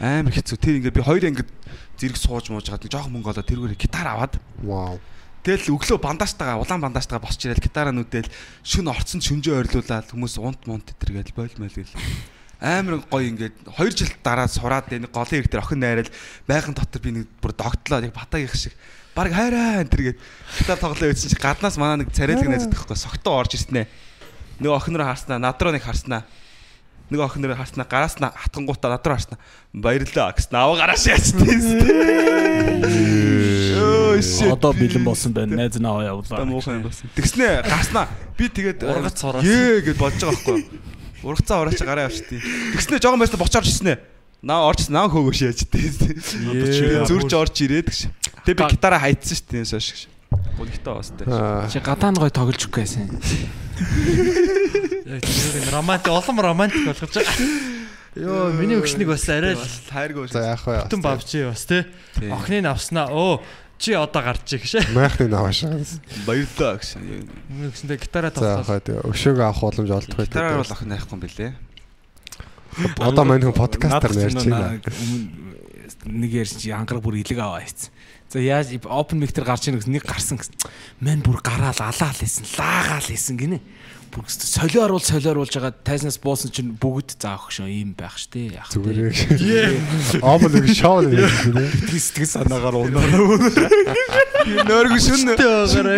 Амар хэцүү. Тэр ингээд би хоёр ингээд зэрэг сууж мууж хаад жоохон мөнгө олоод тэргээр гитар аваад Вау. Тэгэл өглөө бандаажтайгаа улаан бандаажтайгаа босч ирэл гитараа нүдэл шүн орцсон шүнжээ ойрлуулаад хүмүүс унт мунт тэргээл бойл мэл гэл амар гоё ингээд 2 жил дараа сураад энэ голын ирэг дээр охин найрал байхын дотор би нэг бүр догтлоо яг батагийнх шиг. Баг хайраа энэ тэргээд гитар тоглоо үйсэн чи гаднаас манаа нэг царайлаг найздаг байхгүй согтоо орж ирснэ нөгөө охин руу харснаа над руу нэг харснаа нөгөө охин руу харснаа гараас нь хатгангуудаа над руу харснаа баярлаа гэсэн аваа гарааш shit. Одоо бэлэн болсон байна. Найз нь аваа явуулаа. Тэгснэ гарснаа. Би тэгээд Ургац хураасан. Ээ гэд бодож байгаа байхгүй. Ургацаа ураач гараа авчтыг. Тэгснэ жоохон байснаа боч орж ирснэ. Наа орж наа хөөгөөш яачдээ. Тэгээд зүрж орж ирээд гэж. Тэгээд би гитараа хайцсан шүү дээ сошг. Гонхтой бастай. Аа. Чи гадаан гой тоглож өгөх гэсэн. Романтик улам романтик болгож байгаа. Йоо, миний өгшнийг бас арай л хайргүй За яах вэ? бүтэн бавч бас те. Охныг авснаа. Өө, чи одоо гарч ий гэж. Майхны навааш. баярлаа гэсэн. Миний өгсөндөө гитараа За тоглоо. яах вэ? Өшөөг авах боломж олдох байх. Гитараар бол охин найхгүй юм бэлээ. Одоо мань хүн подкастаар ярьж байна. Нэг ярьж ангараг бүр илэг аваа хийцэн. За яаж open mic дээр гарч ийн гэсэн нэг гарсан гэсэн. Мэн бүр гараал алаал хийсэн, лаагаал хийсэн гинэ. Бүр солио оруул солио оруулж байгаа тайзнаас буусан чинь бүгд заах шөө ийм байх штэ. Яах Зүгээр. Омол нэг шоу нэг юм. сэтгэл санаагаар унаа. Нөргө шүн.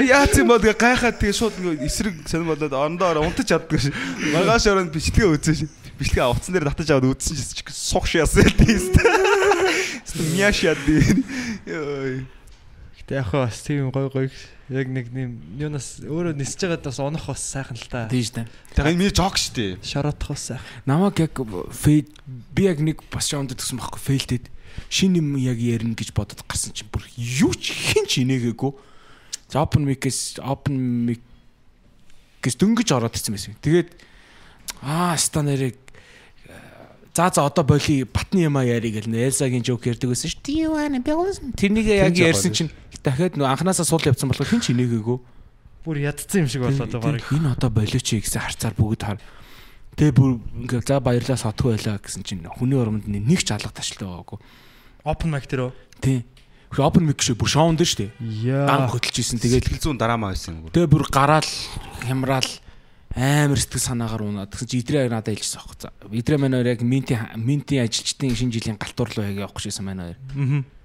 Яац юм бол гайхаад тэгээ шууд нэг эсрэг сонир болоод орондоо унтаж чаддгүй ш. Маргааш өрөөнд бичлэгээ үзсэн ш. Бичлэгээ авцсан дээр татаж аваад үзсэн ш. Сух шяасан тийм. <laughs> Мяш яд. Йой. Гэтэ яг хаа бас тийм гой гой яг нэг нэм юунаас өөрөө нисэж байгаад бас унах бас сайхан л та. Тийш дээ. Тэгээ энэ миний жок штэ. Шороотох бас сайхан. Намаг яг фейд би яг нэг бас шоунд тгсэн байхгүй фейлдэд шин юм яг ярина гэж бодод гарсан чинь бүр юу ч хин ч инээгээгүй. За open mic-с open mic-с дөнгөж ороод ирсэн байсан. Тэгээд аа ста нэрийг за за одоо боли батны юм а яри гэл Элсагийн жоок ярьдаг байсан ш. Do you wanna build? Тэрнийг яг ярьсан чинь дахиад нөө анханасаа сул явцсан болохоор хин ч инээгээгүй. Бүр ядцсан юм шиг болоод байгаа. Энэ одоо болооч гэсэн харцаар бүгд хар. Тэгээ бүр ингээ за баярлаа сотгүй байлаа гэсэн чинь хүний урамд нэг ч алга ташлаа байгаагүй. Open mic дээр үү? Тий. Хөө open mic шиг бүр шоунд нь штэ. Яа. Дан хөтлж исэн. Тэгээд Сэтгэл зүүн дараамаа байсан тэгээ бүр гараал хямраал амар сэтгэл санаагаар унаад гэсэн чи идрээ надад хэлчихсэн аахгүй. За идрээ маань хоёр яг минти минти ажилчдын шинэ жилийн галтуур руу яг явах гэсэн маань хоёр. Аа.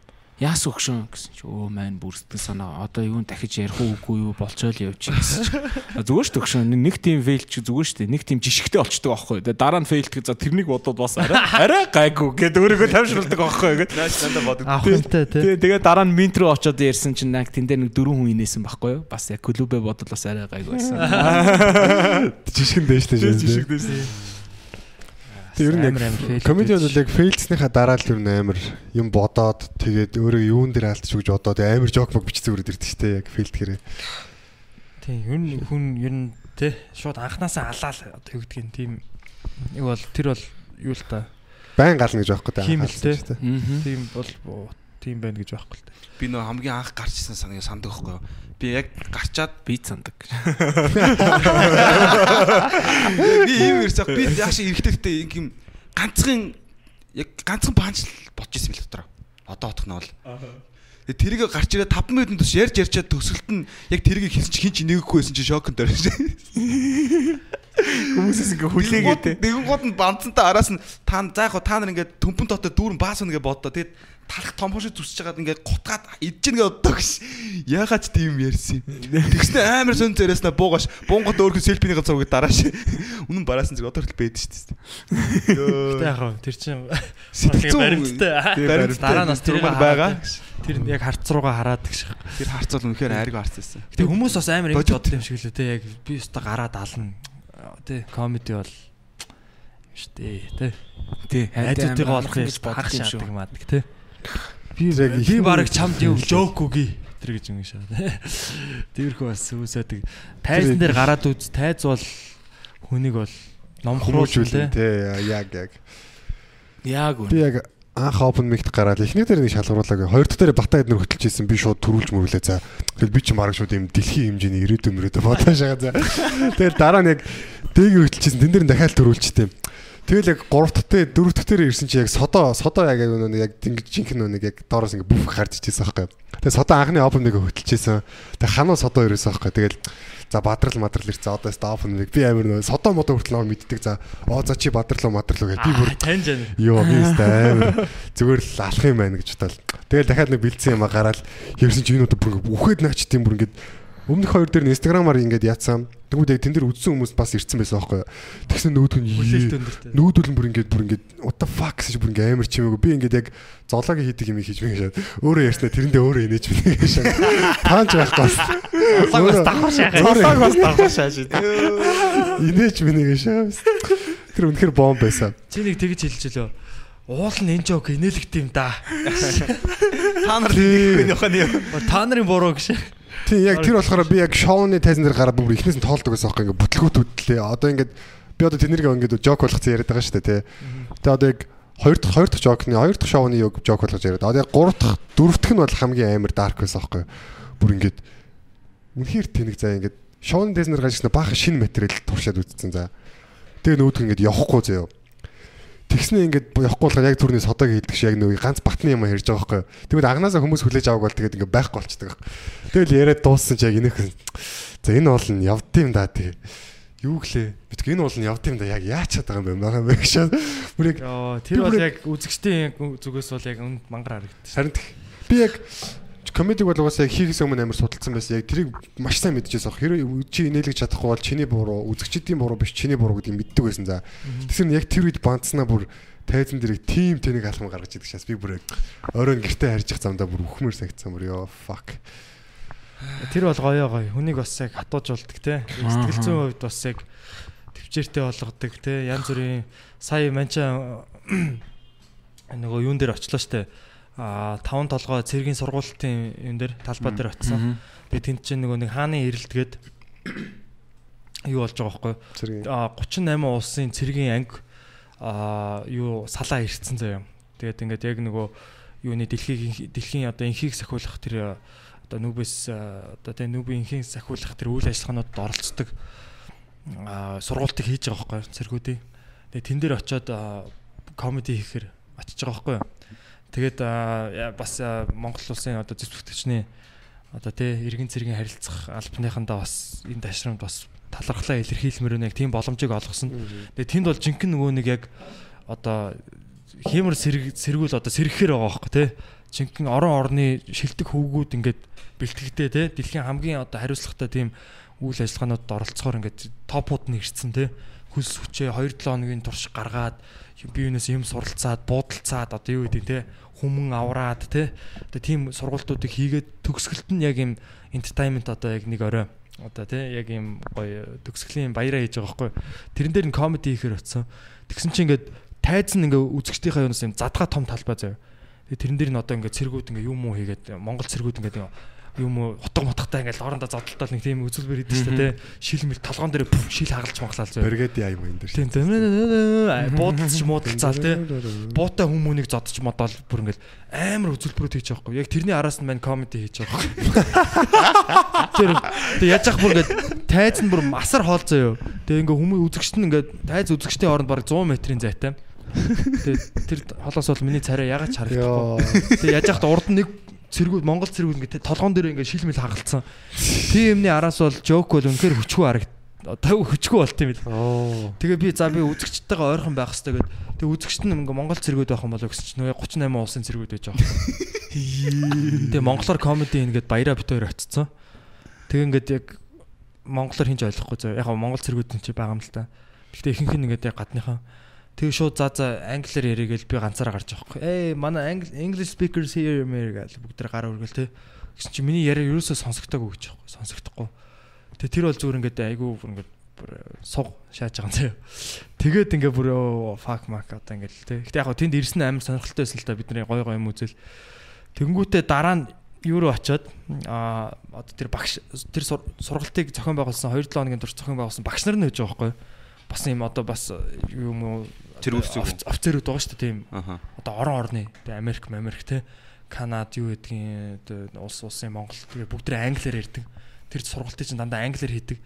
Яас өгшөн гэсэн чи өө маань бүр сэтгэл санаа одоо юун дахиж ярих уугүй юу болцоол явчих гэсэн чи. <laughs> Зүгээр ш төгшөн нэг тим фейл чи зүгээр ш нэг тим жишгтэй болчдөг аахгүй. Тэгээ дараа нь фейлдэх за тэрнийг бодоод бас арай арай гайгүй гэдэг өөрийгөө тавьшруулдаг аахгүй бодог. Авахынтай тий. Тэгээ тэгээ дараа нь минт рүү очиод ярьсан чинь яг тэн дээр нэг дөрвөн хүн инээсэн байхгүй юу? Бас яг клубээ бодвол бас арай гайгүй байсан. <laughs> Жишгэн дэжтэй шээ. Тэг ер нь Амар амар fail яг комедиуд яг фейлснийхаа дараа л ер нь амар юм бодоод тэгээд өөрөө юун дээр алдчих гэж бодоод амар жок мог бичсэн үрээд ирдэг штэ яг фейлдэхэрээ. Тийм, ер нь хүн ер нь тий шууд анханасаа алаал одоо юу гэдгийг тийм нэг бол тэр бол юу л та. Байн гал гэж байхгүй та. Аа. Тийм бол тийм байна гэж байхгүй л та. Би нөө хамгийн анх гарч ирсэн санааг санддаг байхгүй юу? Би яг гарчаад Би цандаг. би ийм ирсэх би яаш эрэхтэйгтэй юм ганцхан яг ганцхан панч бодож ирсэн бил дотроо. Одоо бодох нь бол. Тэрийг гарч ирээ 5 минутын тус ярьж ярьчаад төсөлт нь яг тэрийг хийсэн чи хин ч нэгэхгүй байсан чи шоконд орсон. Хүмүүсээс ингээ хүлээгээд те. Нэгэн гууд нь бамцантай араас нь та за яг та нар ингээд төмпөн дотор дүүрэн баас үнэ гэж боддоо. Тэгээд талах том хошиг зүсэж байгаад ингээд гутгаад идэж нэгэ боддог ш. Яагаад ч тийм ярьсан юм. Тэгснэ амар сон зэрэснэ буугаш буунгот өөрхөн селфиний зургийг дарааш. Үнэн бараасан зэрэг одоо хүртэл байдаг шүү дээ. Тэ яах вэ? Тэр зүйн баримттай. Дараа нь бас тэр байгаа. Тэр яг харц руугаа хараад гэж. Тэр харц бол үнэхээр айргүй харц байсан. Гэтэ хүмүүс бас амар Бодит. бодсон юм шиг лээ те яг би өстө гараад ална. Тэ комеди бол штэ тэ. Тий. Айдуудыгаа болох гэж бодох юм шүү. маадаг те. Би Яг би юм чамд юу жоок үгүй тэр гэж юм шаа. Тэрхүү бас үүсэдэг. Тайзан дээр гараад үз тайз бол хүнийг бол номхруулж Хүмүүжүүлэн те. те яг яг. Яг үн. Би яг анх open mic-д гараад эхний дээр нэг шалгаруулаагүй. Хоёр дахь дээр бата эднэр хөтлж ийсэн. Би шууд төрүүлж мөрүүлээ за. Тэгэл би ч мараг шууд юм дэлхийн хэмжээний ирээдүйн мөрөөдө бодоо шагаа за. Тэгэл дараа нь яг дээг хөтлж ийсэн. Тэн дээр нь дахиад төрүүлчихдээ. Тэгэл яг 3 дахь дээр 4 дахь дээр ирсэн чи яг содо содо яг яг нэг яг ингэж жинхэнэ нэг яг доороос ингэ бүф харж ичсэн байхгүй. Тэгээ содо анхны open mic хөтлж ийсэн. Тэгээ ханаа содо ирсэн байхгүй. Тэгэл За бадрал мадрал ирсэн одоо стаф нэг би амир нөө содо модо хүртэл нөр мэддэг за оо за чи бадрал мадрал гэж би бүр тань жаа. Йоо би өстэй амар зүгээр л алах юм байна гэж бодвол. Тэгэл дахиад нэг бэлдсэн юм а гараад ярьсан чи энэ удаа бүр үхээд наач тийм бүр ингээд өмнөх хоёр дээр нь инстаграмаар ингээд яатсан. Тэгвэл яг тэн дээр үзсэн хүмүүс бас ирсэн байсан байхгүй юу. Тэгсэн нүүдг нь Хүлээлт өндөртэй. нүүдүүл нь бүр ингээд бүр ингээд what the fuck гэж бүр ингээд амар чимээгүй. Би ингээд яг зоолоогийн хийдэг юм хийж мэй шээ. Өөрөө ярьснаа тэрэндээ өөрөө инээж мэй гэж шээ. Таанч байхгүй бас. Зоолоог бас давхар шахаа. Зоолоог бас давхар шааш. Инээж мэй гэж шээ. Тэр үнэхэр бомб байсан. Чи нэг тэгж хэлж лөө. Уул нь энэ жок инээлэгт юм да. <laughs> Та нар нэг юм. Та нарын буруу гэж. Тийм яг тэр болохоор би яг шоуны тайзан дээр гараад бүр ихнээс нь тоолдог байсан байхгүй ингээд бүтлгүүтүүдлээ. Одоо ингээд би одоо тэднийг ингээд жок болгоцсон яриад байгаа шүү дээ тий. Тэгээ одоо яг хоёр дахь хоёр дахь жокны хоёр дахь шоуны яг жок болгож яриад. Одоо яг гурав дахь дөрөв дахь нь бол хамгийн амар дарк байсан байхгүй. Бүр ингээд үнэхээр тэнэг заа ингээд шоуны тайзан дээр гажигч баахан шинэ материал туршаад үзсэн за. Тэгээ нүүдг ингээд явахгүй заяа. Тэгснээ ингээд явахгүй болохоор яг түрний содог хийдэг шиг яг нэг ганц батны юм ярьж байгаа байхгүй. Тэгвэл агнаасаа хүмүүс хүлээж авах бол тэгээд ингээд байхгүй болчихдог. Тэгэл яриад дууссан чи яг энийх. За энэ бол нь явд юм да тий. Юу гэлээ? Бид энэ бол нь явд юм да яг яачаад байгаа юм бэ? Мага мэг шээ. Бүр яг Йоо, тэр бол яг үзэгчдийн зүгээс бол яг мангар харагдчих. харин би яг комедиг бол угаасаа яг хийхээс өмнө амар судалсан байсан. Яг тэрийг маш сайн мэдчихээс ах. Хэрэв чи инээлгэж чадахгүй бол чиний буруу, үзэгчдийн буруу биш, чиний буруу гэдгийг мэддэг байсан за. Тэгсэн яг тэр үед бандснаа бүр тайзан дэрэг тим тэнэг алхам гаргаж идэг шээс би бүр яг оройн гэртээ харьж явах замдаа бүр үхмээр санагдсан бүр ёо fuck. Тэр бол гоё гоё. Хүнийг бас яг хатуужулдаг те. Сэтгэл зүйн хувьд бас яг төвчээртэй болгодог те. Янз бүрийн сая манча <clears throat> нөгөө юун дээр очлоо штэ. Таван толгой цэргийн сургуулийн юм дээр талбай дээр очсон. Тэгээ тэнд чинь нөгөө нэг хааны эрэлтгээд <coughs> юу болж байгаа байхгүй а 38 улсын цэргийн анги а юу салаа ирцэн заяа. Тэгээд ингээд яг нөгөө юуны дэлхийг дэлхийн одоо инхийг сахиулах тэр одоо нүбэс одоо тэ нүбийн инхийг сахиулах тэр үйл ажиллагаануудад оролцдог а сургуультыг хийж байгаа байхгүй цэргүүдийн. Тэгээд тэн дээр очиод комеди хийхээр очиж байгаа байхгүй. Тэгээд бас Монгол улсын одоо зэвсэгтгчний одоо тэ иргэн цэргийн харилцах албаныхандаа бас энэ ташрамд бас талархлаа илэрхийлмээр нэг тийм боломжийг олгосон. Тэгээ тэнд бол жинхэнэ нөгөө нэг яг одоо сэрэг сэргүүл одоо сэргэхээр байгаа байхгүй тий. Жинхэнэ орон орны шилдэг хөвгүүд ингээд бэлтгэгдээ тий. Дэлхийн хамгийн одоо хариуцлагатай тийм үйл ажиллагаануудад оролцохоор ингээд топууд нь ирсэн тий. Хүс хүчээ 2-7 хоногийн турш гаргаад би юунаас юм суралцаад буудалцаад одоо юу гэдэг тий хүмүн авраад тий. Одоо тийм сургалтуудыг хийгээд төгсгөлт нь яг юм entertainment одоо яг нэг орой одоо тий яг юм гоё төгсгөлийн баяраа хийж байгаа байхгүй. Тэрэн дээр нь комеди хийхээр очсон. Тэгсэн чинь ингээд тайз нь ингээ үзэгчдийнхээ юунаас юм задгаа том талбай заяа. Тэрэн дээр нь одоо ингээ цэргүүд ингээ юм уу хийгээд Монгол цэргүүд ингээ юм уу утга мутгатай ингээл орондоо зодтолтол нэг тийм үзүүлбэр хийдэг шүү дээ. Шил мэл толгоон дээр шил хагалж махлаа заяа. Бригад яа юм энэ дээр. Тийм буудалч муудалцаал тий. Буутай хүмүүнийг зодож модол бүр ингээл амар үзүүлбэрүүд хийж байгаа хгүй. Яг тэрний араас нь маань комеди хийж байгаа. <laughs> Тэр тэг яаж ах бүр ингээд тайз нь бүр масар хоол заяо. Тэгээ ингээ хүмүүс үзэгчт нь ингээд тайз үзэгчтийн хооронд баг 100 метрийн зайтай. Тэгээ тэр холоос бол миний царай ягаад харагдахгүй. Тэгээ яаж ах урд нь нэг цэргүүд Монгол цэргүүд ингээ толгоон дээр ингээ шилмэл хагалцсан. Тийм юмны араас бол жок бол үнэхээр хүчгүй харагд одоо хөчгөө болт юм бил. Тэгээ би за би үзэгчтэйгээ ойрхон байх хэрэгтэй гэд. Тэгээ үзэгчт нь ингээ Монгол цэргүүд байх юм гэсэн чинь нөгөө 38 улсын цэргүүд байж байгаа. Тэгээ монголоор комеди ингээд баяраа бит хоёр очицсан. Тэгээ ингээд яг монголоор хинж ойлгохгүй зөө. Яг монгол цэргүүд нь чи байгаа юм л та. Гэхдээ ихэнх нь ингээд яг гадныхан Тэгээ шууд за за англиар яригээл би ганцаараа гарч байгаа хгүй. Эй манай англи English speakers here мэр гэл бүгд тэр гар өргөл те. Гэсэн чи миний яриа ерөөсөө сонсогдоогүй гэж байгаа хгүй. Сонсогдохгүй. Тэгээ тэр бол зүгээр ингээд айгүй ингээд бүр суг шааж байгаа юм заяа. Тэгээд ингээд бүр fuck mark одоо ингээд те. Гэтэ яг гоо тэнд ирсэн амар сонирхолтой байсан л та бидний гой гой юм үзэл. Тэнгүүтээ дараа нь юу руу очиод а одоо тэр багш тэр сургалтыг зохион байгуулсан 2-7 хоногийн турш зохион байгуулсан багш нар нь гэж байгаа хгүй. Бас юм одоо бас юм уу Тэр үү? офицерүүд байгаа шүү дээ тийм. Одоо орон орны тэгээ Америк Америк те Канад юу гэдгийг одоо улс улсын Монгол тэгээ бүгд тэ англиар ярьдаг. Тэр сургалтыг чинь дандаа англиар хийдэг.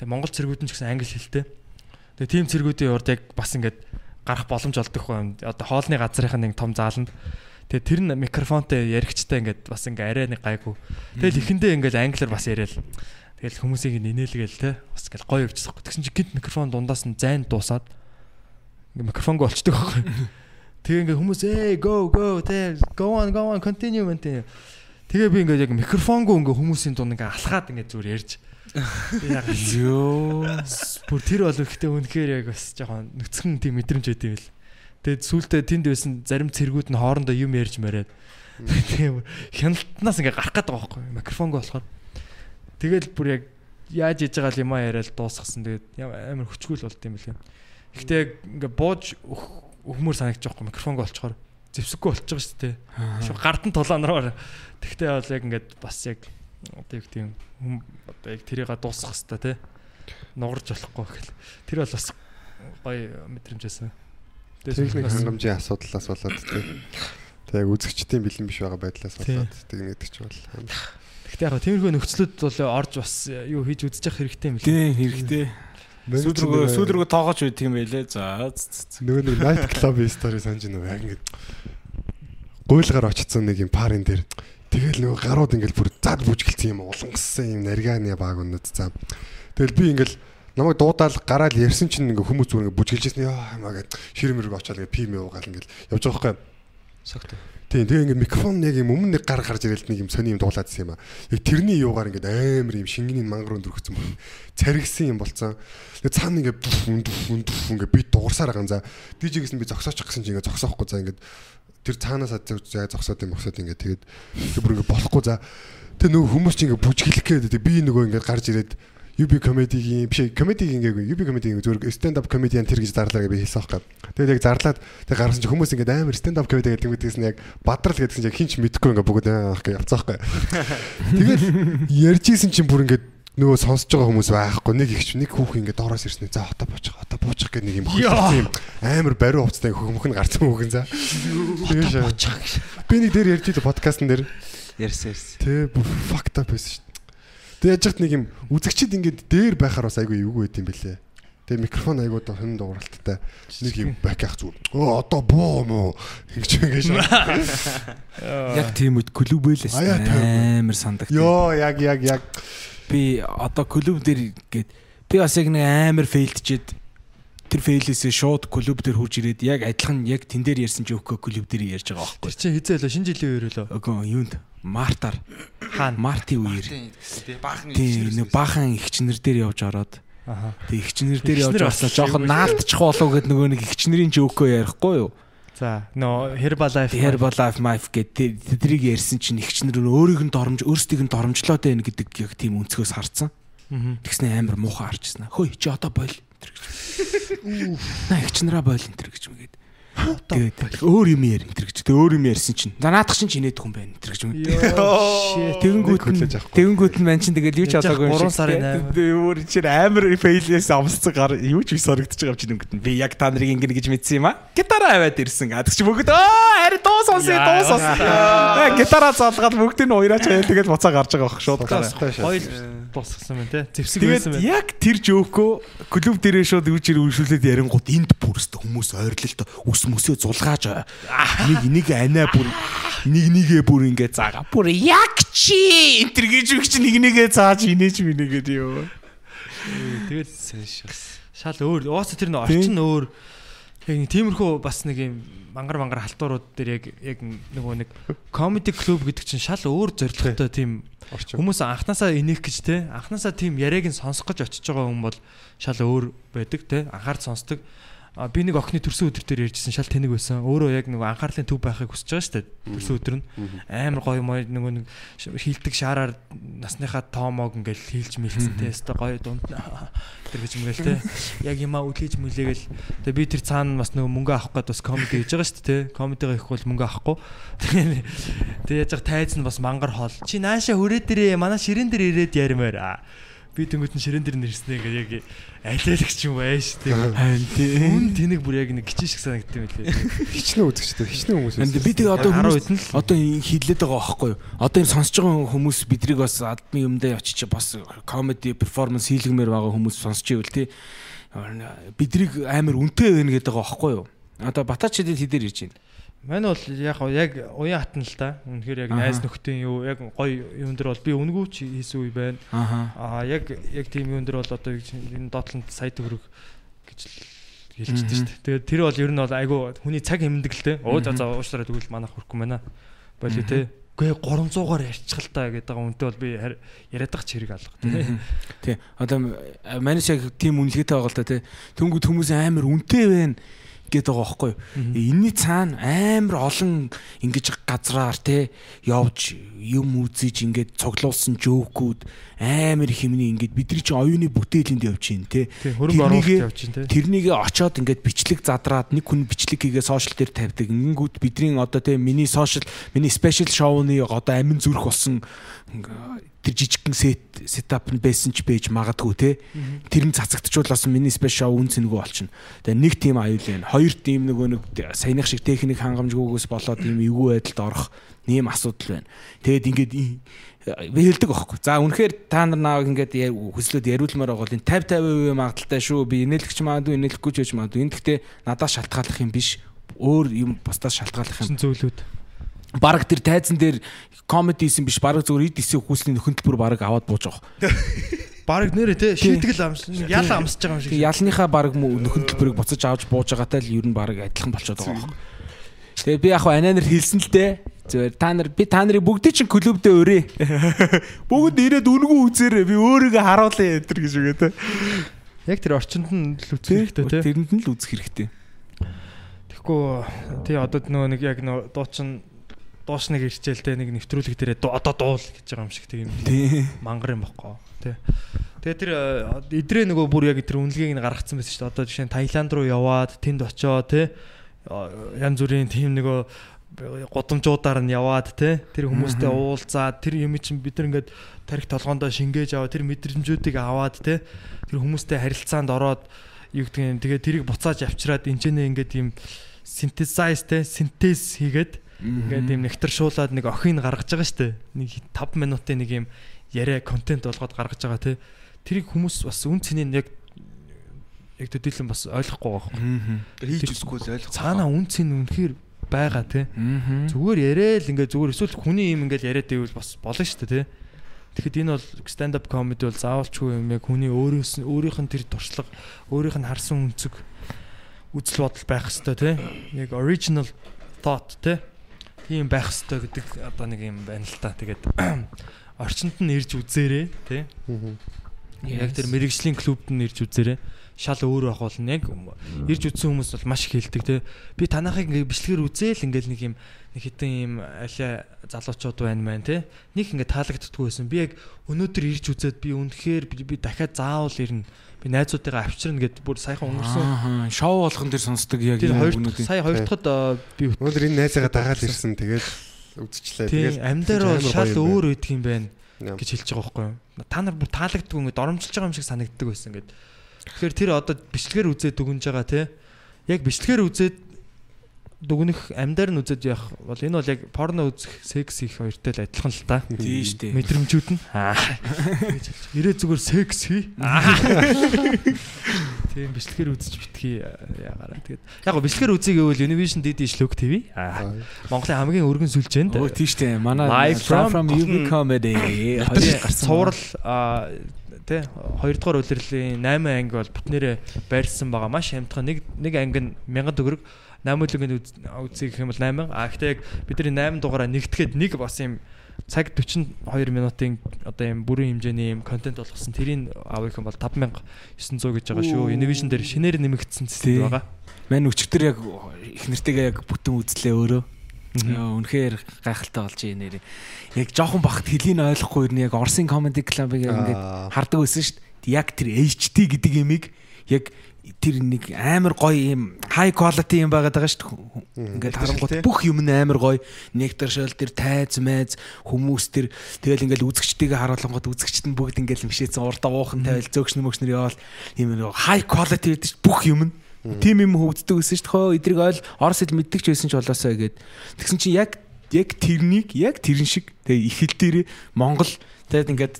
Тэгээ Монгол цэргүүд нь ч гэсэн англи хэлтэй. Тэгээ тийм цэргүүдийн урд яг бас ингээд гарах боломж олдог хүн. Одоо хоолны газрынх нь нэг том зааланд Тэгээ тэр нь микрофонтой яригчтай ингээд бас ингээ арай нэг гайгүй. Тэгэл ихэндээ ингээд англиар бас яриад. Тэгэл хүмүүсийг нинээлгээл те бас ингээл гоё явчихсан. Тэгсэн чи гинт микрофон дундаас нь зайн дуусаад ингээ микрофонго олчдөг байхгүй. Тэгээ ингээ хүмүүс ээ go go те go on go on continue continue. Тэгээ би ингээ яг микрофонго ингээ хүмүүсийн дунд ингээ алхаад ингээ зүгээр ярьж. Яг Йоо. бүр тэр бол ихтэй үнэхээр яг бас жоохон нүцгэн тийм мэдрэмж өгд юм л. Тэгээд сүултээ тэнд байсан зарим цэргүүд нь хоорондоо юм ярьж мариад. Тийм хяналтнаас ингээ гарах гээд байгаа байхгүй микрофонго болохоор. Тэгэл бүр яг яаж иж байгаа юм а яриад дуусгасан. Тэгээд амар хүчгүүл болд юм лээ. Гэхдээ яг ингээ бууж өгмөр санагдаж байгаа байхгүй микрофонго олцохоор зевсэггүй болчих жоох шүү дээ. Шууд гардан тулаанаар. Тэгтээ бол яг ингээд бас яг одоо яг тийм хүм одоо яг тэрийг дуусгах хэвээр те нугарч болохгүй гэл. Тэр бол бас гоё мэдрэмж байсан. Техник хангамжийн асуудлаас болоод тийм. Тэг яг үзэгчдийн бэлэн биш байгаа байдлаас болоод тийм гэдэг ч бол. Гэхдээ яг тиймэрхүү нөхцлөд бол орж бас юу хийж үзэж явах хэрэгтэй юм лээ. Тийм хэрэгтэй. Сүүл рүү сүүл рүү тоогооч үйд юм байлээ. За. нөгөө нэг night club-ийн story санаж байна? Яг ингэ гуйлгаар очсон нэг юм парын дээр тэгэл нөгөө гарууд ингээл бүр зад бүжгэлсэн юм улангассан юм нариганы баг өнөд за. Тэгэл би ингээл намайг дуудаал гараал ярьсан чинь ингээ хүмүүс зүгээр ингээ бүжгэлжсэн яа хамаа гэд шир мөрөг очоод ингээ пим уугаал ингээл явж байгаа байхгүй. Согт. Тийм тэгээ ингээ микрофон яг юм өмнө нэг гар гарч ирэл нэг юм сони юм дуулаадсэн юм аа. Яг тэрний юугаар ингээ амар юм шингэний мангар өндөрхсөн байна. Царигсан юм болцсон. Тэгээ цаана ингээ бүф бүф бүф ингээ бит дуурсаар байгаа юм за. Дижигээс нь би зогсоочих гэсэн чинь ингээ зогсоохгүй за ингээ тэр цаанаас заа зогсоод юм босоод ингээ тэгээд тэр бүр ингээ болохгүй за. Тэгээ нөгөө хүмүүс чинь ингээ бүжгэлэх гээд би нөгөө ингээ гарч ирээд UB comedy-гийн биш comedy-гийн гээгүй UB comedy-гийн зүгээр stand up comedian тэр гэж зарлаа гэж би хэлсэн байхгүй. Тэгээд яг зарлаад тэг гарсан чинь хүмүүс ингээд амар stand up comedy гэдэг мэдээс нь яг бадрал гэдгсэн чинь хинч мэдгүй ингээд бүгд аах гэж явцсан байхгүй. Тэгээд ярьж исэн чинь бүр ингээд нөгөө сонсож байгаа хүмүүс байхгүй нэг ихч нэг хүүхэн ингээд доороос ирсэн за хата буучих хата буучих гэдэг нэг юм юм амар бариу хувцастай хөхмөх нь гарсан хүүхэн за тэгээд буучих би нэг дээр ярьж ийл подкастн дээр Ярьсан ярьсан. Бүр fucked up байсан. Тэг яж хат нэг юм үзэгчд ингээд дээр байхаар бас айгүй эвгүй байт юм бэлээ. Тэгээ микрофон айгуу доо хэн дууралттай нэг юм бак ах зүр. Оо одоо боо мó ингэж ингэж. Яг тийм үед Аяа, тийм. амар сандаг. Йоо яг яг яг Би одоо клуб дээр гээд би бас яг нэг амар фейлдчихэд тэр фейлээсээ шууд клуб дээр хурж ирээд яг адилхан яг тэн дээр ярьсан ч өөхөө клуб дээр ярьж байгаа Тэр байхгүй. чинь хизээ лөө шинэ жилийн үеэр лөө. Өгөө юунд Мартаар Хаана? Марти үеэр. Баахан Тийм нэг баахан ихчнэр дээр явж ороод Аха. тэг ихчнэр дээр явж бас жоохон наалтчих болов гэд нөгөө нэг ихчнэрийн ч өөхөө ярихгүй юу. За нөө Herbalife Herbal Life гэдэг тэдрийг ярьсан чинь ихчнэр өөрийг нь доромж өөрсдийг нь доромжлоод байна гэдэг яг тийм өнцгөөс харсан. Тэгснэ амар муухай харчихсан. Хөөе чи одоо бойл. Энэ гэж. Наа ихчнэраа бойл энэ гэж мэгээд. Тэгээд өөр юм яар энэ гэж. Тэгээд өөр юм ярьсан чинь. За наадах чинь ч инээд хүн байна энэ гэж мэгээд. Тэгэнгүүт тэгэнгүүт нь мань чинь тэгэл юу ч Яаж одоогүй гурван сарын аймаг. Өөр чинь амар фейлээс амсцсан гар юу ч биш санагдчих байгаа юм чинь өнгөт. Би яг та нарыг ингэнэ гэж мэдсэн юм а. Гитараа аваад ирсэн. А тэгч бүгд аа ари дуу сонсъё дуу сонс. Аа гитараа залгаад бүгд нь уяраач хаяа тэгэл буцаа гарч байгаа бох шууд гараа. Хоёул дуусгасан байна те. Зевсэг байсан байна. яг тэр жөөхөө клуб дээрээ шууд юу чир үршүүлээд ярингууд энд бүрст хүмүүс ойрлолт ус мөсөө зулгааж нэг нэг анаа бүр нэг нэгээ бүр ингэ заагаа. Бүр яг чи энэ төр гэж үг чи нэг нэгээ зааж инээж минийгээд ёо. Тэгээд шал өөр. Ууц тэр нэг орчин өөр. Яг нэг тиймэрхүү бас нэг юм мангар мангар халтуурууд дээр яг яг нөгөө нэг comedy club гэдэг чинь шал өөр зорилготой тийм хүмүүс анханасаа инех гэж те. Анханасаа тийм яриаг нь сонсох гэж очиж байгаа хүн бол шал өөр байдаг те. Анхаард сонсдог би нэг охины төрсөн өдөр дээр ярьжсэн шал тэнэг байсан. Өөрөө яг нэг анхаарлын төв байхыг хүсэж байгаа шүү дээ. Төрсөн өдөр нь амар гоё мой нөгөө нэг хилдэг шаараар насныхаа тоомоог ингээл хийлж мэлцсэн те. Өстой гоё дунд <laughs> тэр гэж мгээл те. Яг юмаа үлээж мүлээгээл. Тэгээ би тэр цаана бас нөгөө мөнгө авах гээд бас комеди хийж байгаа шүү дээ. Комедигаа хийх бол мөнгө авахгүй. <laughs> Тэгээ яаж тайз нь бас мангар хоол. Чи нааша хүрээ дээрээ манай ширээн дээр ирээд яримаар. Би тэнгуут нь ширээн дээр нэрснэ ингээ яг алиалагч юм байш те. Харин тий. Үн тэнэг бүр яг нэг гिचэн шиг санагдсан юм лээ. Хичнээн үзэгчтэй хичнээн хүмүүс. Энд би тэгээ одоо 10 хүмүүс одоо хилээд байгаа байхгүй юу? Одоо энэ сонсож байгаа хүмүүс бидрийг бас адмын юмдаа очиж бас comedy performance хийлгмээр байгаа хүмүүс сонсож ивэл тий. Бидрийг амар үнэтэй байна гэдэг байгаа байхгүй юу? Одоо батач хэдэд хідэр ирж байна. Мань бол яг яг уян хатна л та. Үнэхээр яг найз нөхдийн юу яг гоё юм дээр бол би үнгүү ч хийсэн үе байна. Аа яг яг тийм юм дээр бол одоо энэ доотлонд сая төгрөг гэж л штэ шүү дээ. Тэгээд тэр бол ер нь бол айгүй хүний цаг хэмндэг л те. Оо за за уушлаараа тэгвэл манайх хөрөхгүй байна. Боли те. Гүй 300-аар ярьчихл та гэдэг байгаа үнтэй бол би яриад байгаа ч хэрэг алга те. Тий. Одоо манайш яг тийм үнэлгээтэй байгаа л та тий. Тэнгүүд хүмүүс амар үнэтэй байна гэдэг байгаа байхгүй юу? Энийний цаана амар олон ингэж газраар те явж юм үзэж ингээд цоглуулсан жоокууд амар их юмний ингээд бидний чинь оюуны бүтээлэнд явж гин те. Хөрөнгө оруулалт явж чинь те. Тэрнийг очоод ингээд бичлэг задраад нэг хүн бичлэг хийгээ сошиал дээр тавьдаг. Ингэнгүүт бидний одоо те миний сошиал миний спешиал шоуны одоо амин зүрх болсон тэр жижигхэн сет сетап нь байсан ч байж магадгүй те. Тэр нь цацагдчихуулсан миний спешиал үн цэнэгүй болчихно. Тэгээ нэг тим аюул байна. Хоёр тим нөгөө нэг саяных шиг техник хангамжгүйгээс болоод ийм эвгүй байдалд орох нэм асуудал байна. Тэгээд ингээд хэлдэг байхгүй. За үнэхээр та нар нааг ингээд хүслүүд яриулмаар байгаа бол энэ 50 50% магадaltaй шүү. Би инээлгч магадгүй инээлэхгүй ч гэж магадгүй. Энэ гэхдээ надад шалтгааллах юм биш. Өөр юм бусдаас шалтгааллах юм. Зөвлөд. Бараг тэр тайзан дээр комеди хийсэн биш. Бараг зөвөр ид эсэх хүслийн нөхөнтөлбөр бараг аваад бууж байгаа. <laughs> Бараг нэрэ те шийтгэл амс ял амсаж байгаа юм шиг. Ялныхаа бараг мө- нөхөнтөлбөрийг буцаж авч бууж байгаатай л ер нь бараг адилхан болчиход байгаа байхгүй. Тэгээ би яг хаа анаа нар хэлсэн л дээ. Зүгээр та нар би та нарыг бүгдийг чинь клубдээ өрөө. <laughs> Бүгд ирээд үнгүү үзээрэй. Би өөрийгөө харуулъя энэ гэж үгээ те. Яг тэр орчинд нь л үзэх хэрэгтэй те. Тэрэнд нь л үзэх хэрэгтэй. Тэгэхгүй тий одоо нөгөө нэг яг нөгөө дуучин дуушныг ирчээл те нэг нэвтрүүлэг дээрээ одоо дуул гэж байгаа юм шиг тийм Тий. мангар юм баггүй тий. Тэгээ тэр э, эдрээ нөгөө бүр яг тэр үнэлгээг нь гаргацсан байсан шүү дээ. Одоо жишээ нь Таиланд руу яваад тэнд очоо тий янз бүрийн тийм нөгөө гудамжуудаар нь яваад тий тэр хүмүүстэй уулзаад тэр юм чинь бид нар ингээд тарих толгоондоо шингээж аваад тэр мэдрэмжүүдийг аваад тий тэр хүмүүстэй харилцаанд ороод юу гэдэг юм тэгээ тэрийг буцааж авчираад энэ ч нэ ингээд юм synthesize те синтез хийгээд ингээд юм нэгтаршуулаад нэг охин гаргаж байгаа шүү дээ. Нэг 5 минутын нэг юм яриа контент болгоод гаргаж байгаа те. Тэрийг хүмүүс бас үн цэнийг яг яг төдийлөн бас ойлгохгүй байгаа юм. Хийж үзэхгүй л ойлгох. Цаана үн цэн үнэхээр байгаа те. Зүгээр яриа л ингээд зүгээр эсвэл хүний юм ингээд яриад байвал бас болно шүү дээ те. Тэгэхэд энэ бол stand up comedy бол заавалчгүй юм яг хүний өөрөөс өөрийнх нь тэр туршлага, өөрийнх нь харсан үнцэг үзэл бодол байх хэвээр те. Яг original thought те. Тийм байх хэвээр гэдэг одоо нэг юм байна л та. Тэгээд <clears throat> орчинд нь ирж үзээрэй те. Яг тэр мэрэгжлийн клубд нь ирж үзээрэй. Шал өөр байх болно. Яг ирж үзсэн хүмүүс бол маш их хэлдэг те. Би танахыг ингээ бичлэгээр үзээл ингээл нэг юм нэг хитэн юм аля залуучууд байна мэн те. Нэг ингээ таалагддаггүй байсан. Би яг өнөөдөр ирж үзээд би үнэхээр би дахиад заавал ирнэ. Би найзуудтайгаа авчирна гэд бүр саяхан өнгөрсөн. Шоу болгон дээр сонсдог яг Тэр юм хоёр бүгнүүд. сая хоёр дахьад аа, би Өнөөдөр энэ найзаагаа дагаад ирсэн. Тэгээд үзчихлээ. Бол амар шал өөр үйдэг юм байна байна. гэж хэлж байгаа байхгүй юу. Та нар бүр таалагддаг ингээд доромжилж байгаа юм шиг санагддаг байсан ингээд. Тэгэхээр тэр одоо бичлэгээр үзээд дүгнж байгаа те. Яг бичлэгээр үзээд дүгнэх амьдаар нь үзээд явах бол энэ бол яг порно үзэх секс их хоёртой л адилхан л та. Тийм шүү дээ. Мэдрэмжүүд нь. Аа. Ирээ зүгээр секс хий. Тийм бичлэгээр үзэж битгий яагаараа. Тэгээд яг го бичлэгээр үзье гэвэл Univision DD Shlok TV. Аа. Монголын хамгийн өргөн сүлжээнд Өө тийм шүү дээ. Манай from UV comedy. Цуврал тий хоёрдугаар улирлын 8 анги бол бүтнээрээ байрлсан байгаа маш хямдхан нэг нэг анги нь 1000 төгрөг 8 үлгийн үзье гэх юм бол 8 а гэхдээ яг бидний 8 дугаараа нэгтгэхэд нэг бас юм цаг 42 минутын одоо юм бүрэн хэмжээний юм контент болгосон тэрийг авах юм бол 5900 гэж байгаа шүү. Innovation дээр шинээр нэмэгдсэн зүйл байгаа. Мань өчтөр яг их нэртэйгээ яг бүтэн үзлээ өөрөө. Яа, Үнэхээр гайхалтай болж байна нэр. Яг жоохон бахт хэлийг ойлгохгүй юу яг Орсын comedy club-ыг яг ингээд хардаг байсан шүү дээ. Яг тэр HD гэдэг юмыг яг тэр нэг амар гоё юм high quality юм байгаад байгаа шүү дээ. Ингээд харангууд бүх юм нь амар гоё. Нектар шал тэр тайз майз хүмүүс тэр тэгэл ингээд үзэгчдийгээ харуулангууд үзэгчд нь бүгд ингээд мшээсэн урдаа уухан тавил зөөгч нөмөгчнөр яваал. Юм high quality гэдэг чинь бүх юм нь. Тим юм хөгддөг гэсэн чинь хөө эдрийг ойл орос хэл мэддэг ч байсан ч болоосоо гэгээд тэгсэн чинь яг яг тэрнийг яг тэрэн шиг тэгээ их хэл дээр Монгол тэгээд ингээд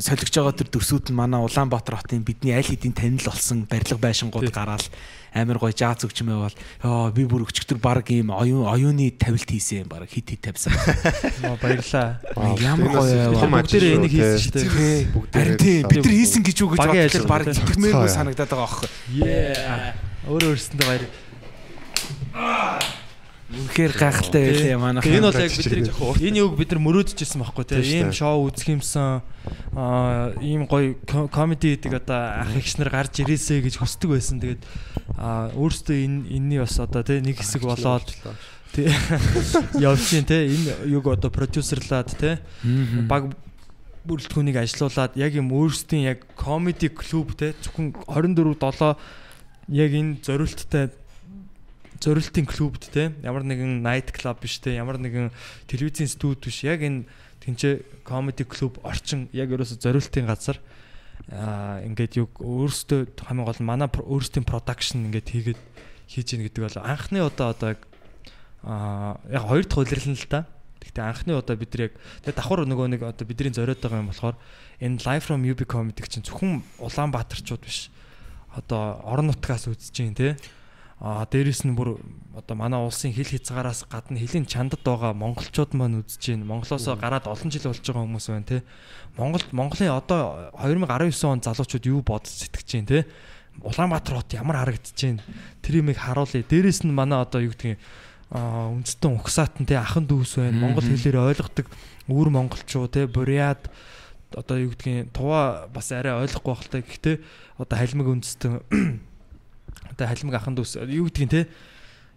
солигч байгаа тэр төсүүд нь манай Улаанбаатар хотын бидний аль хэдийн танил болсон барилга байшингууд гараал амар гоё жааз өгч юм байвал ёо би бүр өчтөр баг ийм оюун оюуны тавилт хийсэн юм баг хит хит тавьсан. <laughs> Баярлаа. Ямар гоё Бүгдээрээ шүү, энийг хийсэн шүү дээ. Бүгдээрээ Харин тий л- бид нар хийсэн гэж юу гэж бодлоо баг итгэмээргүй санагдаад байгаа аахгүй. Өөрөө өөрсөндөө баяр. Үнэхээр гайхалтай байлээ. Манайх. Энэ бол яг бидний чинь. энэ юг бид нар мөрөөдчихсэн байхгүй Тийм тийм ийм шоу үзэх юмсан аа ийм гоё ко- комеди гэдэг одоо ах эгч нар гарч ирээсэ гэж хүсдэг байсан. Тэгээд аа өөрөөсөө энэ энэний бас одоо тийм нэг хэсэг болоод тий явчихин тий энэ юг одоо продюсерлаад тий баг бүрэлдэхүүнийг ажилуулад яг юм өөрсдийн яг комеди клуб те. Зөвхөн 24 7 яг энэ зориулттай зориултын клубд те ямар нэгэн night club биш те ямар нэгэн телевизийн студи биш яг энэ тэнцээ comedy club орчин яг ерөөсө зориултын газар аа ингээд юг өөрсдөө хамгийн гол нь манай өөрсдийн production ингээд хийгээд хийж ийн гэдэг бол анхны удаа одоо яг аа яг хоёр дахь удирлан л та. Гэхдээ анхны удаа бид яг тэгээ давхар нөгөө нэг одоо бидний зориод байгаа юм болохоор энэ live from UB comedy чинь зөвхөн Улаанбаатарчууд биш. Одоо орон нутгаас үзэж гин те. Аа дээрэс нь бүр одоо манай улсын хил хязгаараас гадна хилийн чандад байгаа монголчууд маань үзэж гин. Монголоос гараад олон жил болж байгаа хүмүүс байна те. Монгол Монголын одоо 2019 он залуучууд юу бодож сэтгэж гин те. Улаанбаатар хот ямар харагдаж гин. Тэр юмыг харуулъя. Дээрэс нь манай одоо юу гэдгийг үндэстэн угсаатан те ахан дүүс байна. Монгол хэлээр ойлгодог өвөр монголчууд те буриад одоо юу гэдгийг туваа бас арай ойлгохгүй байх л та. Гэхдээ одоо халимаг үндэстэн одоо халимаг ахан дүүс юу гэдгийг те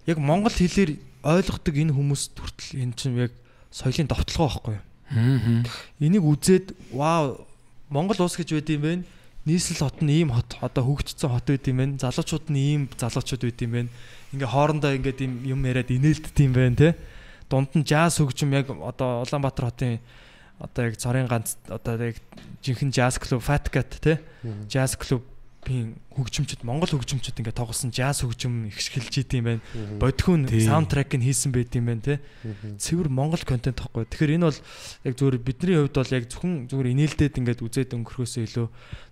яг монгол хэлээр ойлгодог энэ хүмүүс хүртэл энэ чинь яг соёлын довтлогоо байхгүй юу? Энийг үзээд вау Монгол улс гэж байд юм бэ? Нийслэл хот нь ийм хот одоо хөгжсөн хот байд юм байна. Залуучууд нь ийм залуучууд байд юм байна. Ингээ хоорондоо ингээд юм яриад инээлддэг юм байна те. Дунд нь жаз хөгжим яг одоо Улаанбаатар хотын одоо яг цорын ганц одоо яг жинхэнэ jazz club Fat Cat те. Jazz club-ийн хөгжимчд Монгол хөгжимчд ингээ тоглосон jazz хөгжим ихшгэлж идэм байна. Бодхүүн Тийм. саундтрек нь хийсэн байт юм байна те. Цэвэр Монгол контент тахгүй. Тэгэхээр энэ бол яг зүгээр бидний хувьд бол яг зөвхөн зүгээр инээлдээд ингээд үзээд өнгөрөхөөсөө илүү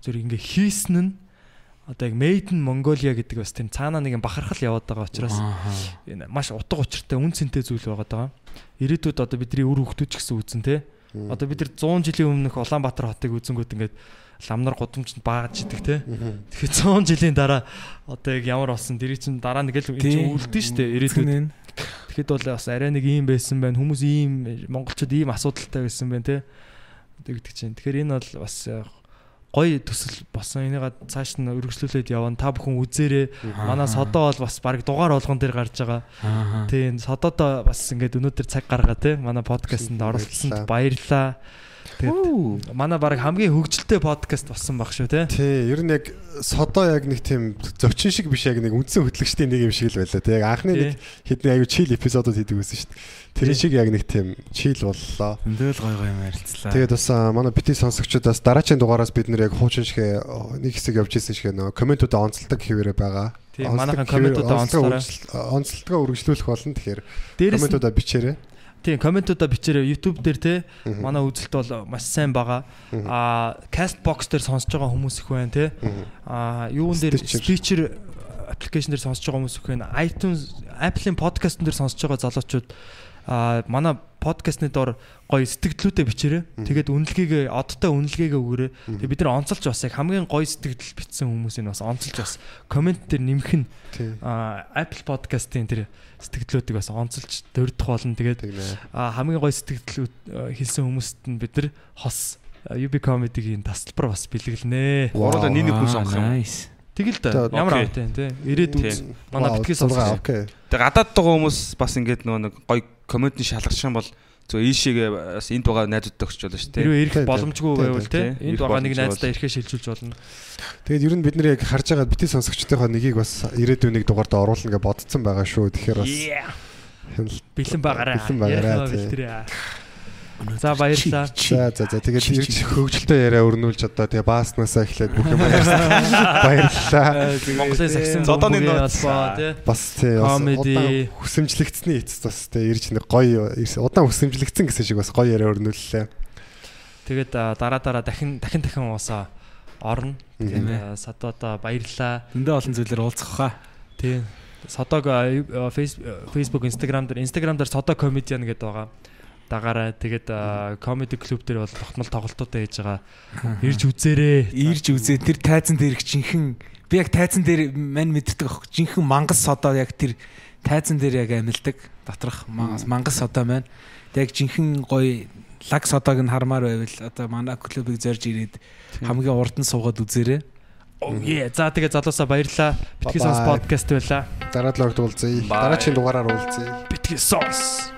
зүгээр ингээ хийсэн нь одоо яг Made in Mongolia гэдэг бас тийм цаанаа нэг юм бахархал яваад байгаа учраас энэ маш утга учиртай үн цэнтэй зүйл байгаа. Ирээдүйд одоо бидний үр хөвгтүүд ч гэсэн үзэн те. Одоо бид нар 100 жилийн өмнөх Улаанбаатар хотыг үзэнгүүт ингээд ламнар гудамжинд бааж идэг те. Тэгэхээр 100 жилийн дараа одоо яг ямар болсон дэрийг чинь дараа нэг л үлдэн штэ ирээдүйд. Тэгэхэд бол бас арай нэг ийм байсан байна. Хүмүүс ийм монголчууд ийм асуудалтай байсан байна те. Одоо гэдэг чинь. Тэгэхээр энэ бол бас э, гоё төсөл болсон. Энийг цааш нь өргөжлүүлээд явна. Та бүхэн үзээрэй. Манай содоо бол бас баг дугаар болгон дээр гарч байгаа. Тийм содоодоо бас ингээд өнөөдөр цаг гаргаа те. Манай подкастэнд оролцсонд баярлалаа. Тэгээд манай баг хамгийн хөгжилтэй подкаст болсон баг шүү те. Тий, ер нь яг содоо яг нэг тийм зочин шиг биш яг нэг үндсэн хөтлөгчдийн нэг юм шиг л байлаа. Тэг яг анхны нэг хэдэн аюу чил эпизодууд хийдэг байсан шүү дээ. Тэр шиг яг нэг тийм чил боллоо. Зөндөл гой гой ярилцлаа. Тэгээд бас манай бити сонсогчдоос дараачийн дугаараас бид нэр яг хуучин шигэ нэг хэсэг явж исэн шигэ нөө комментуудаа онцолдог хэвээрээ байгаа. Тийм манайхан комментуудаа онцлоорой. онцлогоо үргэлжлүүлэх болно. Тэгэхээр комментуудаа бичээрэй. Тийм комментуудаа бичээрэй YouTube дээр те. Манай үзэлт бол маш сайн байгаа. Аа Castbox дээр сонсож байгаа хүмүүс их байна те. Аа юун дээр Stitcher. Аппликейшн дээр сонсож байгаа хүмүүс их байна. iTunes Apple-ийн подкастн дээр сонсож байгаа залуучууд аа манай подкастны доор гоё сэтгэлдлүүтэй бичээрэй. Тэгээд үнэлгээгээ одтой үнэлгээгээ өгөөрэй. Тэгээд бид нар онцолж бас яг хамгийн гоё сэтгэл бичсэн хүмүүсийг бас онцолж бас комент дээр нэмэх нь тий. а, Apple podcast-ийн тэр сэтгэлдлүүдийг бас онцолж дурдах болно. Тэгээд а, хамгийн гоё сэтгэлдлүүд а, хэлсэн хүмүүст нь бид нар хос а, UB comedy-гийн тасалбар бас бэлгэлнэ. Гуруула нэг нэг хүн сонгох юм. Тэгэл да. Ямар окей. амттай тий. Ирээд үз. Манай битгий. Окей. Тэгээ гадаад байгаа хүмүүс бас ингээд нөгөө нэг гоё комментийн шалгах юм бол зөв ийшээгээ бас энд байгаа найзуудтай өгч болно шүү дээ. Хэрвээ ирэх боломжгүй байвал. Ирэх Энд байгаа нэг найздаа ирэхээ шилжүүлж болно. Тэгээд ер нь бид нар яг харж байгаа бити сонсогчдынхоо нэгийг бас ирээдүйн нэг дугаард оруулна гэж бодсон байгаа шүү. Тэгэхээр бас Бэлэн байгаарай. Бэлэн байгаарай. За баярлалаа. За за за тэгээд ирж хөвгөлтэй яриа өрнүүлж одоо тэгээ бааснасаа эхлээд бүх юм ярьсан. <laughs> Баярлалаа. Монголын сагсан Зодооны албаа тий. Бас тий удаан хүсэмжлэгдсэний эцэст бас тий ирж нэг гоё удаан хүсэмжлэгдсэн гэсэн шиг бас гоё яриа өрнүүллээ. Тэгээд дараа дараа дахин дахин дахин уусаа орно. Тэгээд садуудаа баярлалаа. Зөндөө олон зүйлээр уулзах хаа. Тий. Фейс- Facebook, Instagram дээр Instagram дээр Садо comedian гэдэг байгаа. Дагаараа тэгээд comedy club дээр бол тогтмол тоглолтуудаа хийж байгаа. Ирж үзээрэй. Ирж үзээ тэр тайзан дээр их жинхэнэ би яг тайзан дээр мань мэддэг аахгүй жинхэнэ мангас содоо яг тэр тайзан дээр яг амилдаг доторх мангас мангас содоо маань Тэг яг жинхэнэ гоё лаг содоог нь хармаар байвал одоо манай клубыг зорж ирээд хамгийн урд нь суугаад үзээрэй Oh yeah. За тэгээд залуусаа баярлалаа. Битгий сонс подкаст байла. Дараа талаар уулзъя. Дараагийн дугаараар уулзъя. Битгий сонс.